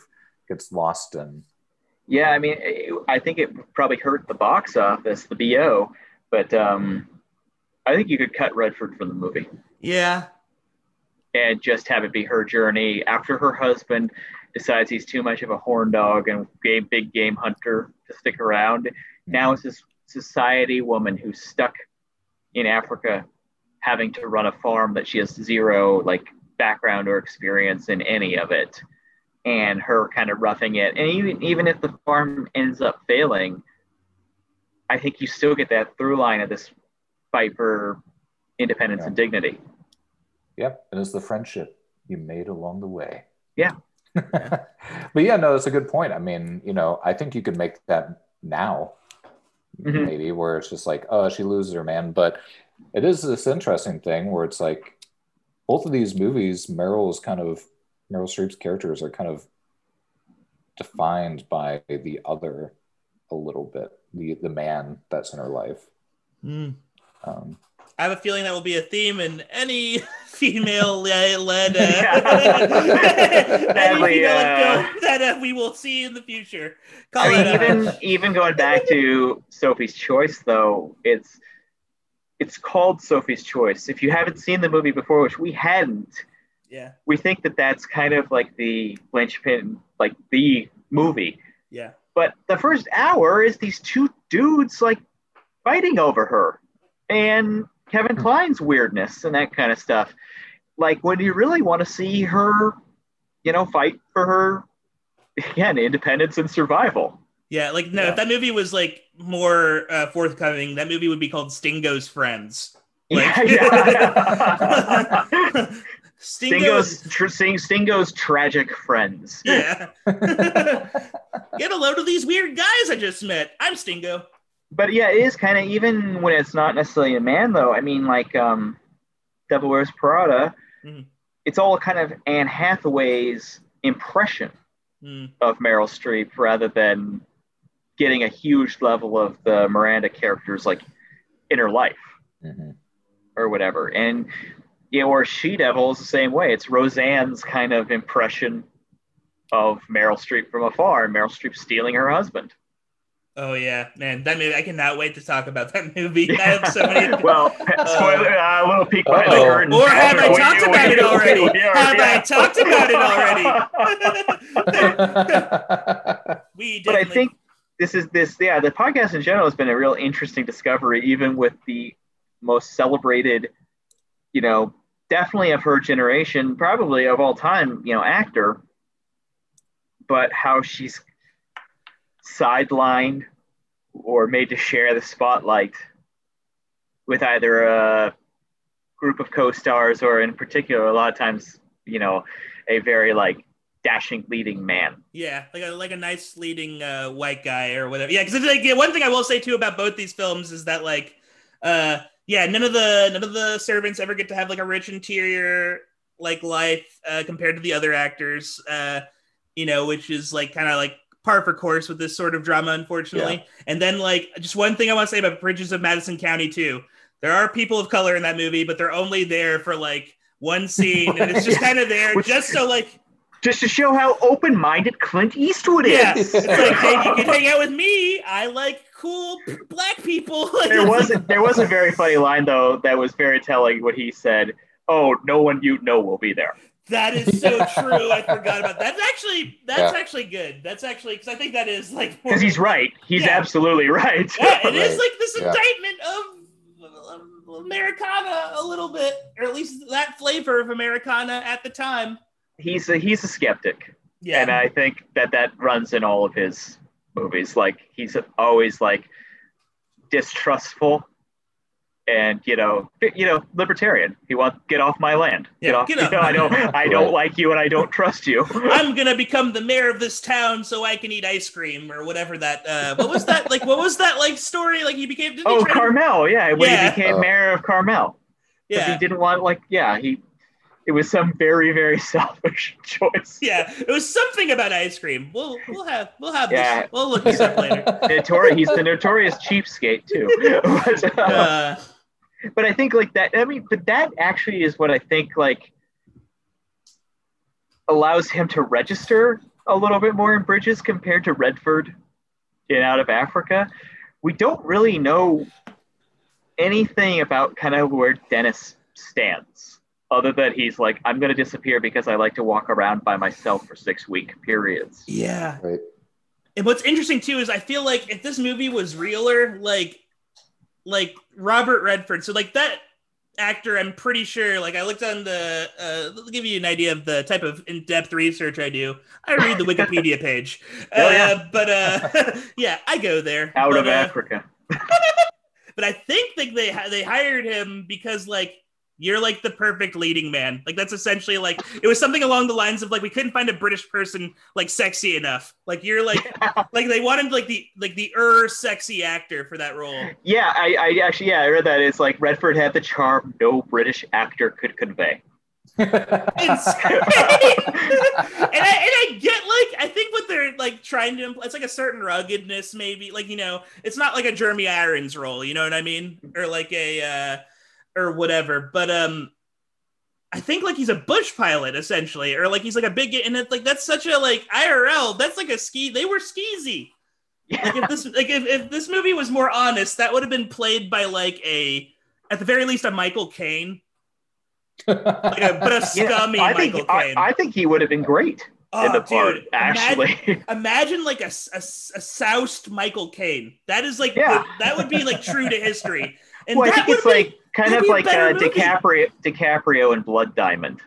gets lost in. Yeah, I mean, it, I think it probably hurt the box office, the BO, but um, I think you could cut Redford from the movie. Yeah. and just have it be her journey after her husband decides he's too much of a horn dog and game, big game hunter to stick around. Now it's this society woman who's stuck in Africa having to run a farm that she has zero like background or experience in any of it and her kind of roughing it and even even if the farm ends up failing i think you still get that through line of this fight for independence Yeah. and dignity Yep, and it's the friendship you made along the way. Yeah. but yeah, no, that's a good point. I mean, you know, I think you could make that now, Mhm. maybe, where it's just like, oh, she loses her man. But it is this interesting thing where it's like both of these movies, Meryl is kind of Meryl Streep's characters are kind of defined by the other a little bit, the the man that's in her life. Mm. Um, I have a feeling that will be a theme in any female led uh, any female uh, film that uh, we will see in the future. Call I mean, uh, even even going back to Sophie's Choice, though, it's it's called Sophie's Choice. If you haven't seen the movie before, which we hadn't, yeah, we think that that's kind of like the linchpin, like the movie. yeah, But the first hour is these two dudes like fighting over her, and Kevin Kline's weirdness and that kind of stuff. Like when you really want to see her, you know, fight for her again, independence and survival. yeah. Like no, Yeah. if that movie was like more uh, forthcoming, that movie would be called Stingo's Friends. Yeah, Like- yeah. Stingo's, Stingo's, tr- Stingo's tragic friends. yeah. Get a load of these weird guys I just met. I'm Stingo. But yeah, it is kind of even when it's not necessarily a man though. I mean, like um, Devil Wears Prada. Mhm. It's all kind of Anne Hathaway's impression Mm. of Meryl Streep rather than getting a huge level of the Miranda character's like inner life mhm. or whatever. And yeah, or She Devil is the same way. It's Roseanne's kind of impression of Meryl Streep from afar, and Meryl Streep stealing her husband. Oh yeah, man, that movie! I cannot wait to talk about that movie. I have so many. well, spoiler, uh, a little peek behind the curtain. Or have I talked about it already? we- we- Have I talked about it already? we did. but I think this is this yeah the podcast in general has been a real interesting discovery even with the most celebrated you know definitely of her generation probably of all time you know actor but how she's sidelined or made to share the spotlight with either a group of co-stars or in particular a lot of times you know a very like dashing leading man Yeah, like a like a nice leading uh, white guy or whatever. Yeah, because like yeah, one thing I will say too about both these films is that like, uh, yeah, none of the none of the servants ever get to have like a rich interior like life uh, compared to the other actors. Uh, you know, which is like kind of like par for course with this sort of drama, unfortunately. And then like just one thing I want to say about Bridges of Madison County too. There are people of color in that movie, but they're only there for like one scene, and it's just kind of there Which- just so like just to show how open-minded Clint Eastwood is. Yeah, it's like hey, you can hang out with me. I like cool p- black people. There was there was a very funny line though that was very telling. What he said oh, no one you know will be there. That is so true. I forgot about that. That's actually that's yeah. actually good. That's actually because I think that is like because he's right. He's yeah. absolutely right. Yeah, it right. is like this indictment of Americana a little bit, or at least that flavor of Americana at the time. He's a he's a skeptic. Yeah, and I think that that runs in all of his movies. Like he's always like distrustful and you know, you know, libertarian. He wants get off my land. Yeah, get off. Get you know, I don't, I don't like you, and I don't trust you. I'm gonna become the mayor of this town so I can eat ice cream or whatever that. Uh, what was that like? What was that like story? Like he became. oh, Carmel. To... Yeah, when yeah. he became oh. mayor of Carmel. Yeah, he didn't want like yeah he. It was some very very selfish choice. Yeah, it was something about ice cream. We'll we'll have we'll have yeah. this. We'll look this up later. Notori- he's the notorious cheapskate too. but, uh, uh, but I think like that. I mean, but that actually is what I think like allows him to register a little bit more in Bridges compared to Redford in Out of Africa. We don't really know anything about kind of where Denys stands, other than he's like, I'm going to disappear because I like to walk around by myself for six week periods. Yeah. Right. And what's interesting too is I feel like if this movie was realer, like like Robert Redford. So like that actor, I'm pretty sure. Like I looked on the. Uh, will give you an idea of the type of in-depth research I do. I read the Wikipedia page. Oh, yeah. Uh, but uh, yeah, I go there. Out but, of uh, Africa. but I think like they they hired him because like you're like the perfect leading man. Like that's essentially like it was something along the lines of like we couldn't find a British person like sexy enough. Like you're like like they wanted like the like the er sexy actor for that role. Yeah, I, I actually yeah I read that it's like Redford had the charm no British actor could convey. and, I, and I get like I think what they're like trying to imply it's like a certain ruggedness maybe like you know it's not like a Jeremy Irons role you know what I mean or like a uh or whatever. But um, I think like he's a bush pilot essentially, or like he's like a big and it's like that's such a like IRL. That's like a ski. They were skeezy. Yeah. Like if this like if, if this movie was more honest, that would have been played by like a at the very least a Michael Caine. like a, but a scummy yeah, I think, Michael Caine. I, I, think he would have been great oh, in the part. Dude, actually, imagine, imagine like a, a, a, soused Michael Caine. That is like yeah. the, that would be like true to history. And well, I think it's like kind of like uh, DiCaprio, DiCaprio and Blood Diamond.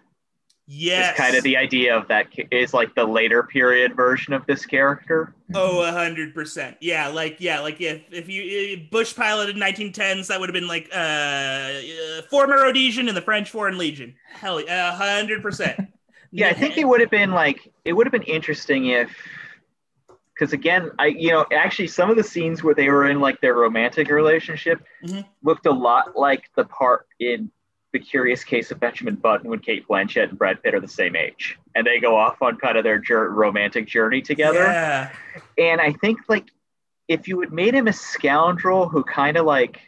Yes. It's kind of the idea of that is like the later period version of this character. Oh, a hundred percent. Yeah, like yeah, like if if you Bush pilot in 1910s, that would have been like uh, uh former Rhodesian in the French Foreign Legion. Hell, a hundred percent. Yeah, I think it would have been like it would have been interesting if because again, I you know actually some of the scenes where they were in like their romantic relationship mm-hmm. looked a lot like the part in the Curious Case of Benjamin Button when Cate Blanchett and Brad Pitt are the same age, and they go off on kind of their jur- romantic journey together. Yeah. And I think like if you had made him a scoundrel who kind of like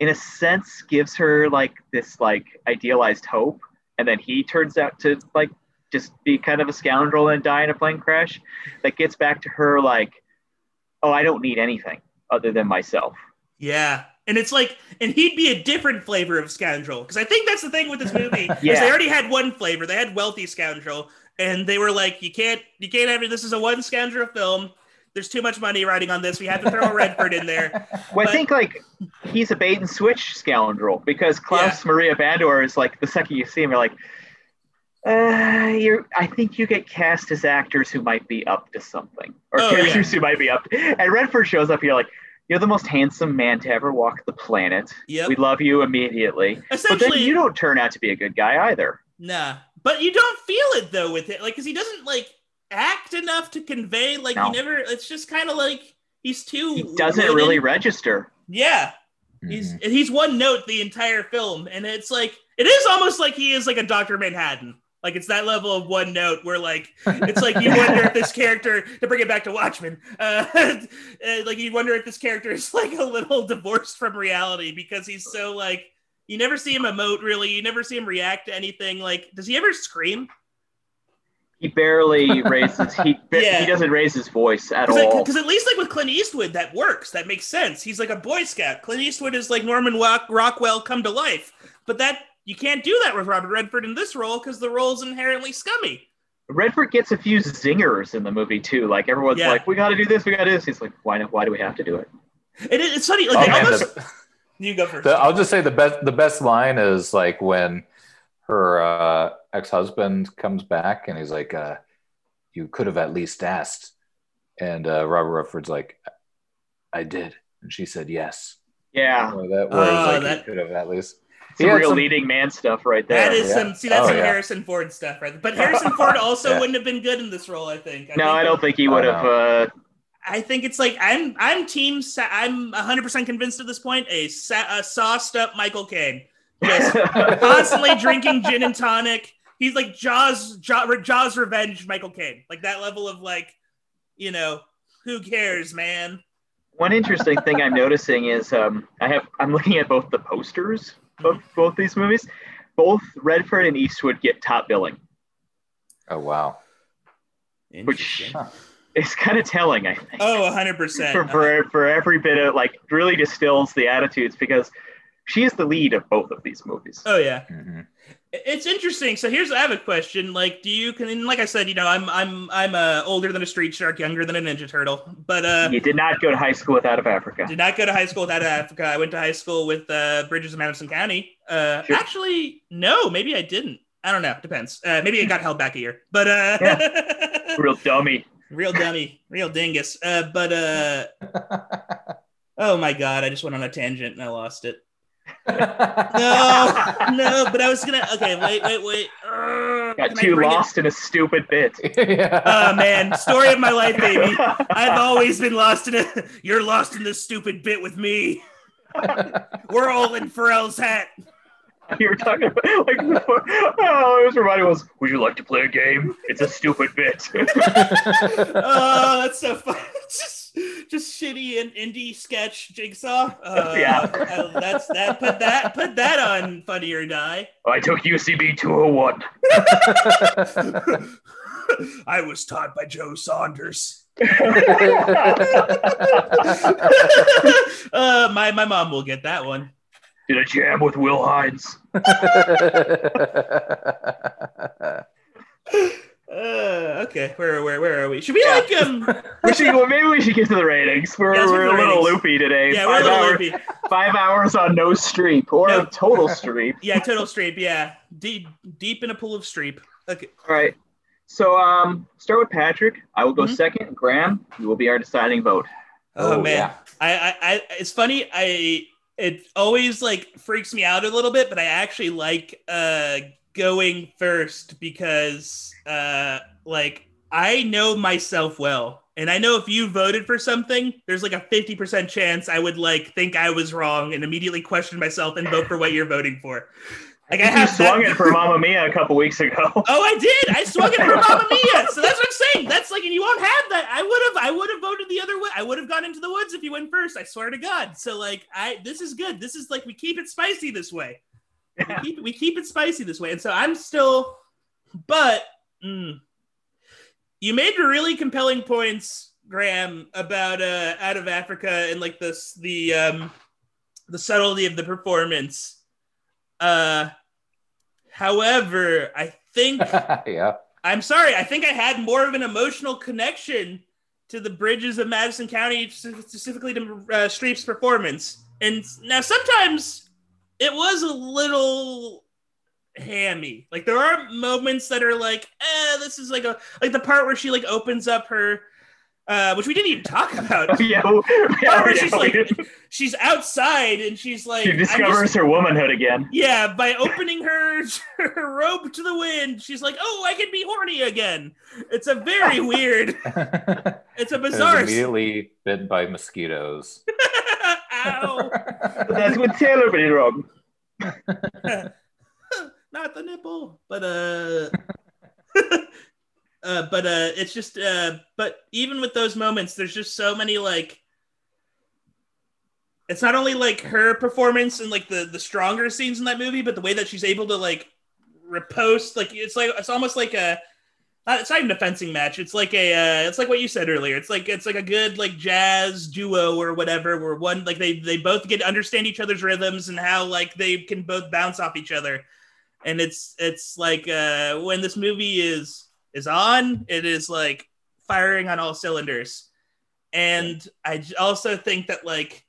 in a sense gives her like this like idealized hope and then he turns out to like just be kind of a scoundrel and die in a plane crash that gets back to her like oh i don't need anything other than myself yeah and it's like and he'd be a different flavor of scoundrel because i think that's the thing with this movie yeah. they already had one flavor they had wealthy scoundrel and they were like you can't you can't have it this is a one scoundrel film there's too much money riding on this. We have to throw a Redford in there. Well, but, I think like he's a bait and switch scoundrel because Klaus yeah. Maria Brandauer is like the second you see him, you're like, uh, you're. I think you get cast as actors who might be up to something, or oh, characters yeah. who might be up. And Redford shows up. You're like, you're the most handsome man to ever walk the planet. Yep. We love you immediately. But then you don't turn out to be a good guy either. Nah, but you don't feel it though with it, like, because he doesn't like act enough to convey. Like, no. he never. It's just kind of like he's too. He doesn't really register. Yeah, mm-hmm. he's he's one note the entire film, and it's like it is almost like he is like a Doctor Manhattan. Like it's that level of one note where like it's like you wonder if this character to bring it back to Watchmen, uh, uh, like you wonder if this character is like a little divorced from reality because he's so like you never see him emote really, you never see him react to anything. Like, does he ever scream? He barely raises. He yeah. he doesn't raise his voice at all. Because at least like with Clint Eastwood, that works. That makes sense. He's like a Boy Scout. Clint Eastwood is like Norman Rock- Rockwell come to life. but that you can't do that with Robert Redford in this role because the role's inherently scummy. Redford gets a few zingers in the movie too. Like everyone's Yeah. like, "We got to do this. We got to do this." He's like, "Why? not- Why do we have to do it?" It, is- it's funny. Like Oh, man, almost. the- you go first. The, I'll just say the best the best line is like when her uh, ex husband comes back and he's like, uh, "You could have at least asked," and uh, Robert Redford's like, "I did," and she said yes. Yeah, Or that where he's Oh, like, that- could have at least." Some He real some- leading man stuff right there. That is yeah. some. See, that's Oh, some yeah. Harrison Ford stuff, right? But Harrison Ford also Yeah. wouldn't have been good in this role. I think. no, think I don't think he would Oh, have. Uh, I think it's like I'm. I'm team. Sa- I'm 100 percent convinced at this point. A, sa- a sauced up Michael Caine, just constantly drinking gin and tonic. He's like Jaws. Jaws, Jaws revenge. Michael Caine. Like that level of like, you know, who cares, man. One interesting thing I'm noticing is um, I have I'm looking at both the posters of both these movies. Both Redford and Eastwood get top billing. Oh wow! Which- It's kind of telling, I think, Oh, 100 percent. for, for for every bit of like really distills the attitudes because she is the lead of both of these movies. Oh yeah. Mhm. It's interesting. So here's I have a question. Like, do you can and like I said, you know, I'm I'm I'm uh, older than a street shark, younger than a ninja turtle. But uh You did not go to high school with out of Africa. did not go to high school out of Africa. I went to high school with uh Bridges of Madison County. Uh Sure. actually no, maybe I didn't. I don't know. Depends. Uh maybe it got held back a year. But uh Real dummy. real dummy, real dingus. Uh but uh oh my god, I just went on a tangent and I lost it. No, no, but I was gonna okay, wait, wait, wait. Uh, Got too bring it- lost in a stupid bit. yeah. Oh man, story of my life, baby. I've always been lost in a. You're lost in this stupid bit with me. We're all in Pharrell's hat. you were talking about like before. Oh, it was reminding us. Would you like to play a game? It's a stupid bit. Oh, that's so fun. just, just shitty and indie sketch jigsaw. Uh, Yeah. uh, that's that. Put that. Put that on Funny or Die. I took UCB 201. I was taught by Joe Saunders. uh, my my mom will get that one. Did a jam with Will Hines. Uh, okay, where where where are we? Should we Yeah. like um? We should, well, maybe we should get to the ratings. We're, Yeah, we're a the little ratings. loopy today. Yeah, we're a five, little hours, loopy. five hours on no streep or No. total streep. Yeah, total streep. Yeah, deep deep in a pool of streep. Okay. All right. So um, start with Patrick. I will go Mhm. second. Graham, you will be our deciding vote. Oh, man, yeah. I, I I it's funny. I it always like freaks me out a little bit, but I actually like uh going first because uh like I know myself well. And I know if you voted for something, there's like a 50% chance I would like think I was wrong and immediately question myself and vote for what you're voting for. Like I you have that- swung it for Mamma Mia a couple weeks ago. Oh, I did. I swung it for Mamma Mia. So that's what I'm saying. That's like, and you won't have that. I would have. I would have voted the other way. I would have gone into the woods if you went first. I swear to God. So like, I this is good. This is like we keep it spicy this way. We keep we keep it spicy this way. And so I'm still, but mm, you made really compelling points, Graham, about uh out of Africa and like this the um the subtlety of the performance. Uh, however, I think yeah. I'm sorry. I think I had more of an emotional connection to the bridges of Madison County, specifically to uh, Streep's performance. And now sometimes it was a little hammy. Like there are moments that are like, eh, this is like a like the part where she like opens up her, uh, which we didn't even talk about. yeah, yeah, Part where yeah, she's we like, did. she's outside and she's like, she discovers just- her womanhood again. yeah, by opening her, her robe to the wind, she's like, "Oh, I can be horny again." It's a very weird. It's a was bizarre. immediately bitten by mosquitoes. Ow! That's what Taylor did wrong. Not the nipple, but uh, uh, but uh, it's just uh, but even with those moments, there's just so many like. It's not only like her performance and like the the stronger scenes in that movie, but the way that she's able to like repost, like it's like it's almost like a it's not even a fencing match. It's like a uh, it's like what you said earlier. It's like it's like a good like jazz duo or whatever, where one like they they both get to understand each other's rhythms and how like they can both bounce off each other. And it's it's like uh, when this movie is is on, it is like firing on all cylinders. And I also think that like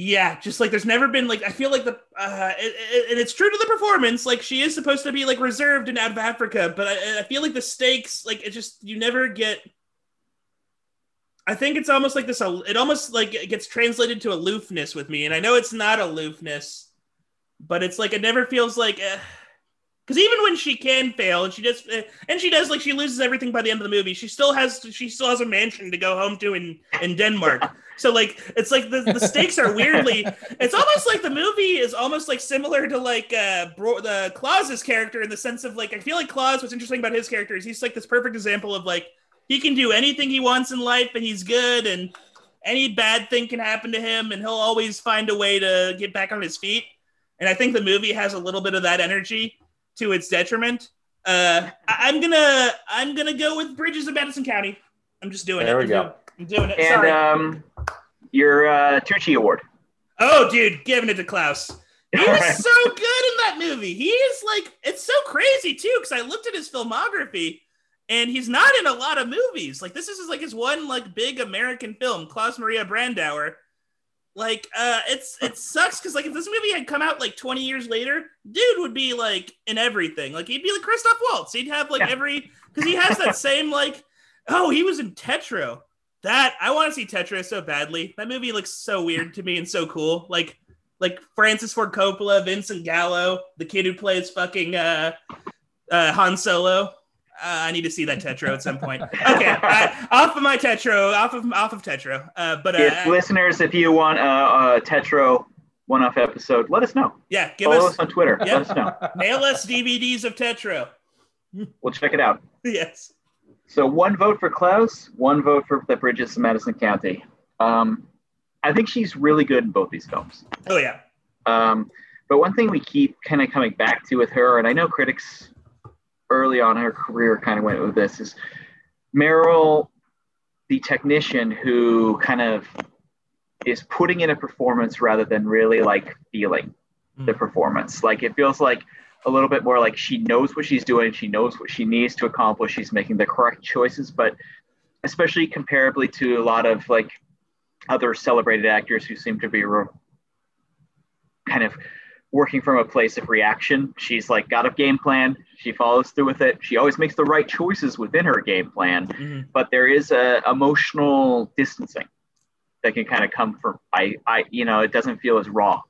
yeah, just like there's never been like I feel like the uh, it, it, and it's true to the performance. Like she is supposed to be like reserved and out of Africa, but I, I feel like the stakes like it just you never get. I think it's almost like this. It almost like it gets translated to aloofness with me, and I know it's not aloofness, but it's like it never feels like. Uh, because even when she can fail and she just uh, and she does like she loses everything by the end of the movie she still has she still has a mansion to go home to in in denmark. So like it's like the, the stakes are weirdly it's almost like the movie is almost like similar to like uh Bro, the Klaus's character in the sense of like i feel like claus what's interesting about his character is he's like this perfect example of like he can do anything he wants in life and he's good and any bad thing can happen to him and he'll always find a way to get back on his feet. And i think the movie has a little bit of that energy to its detriment. Uh, I- am gonna I'm gonna go with Bridges of Madison County. I'm just doing there it. There we I'm go. Doing, I'm doing it. And Sorry. um, your uh, Tucci Award. oh, dude, giving it to Klaus. He was so good in that movie. He is like it's so crazy too because I looked at his filmography and he's not in a lot of movies. Like this is like his one like big American film, Klaus Maria Brandauer. Like uh it's it sucks because like if this movie had come out like 20 years later, dude would be like in everything. Like he'd be like Christoph Waltz. He'd have like Yeah. every because he has that same like oh he was in Tetro. That I want to see Tetro so badly. That movie looks so weird to me and so cool. Like like Francis Ford Coppola, Vincent Gallo, the kid who plays fucking uh, uh, Han Solo. Uh, I need to see that Tetro at some point. Okay, I, off of my Tetro, off of off of Tetro. Uh, but uh, If listeners, if you want a, a Tetro one-off episode, let us know. yeah, give Follow us us on Twitter. Yep. Let us know. mail us DVDs of Tetro. We'll check it out. yes. So one vote for Klaus, one vote for the Bridges of Madison County. Um, I think she's really good in both these films. Oh yeah. Um, but one thing we keep kind of coming back to with her, and I know critics early on in her career kind of went with this, is Meryl, the technician who kind of is putting in a performance rather than really like feeling hmm. the performance. Like it feels like a little bit more like she knows what she's doing, she knows what she needs to accomplish, she's making the correct choices, but especially comparably to a lot of like other celebrated actors who seem to be re- kind of working from a place of reaction. She's like got a game plan. She follows through with it. She always makes the right choices within her game plan, Mhm. but there is a emotional distancing that can kind of come from I, I, you know, it doesn't feel as raw.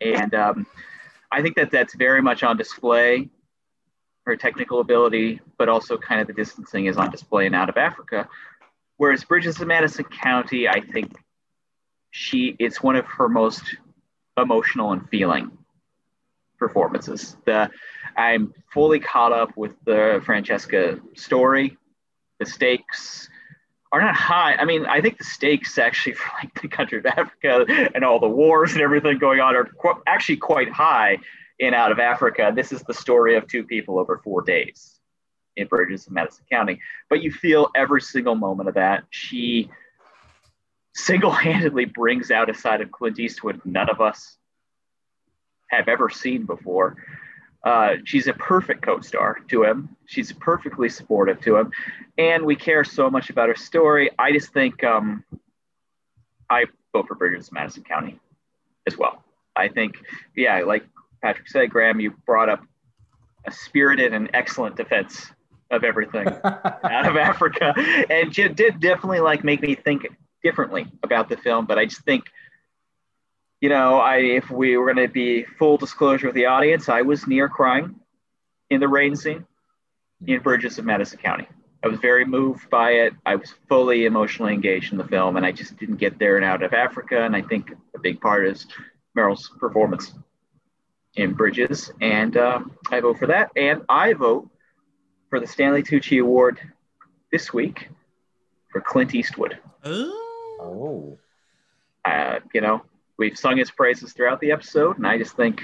And um, I think that that's very much on display. Her technical ability, but also kind of the distancing is on display in Out of Africa. Whereas Bridges of Madison County, I think she it's one of her most emotional and feeling performances. The I'm fully caught up with the Francesca story. The stakes are not high. I mean, I think the stakes actually for like the country of Africa and all the wars and everything going on are qu- actually quite high in out of Africa. This is the story of two people over four days in of Madison County. But you feel every single moment of that. She single-handedly brings out a side of Clint Eastwood none of us have ever seen before. Uh, she's a perfect co-star to him. She's perfectly supportive to him, and we care so much about her story. I just think um, I vote for Bridges Madison County as well. I think, yeah, like Patrick said, Graham, you brought up a spirited and excellent defense of everything out of Africa, and it did definitely like make me think differently about the film. But I just think, you know, I if we were going to be full disclosure with the audience, I was near crying in the rain scene in Bridges of Madison County. I was very moved by it. I was fully emotionally engaged in the film, and I just didn't get there and out of Africa. And I think a big part is Meryl's performance in Bridges, and um, I vote for that. And I vote for the Stanley Tucci Award this week for Clint Eastwood. Oh. Oh. Uh, you know, we've sung his praises throughout the episode, and I just think,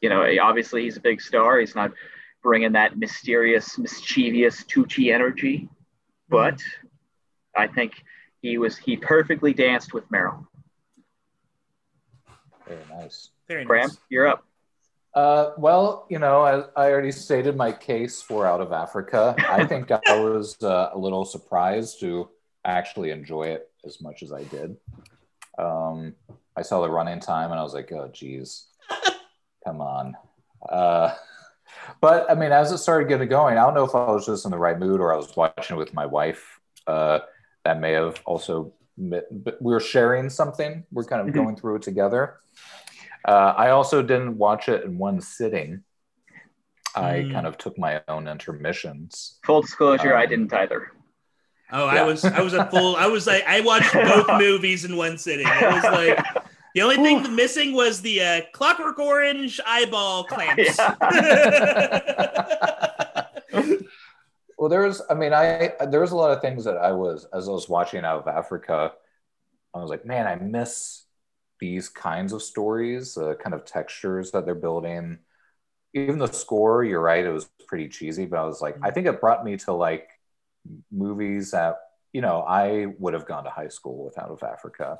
you know, obviously he's a big star. He's not bringing that mysterious, mischievous Tucci energy. But I think he was he perfectly danced with Meryl. Very nice. Very Graham, nice. you're up. Uh, well, you know, I, I already stated my case for Out of Africa. I think I was uh, a little surprised to actually enjoy it as much as I did. Um, I saw the running time and I was like, oh, geez, come on. Uh, but I mean, as it started getting going, I don't know if I was just in the right mood or I was watching it with my wife. Uh, that may have also, but we were sharing something. We're kind of Mhm. going through it together. Uh, I also didn't watch it in one sitting. I Mm. kind of took my own intermissions. Full disclosure, I Um, didn't either. Oh, Yeah. I was I was a full I was like I watched both movies in one sitting. It was like the only thing missing was the uh, Clockwork Orange eyeball clamps. Well, there was, I mean, I there was a lot of things that I was as I was watching out of Africa, I was like, man, I miss these kinds of stories, uh, kind of textures that they're building. Even the score, you're right, it was pretty cheesy, but I was like, I think it brought me to like movies that you know I would have gone to high school with Out of Africa.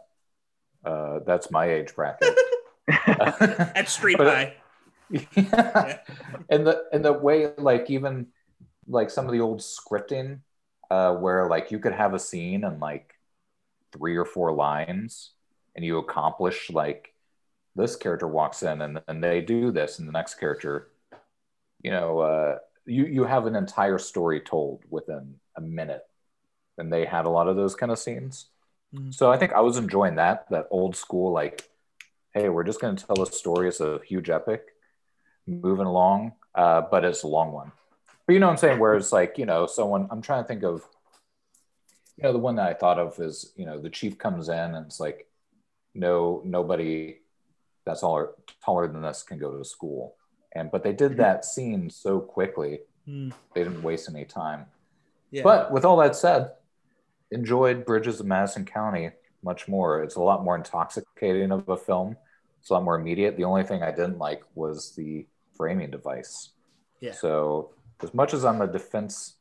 Uh, that's my age bracket. At Street But- High. yeah. and the and the way like even like some of the old scripting uh where like you could have a scene and like three or four lines and you accomplish like this character walks in and, then they do this and the next character you know uh you you have an entire story told within a minute and they had a lot of those kind of scenes Mhm. so i think i was enjoying that that old school like hey we're just going to tell a story it's a huge epic moving along, uh, but it's a long one. But you know what I'm saying? Whereas like, you know, someone I'm trying to think of, you know, the one that I thought of is, you know, the chief comes in and it's like, no, nobody that's taller taller than this can go to school. And but they did that scene so quickly, Hmm. they didn't waste any time. Yeah. But with all that said, enjoyed Bridges of Madison County much more. It's a lot more intoxicating of a film. It's a lot more immediate. The only thing I didn't like was the framing device. Yeah. So as much as I'm a defense,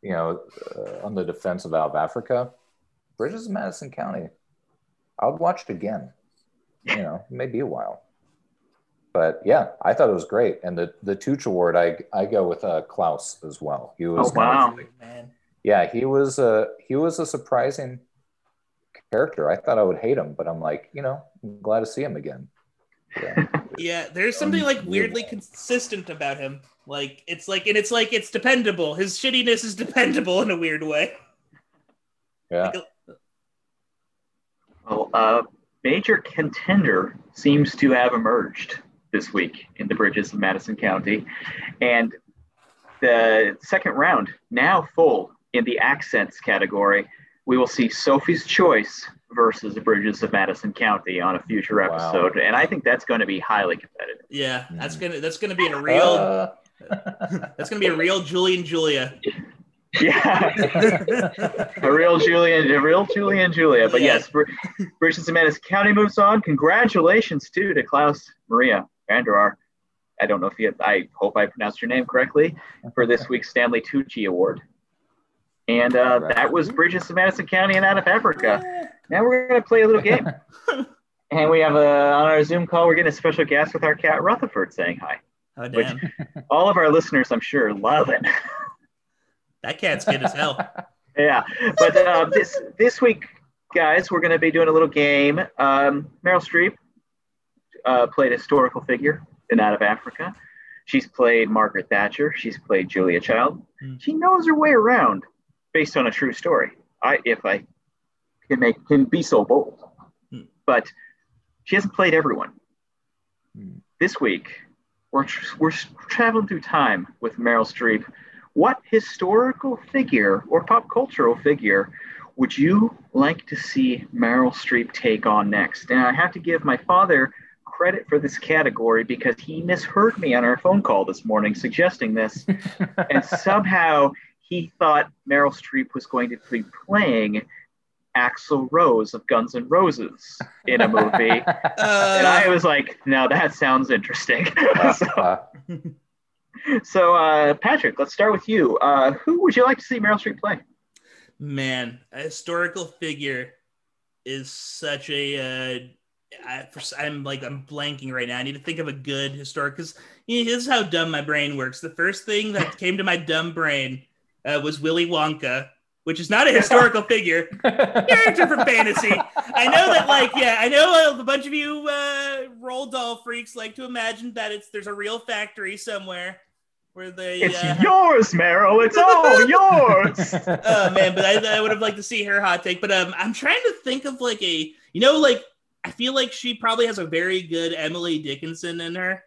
you know, uh, on the defense of Out of Africa, Bridges of Madison County, I would watch it again. You know, maybe a while. But yeah, I thought it was great. And the the Tooch Award, I I go with uh, Klaus as well. He was Oh, wow. like- man. yeah, he was a he was a surprising character. I thought I would hate him, but I'm like, you know, I'm glad to see him again. Yeah. Yeah, there's something like weirdly consistent about him. Like it's like and it's like it's dependable. His shittiness is dependable in a weird way. yeah. Well, uh, major contender seems to have emerged this week in the Bridges of Madison County. And the second round, now full in the accents category, we will see Sophie's Choice versus the Bridges of Madison County on a future Wow. episode. And I think that's going to be highly competitive. Yeah, that's Mhm. gonna that's gonna be a real Uh, that's gonna be a real Julie and Julia. Yeah. a real Julian, a real Julian Julia. But Yeah. yes, Br- Bridges of Madison County moves on. Congratulations too to Klaus Maria Brandauer. I don't know if you. I hope I pronounced your name correctly for this week's Stanley Tucci Award. And uh, that was Bridges of Madison County and out of Africa. Now we're going to play a little game. And we have a, on our Zoom call, we're getting a special guest with our cat Rutherford saying hi. Oh Which- All of our listeners, I'm sure, love it. that cat's good as hell. Yeah, but uh, this this week, guys, we're going to be doing a little game. Um, Meryl Streep uh, played a historical figure in Out of Africa. She's played Margaret Thatcher. She's played Julia Child. Hmm. She knows her way around, based on a true story. I, if I can make can be so bold, Hmm. but she hasn't played everyone. Hmm. This week, we're we're traveling through time with Meryl Streep what historical figure or pop cultural figure would you like to see Meryl Streep take on next? And I have to give my father credit for this category because he misheard me on our phone call this morning suggesting this. and somehow he thought Meryl Streep was going to be playing Axl Rose of Guns N' Roses in a movie. and I was like, no, that sounds interesting. so, Uh, So, uh, Patrick, let's start with you. Uh, who would you like to see Meryl Streep play? Man, a historical figure is such a. Uh, I, I'm like I'm blanking right now. I need to think of a good historic because you know, this is how dumb my brain works. The first thing that came to my dumb brain uh, was Willy Wonka, which is not a historical figure, character from fantasy. I know that, like, yeah, I know a bunch of you uh, Roald Dahl freaks like to imagine that it's there's a real factory somewhere where they. It's uh, yours, Meryl. It's all yours. oh man, but I, I would have liked to see her hot take. But um, I'm trying to think of like a, you know, like I feel like she probably has a very good Emily Dickinson in her.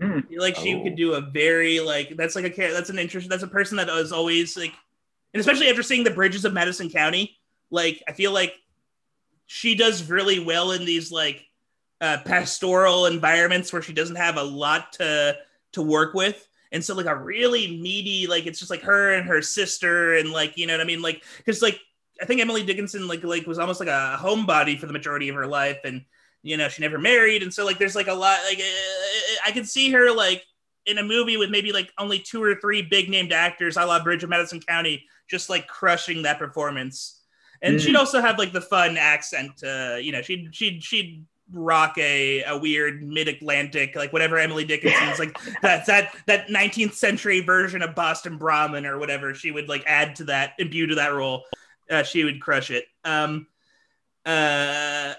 Hmm. I feel like she Oh. could do a very like that's like a char- that's an interest that's a person that is always like, and especially after seeing the bridges of Madison County, like I feel like she does really well in these like uh, pastoral environments where she doesn't have a lot to to work with. And so like a really meaty, like it's just like her and her sister and like, you know what I mean? Like, cause like I think Emily Dickinson like like was almost like a homebody for the majority of her life. And you know, she never married. And so like there's like a lot like uh, I could see her like in a movie with maybe like only two or three big named actors, a la Bridge of Madison County, just like crushing that performance. And Mm. she'd also have like the fun accent, uh, you know, she'd she'd she'd rock a, a weird mid-Atlantic, like whatever Emily Dickinson's like that that that 19th century version of Boston Brahmin or whatever she would like add to that, imbue to that role. Uh, she would crush it. Um uh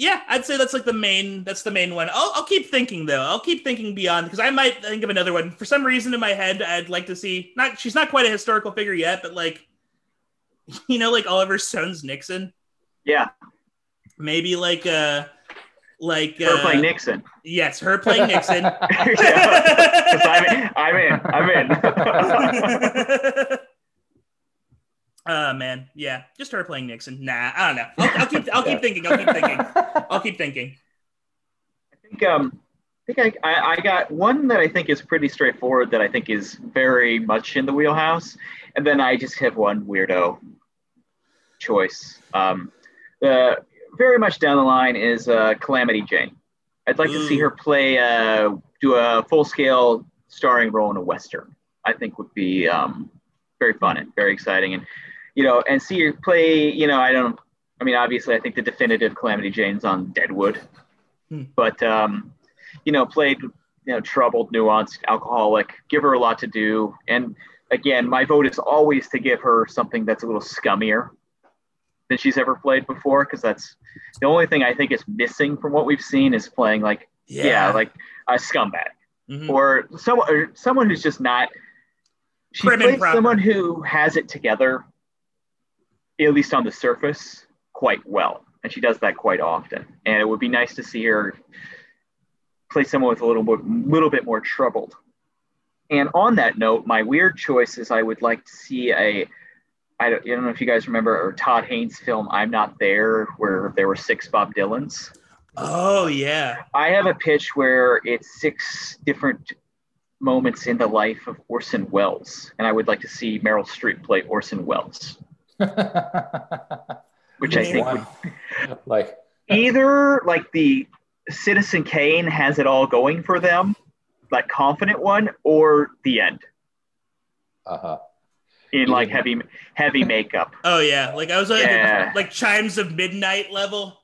yeah, I'd say that's like the main that's the main one. I'll, I'll keep thinking though. I'll keep thinking beyond because I might think of another one. For some reason in my head, I'd like to see not she's not quite a historical figure yet, but like you know, like Oliver Stone's Nixon. Yeah, Maybe like uh like her uh, playing Nixon. Yes, her playing Nixon. Yeah, I'm in. I'm in. I'm in. Oh man, yeah, just her playing Nixon. Nah, I don't know. I'll, I'll keep. I'll keep thinking. I'll keep thinking. I'll keep thinking. I think um, I think I, I, I got one that I think is pretty straightforward that I think is very much in the wheelhouse, and then I just have one weirdo choice. Um, the very much down the line is uh, Calamity Jane. I'd like to see her play uh, do a full scale starring role in a western. I think would be um, very fun and very exciting, and you know, and see her play. You know, I don't. I mean, obviously, I think the definitive Calamity Jane's on Deadwood, Hmm. but um, you know, played you know troubled, nuanced, alcoholic. Give her a lot to do, and again, my vote is always to give her something that's a little scummier than she's ever played before, because that's the only thing I think is missing from what we've seen is playing like yeah, like a scumbag Mhm. or someone or someone who's just not. She Prim plays someone who has it together, at least on the surface, quite well, and she does that quite often. And it would be nice to see her play someone with a little bit, little bit more troubled. And on that note, my weird choice is I would like to see a. I don't, I don't know if you guys remember a Todd Haynes film, I'm Not There, where there were six Bob Dylans. Oh yeah. I have a pitch where it's six different moments in the life of Orson Welles, and I would like to see Meryl Streep play Orson Welles, which I think would like either like the Citizen Kane has it all going for them, that confident one, or the end uh-huh. in like heavy heavy makeup, Oh yeah. Like I was like Yeah. like chimes of midnight level.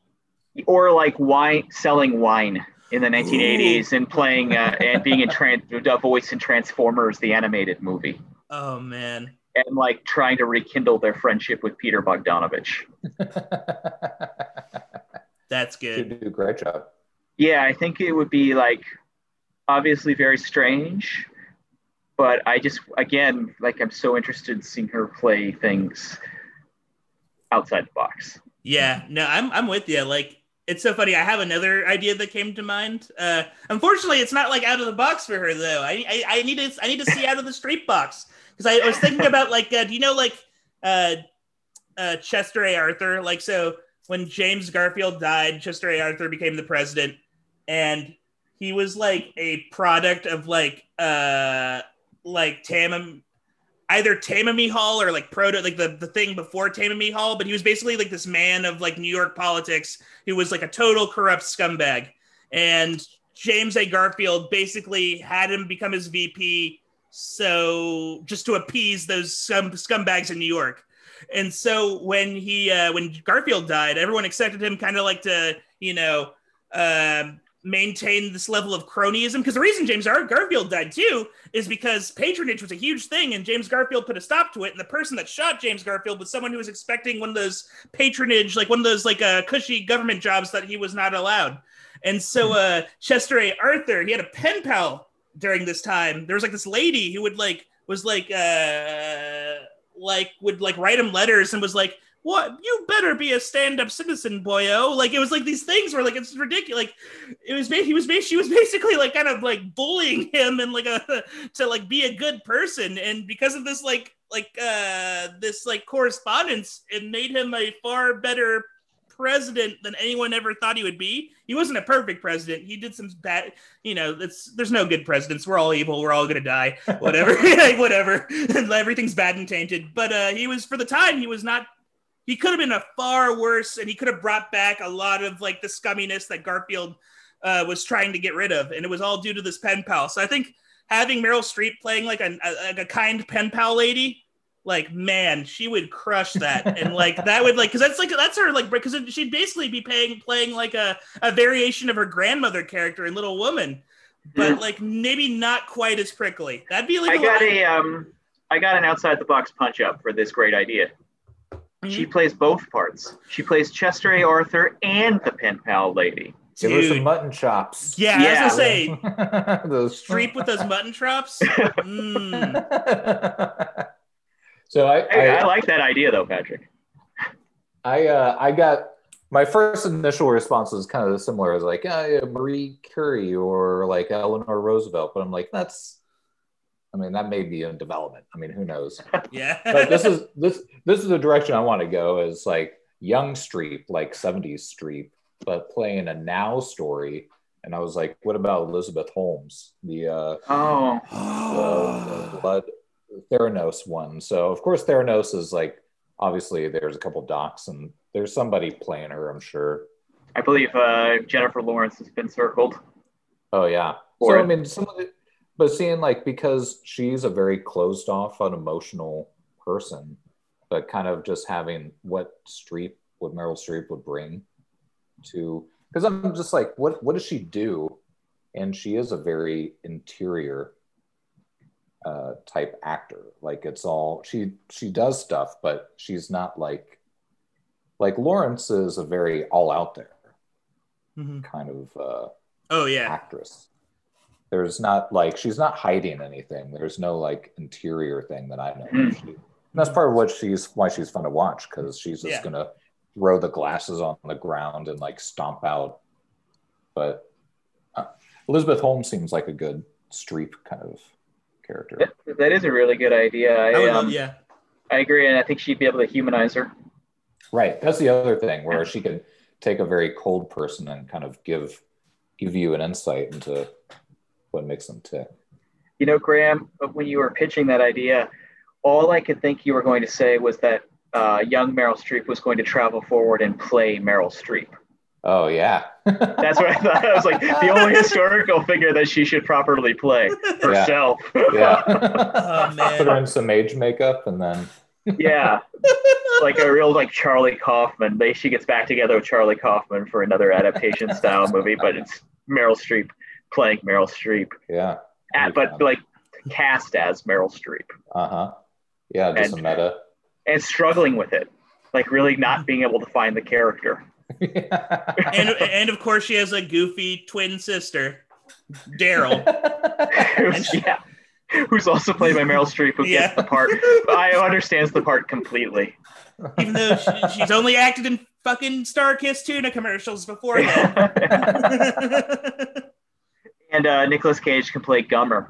or like wine selling wine in the 1980s and playing uh, and being in trans a voice in Transformers the animated movie. Oh man. And like trying to rekindle their friendship with Peter Bogdanovich. That's good. you good. do a great job. Yeah, I think it would be like obviously very strange, but I just again like I'm so interested in seeing her play things outside the box. Yeah. No, I'm I'm with you. Like it's so funny. I have another idea that came to mind. Uh, unfortunately, it's not like out of the box for her though. I I, I need to I need to see out of the street box because I was thinking about like uh, do you know like uh, uh, Chester A. Arthur? Like so when James Garfield died, Chester A. Arthur became the president, and he was like a product of like uh like Tamam either Tammany Hall or like proto like the, the thing before Tammany Hall, but he was basically like this man of like New York politics who was like a total corrupt scumbag. And James A. Garfield basically had him become his VP, so just to appease those scum, scumbags in New York. And so when he uh, when Garfield died, everyone expected him kind of like to you know um, maintain this level of cronyism because the reason James Gar- Garfield died too is because patronage was a huge thing and James Garfield put a stop to it and the person that shot James Garfield was someone who was expecting one of those patronage like one of those like uh, cushy government jobs that he was not allowed and so uh, Chester A. Arthur he had a pen pal during this time there was like this lady who would like was like uh like would like write him letters and was like what? You better be a stand-up citizen boyo. Like it was like these things where like it's ridiculous. Like it was he was she was basically like kind of like bullying him and like a to like be a good person. And because of this like like uh this like correspondence it made him a far better president than anyone ever thought he would be. He wasn't a perfect president. He did some bad you know it's there's no good presidents. We're all evil. We're all gonna die. Whatever. Whatever. Everything's bad and tainted. But uh he was for the time he was not he could have been a far worse, and he could have brought back a lot of like the scumminess that Garfield uh, was trying to get rid of, and it was all due to this pen pal. So I think having Meryl Streep playing like a, a like a kind pen pal lady, like man, she would crush that, and like that would like because that's like that's her like because she'd basically be paying playing like a a variation of her grandmother character in Little Woman, but yeah. like maybe not quite as prickly. That'd be like I got a um I got an outside the box punch up for this great idea. She mm-hmm. plays both parts. She plays Chester A. Arthur and the pen pal lady. Give her some mutton chops. Yeah, yeah. I was gonna say those Streep with those mutton chops. Mm. so I, I, I, I, like that idea though, Patrick. I uh, I got my first initial response was kind of similar. as like uh, Marie Curie or like Eleanor Roosevelt, but I'm like that's I mean, that may be in development. I mean, who knows? Yeah. but this is this this is the direction I want to go. Is like young Streep, like '70s Streep, but playing a now story. And I was like, what about Elizabeth Holmes, the uh, oh the, the blood Theranos one? So of course Theranos is like obviously there's a couple docs and there's somebody playing her, I'm sure. I believe uh, Jennifer Lawrence has been circled. Oh yeah. so I mean, some of the but seeing like because she's a very closed off, unemotional person, but kind of just having what Streep, what Meryl Streep would bring to, because I'm just like, what what does she do? And she is a very interior uh, type actor. Like it's all she she does stuff, but she's not like like Lawrence is a very all out there mm-hmm. kind of uh, oh yeah actress there's not like she's not hiding anything. There's no like interior thing that I know. She, that's part of what she's why she's fun to watch because she's just yeah. gonna throw the glasses on the ground and like stomp out. But uh, Elizabeth Holmes seems like a good Streep kind of character. That, that is a really good idea. I, I um, yeah, I agree, and I think she'd be able to humanize her. Right. That's the other thing where she could take a very cold person and kind of give give you an insight into what makes them tick. You know, Graham, when you were pitching that idea, all I could think you were going to say was that uh, young Meryl Streep was going to travel forward and play Meryl Streep. Oh yeah, that's what I thought. I was like the only historical figure that she should properly play herself. Yeah, yeah. oh, man. put her in some age makeup and then. yeah, like a real like Charlie Kaufman. They she gets back together with Charlie Kaufman for another adaptation style movie, but it's Meryl Streep playing Meryl Streep. Yeah. At, but like cast as Meryl Streep. Uh huh. Yeah, just and, a meta. And struggling with it, like really not being able to find the character. and and of course she has a goofy twin sister, Daryl. yeah. Who's also played by Meryl Streep, who yeah. gets the part. I understands the part completely. Even though she, she's only acted in fucking Starkist tuna commercials before that and uh, Nicolas Cage can play Gummer.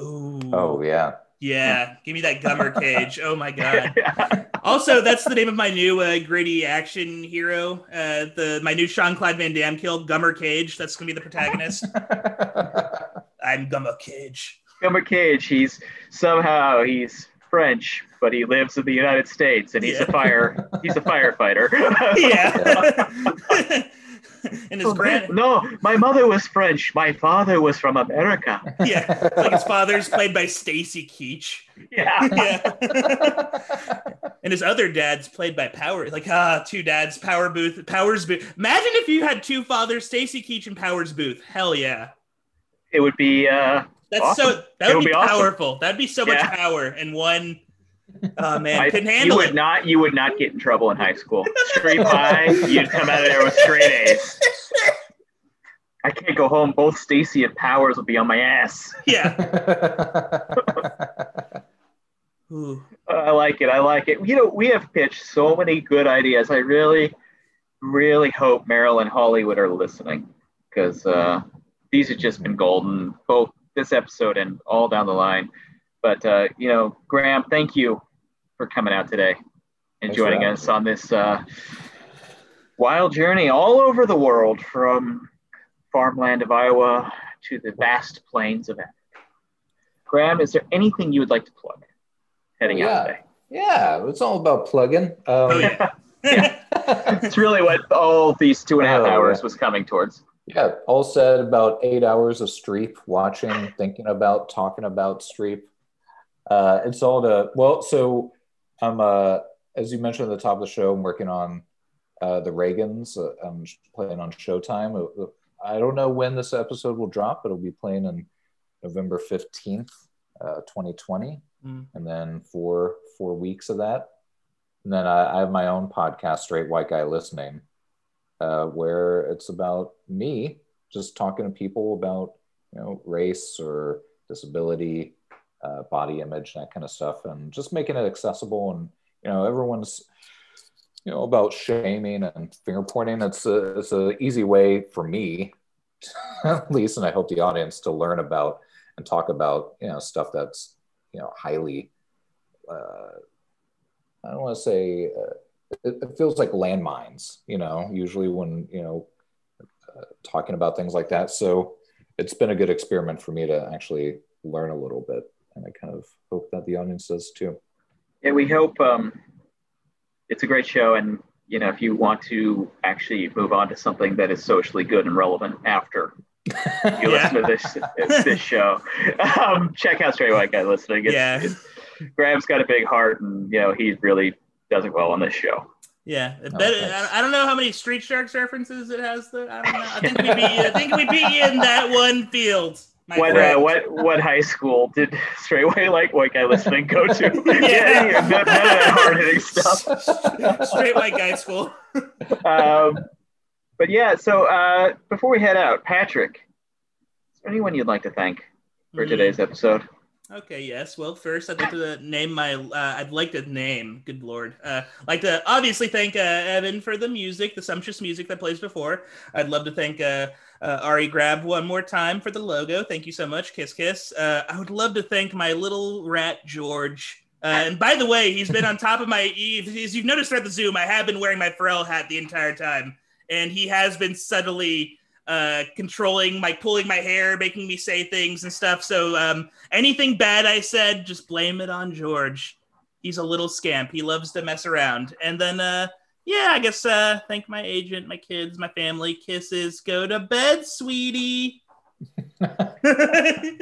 Ooh. Oh yeah. Yeah, give me that Gummer Cage. Oh my god. Also, that's the name of my new uh, gritty action hero. Uh, the my new Jean-Claude Van Damme killed Gummer Cage. That's gonna be the protagonist. I'm Gummer Cage. Gummer Cage. He's somehow he's French, but he lives in the United States, and he's yeah. a fire. He's a firefighter. yeah. and his grand No, my mother was French. My father was from America. yeah, like his father's played by Stacy Keach. Yeah. Yeah. and his other dad's played by Power. Like ah, two dads, Power Boothe, Powers Boothe. Imagine if you had two fathers, Stacy Keach and Powers Boothe. Hell yeah. It would be uh That's Awesome. so that would would be, be awesome. powerful. That'd be so much power in one. Oh man, I, couldn't you handle would it. not you would not get in trouble in high school. Straight by, you'd come out of there with straight A's. I can't go home. Both Stacy and Powers will be on my ass. yeah. I like it. I like it. You know, we have pitched so many good ideas. I really, really hope Meryl and Hollywood are listening because uh, these have just been golden, both this episode and all down the line. But, uh, you know, Graham, thank you for coming out today and Thanks joining us on this uh, wild journey all over the world from farmland of Iowa to the vast plains of Africa. Graham, is there anything you would like to plug heading Oh, out yeah. today? yeah, it's all about plugging. Um, Oh yeah. It's really what all these two and a half Oh, hours yeah. was coming towards. Yeah, all said about eight hours of Streep, watching, thinking about, talking about Streep. Uh, it's all to well. So I'm uh, as you mentioned at the top of the show, I'm working on uh, the Reagans. Uh, I'm playing on Showtime. Uh, I don't know when this episode will drop, but it'll be playing on November fifteenth, uh, 2020, Mm. and then four four weeks of that. And then I, I have my own podcast, Straight White Guy Listening, uh, where it's about me just talking to people about you know race or disability, uh, body image, that kind of stuff, and just making it accessible. And you know, everyone's you know about shaming and finger pointing. It's a it's a easy way for me, at least, and I hope the audience to learn about and talk about you know stuff that's you know highly. Uh, I don't want to say uh, it, it feels like landmines, you know, usually when, you know, uh, talking about things like that. So it's been a good experiment for me to actually learn a little bit. And I kind of hope that the audience does too. Yeah, we hope um, it's a great show. And, you know, if you want to actually move on to something that is socially good and relevant after you Yeah. listen to this this show, um, check out Straight White Guy Listening. It's, Yeah. it's- Graham's got a big heart and, you know, he really does it well on this show. Yeah, Oh, bet- thanks. I I don't know how many Street Sharks references it has. That I don't know. I think we beat you. I think we beat you in that one field. My What, uh, what what high school did straightway White like White Guy Listening go to? Yeah. yeah, none of that hard hitting stuff. Straight white guy school. um, but yeah, so uh, before we head out, Patrick, is there anyone you'd like to thank for Mm. today's episode? Okay, yes. Well, first I'd like to name my. Uh, I'd like to name. Good lord. Uh, like to obviously thank uh, Evan for the music, the sumptuous music that plays before. I'd love to thank uh, uh, Ari Grab one more time for the logo. Thank you so much. Kiss, kiss. Uh, I would love to thank my little rat George. Uh, and by the way, he's been on top of my. As you've noticed throughout the Zoom, I have been wearing my Pharrell hat the entire time, and he has been subtly uh, controlling my pulling my hair, making me say things and stuff. So um, anything bad I said, just blame it on George. He's a little scamp. He loves to mess around. And then, uh, yeah, I guess uh, thank my agent, my kids, my family. Kisses. Go to bed, sweetie. I,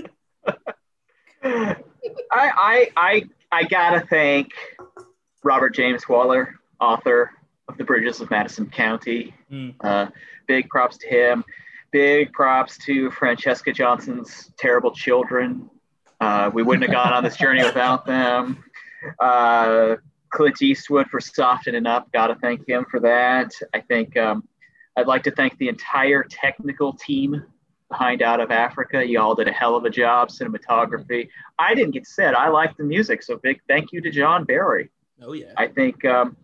I I I gotta thank Robert James Waller, author of The Bridges of Madison County. Hmm. Uh, big props to him. Big props to Francesca Johnson's Terrible Children. Uh, we wouldn't have gone on this journey without them. Uh, Clint Eastwood for softening up. Gotta thank him for that. I think um, I'd like to thank the entire technical team behind Out of Africa. You all did a hell of a job, cinematography. I didn't get said. I like the music, so big thank you to John Barry. oh yeah. I think um,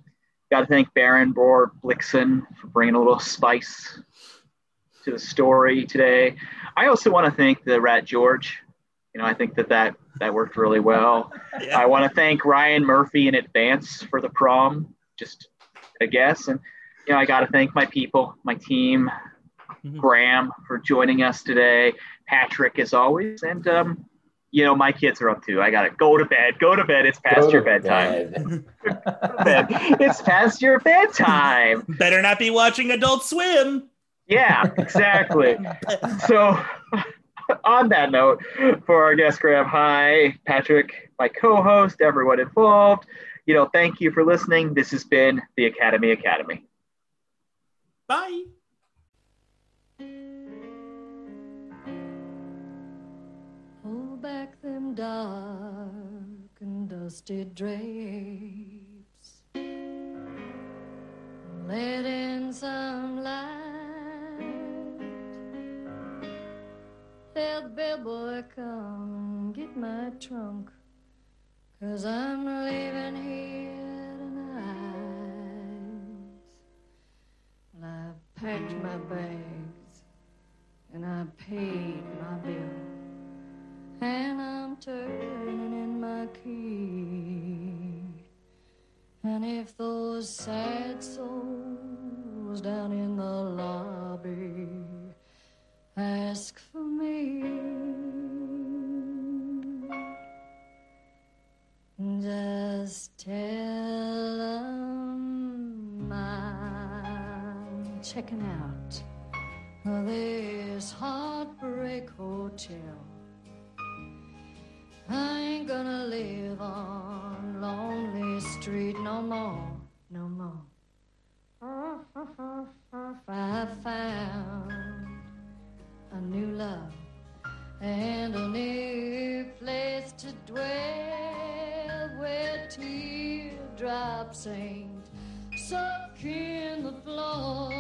got to thank Baron Bror Blixen for bringing a little spice to the story today. I also want to thank the Rat George. You know, I think that that, that worked really well. yeah. I want to thank Ryan Murphy in advance for the prom, just a guess. And, you know, I got to thank my people, my team, Mhm. Graham for joining us today, Patrick as always. And, um, you know, my kids are up too. I got to go to bed, go to bed. It's past Go your bedtime. bed. Bed. It's past your bedtime. Better not be watching Adult Swim. Yeah, exactly. so, on that note, for our guest Graham, High, Patrick, my co-host, everyone involved. You know, thank you for listening. This has been the Academy Academy. Bye. Back them dark and dusty drapes. Let in some light. Tell the bellboy come and get my trunk. Cause I'm leaving here tonight. Well, I packed my bags and I paid my bill. And I'm turning in my key. And if those sad souls down in the lobby ask for me, just tell them I'm checking out this heartbreak hotel. I ain't gonna live on Lonely Street no more, no more. I found a new love and a new place to dwell where teardrops ain't sunk in the floor.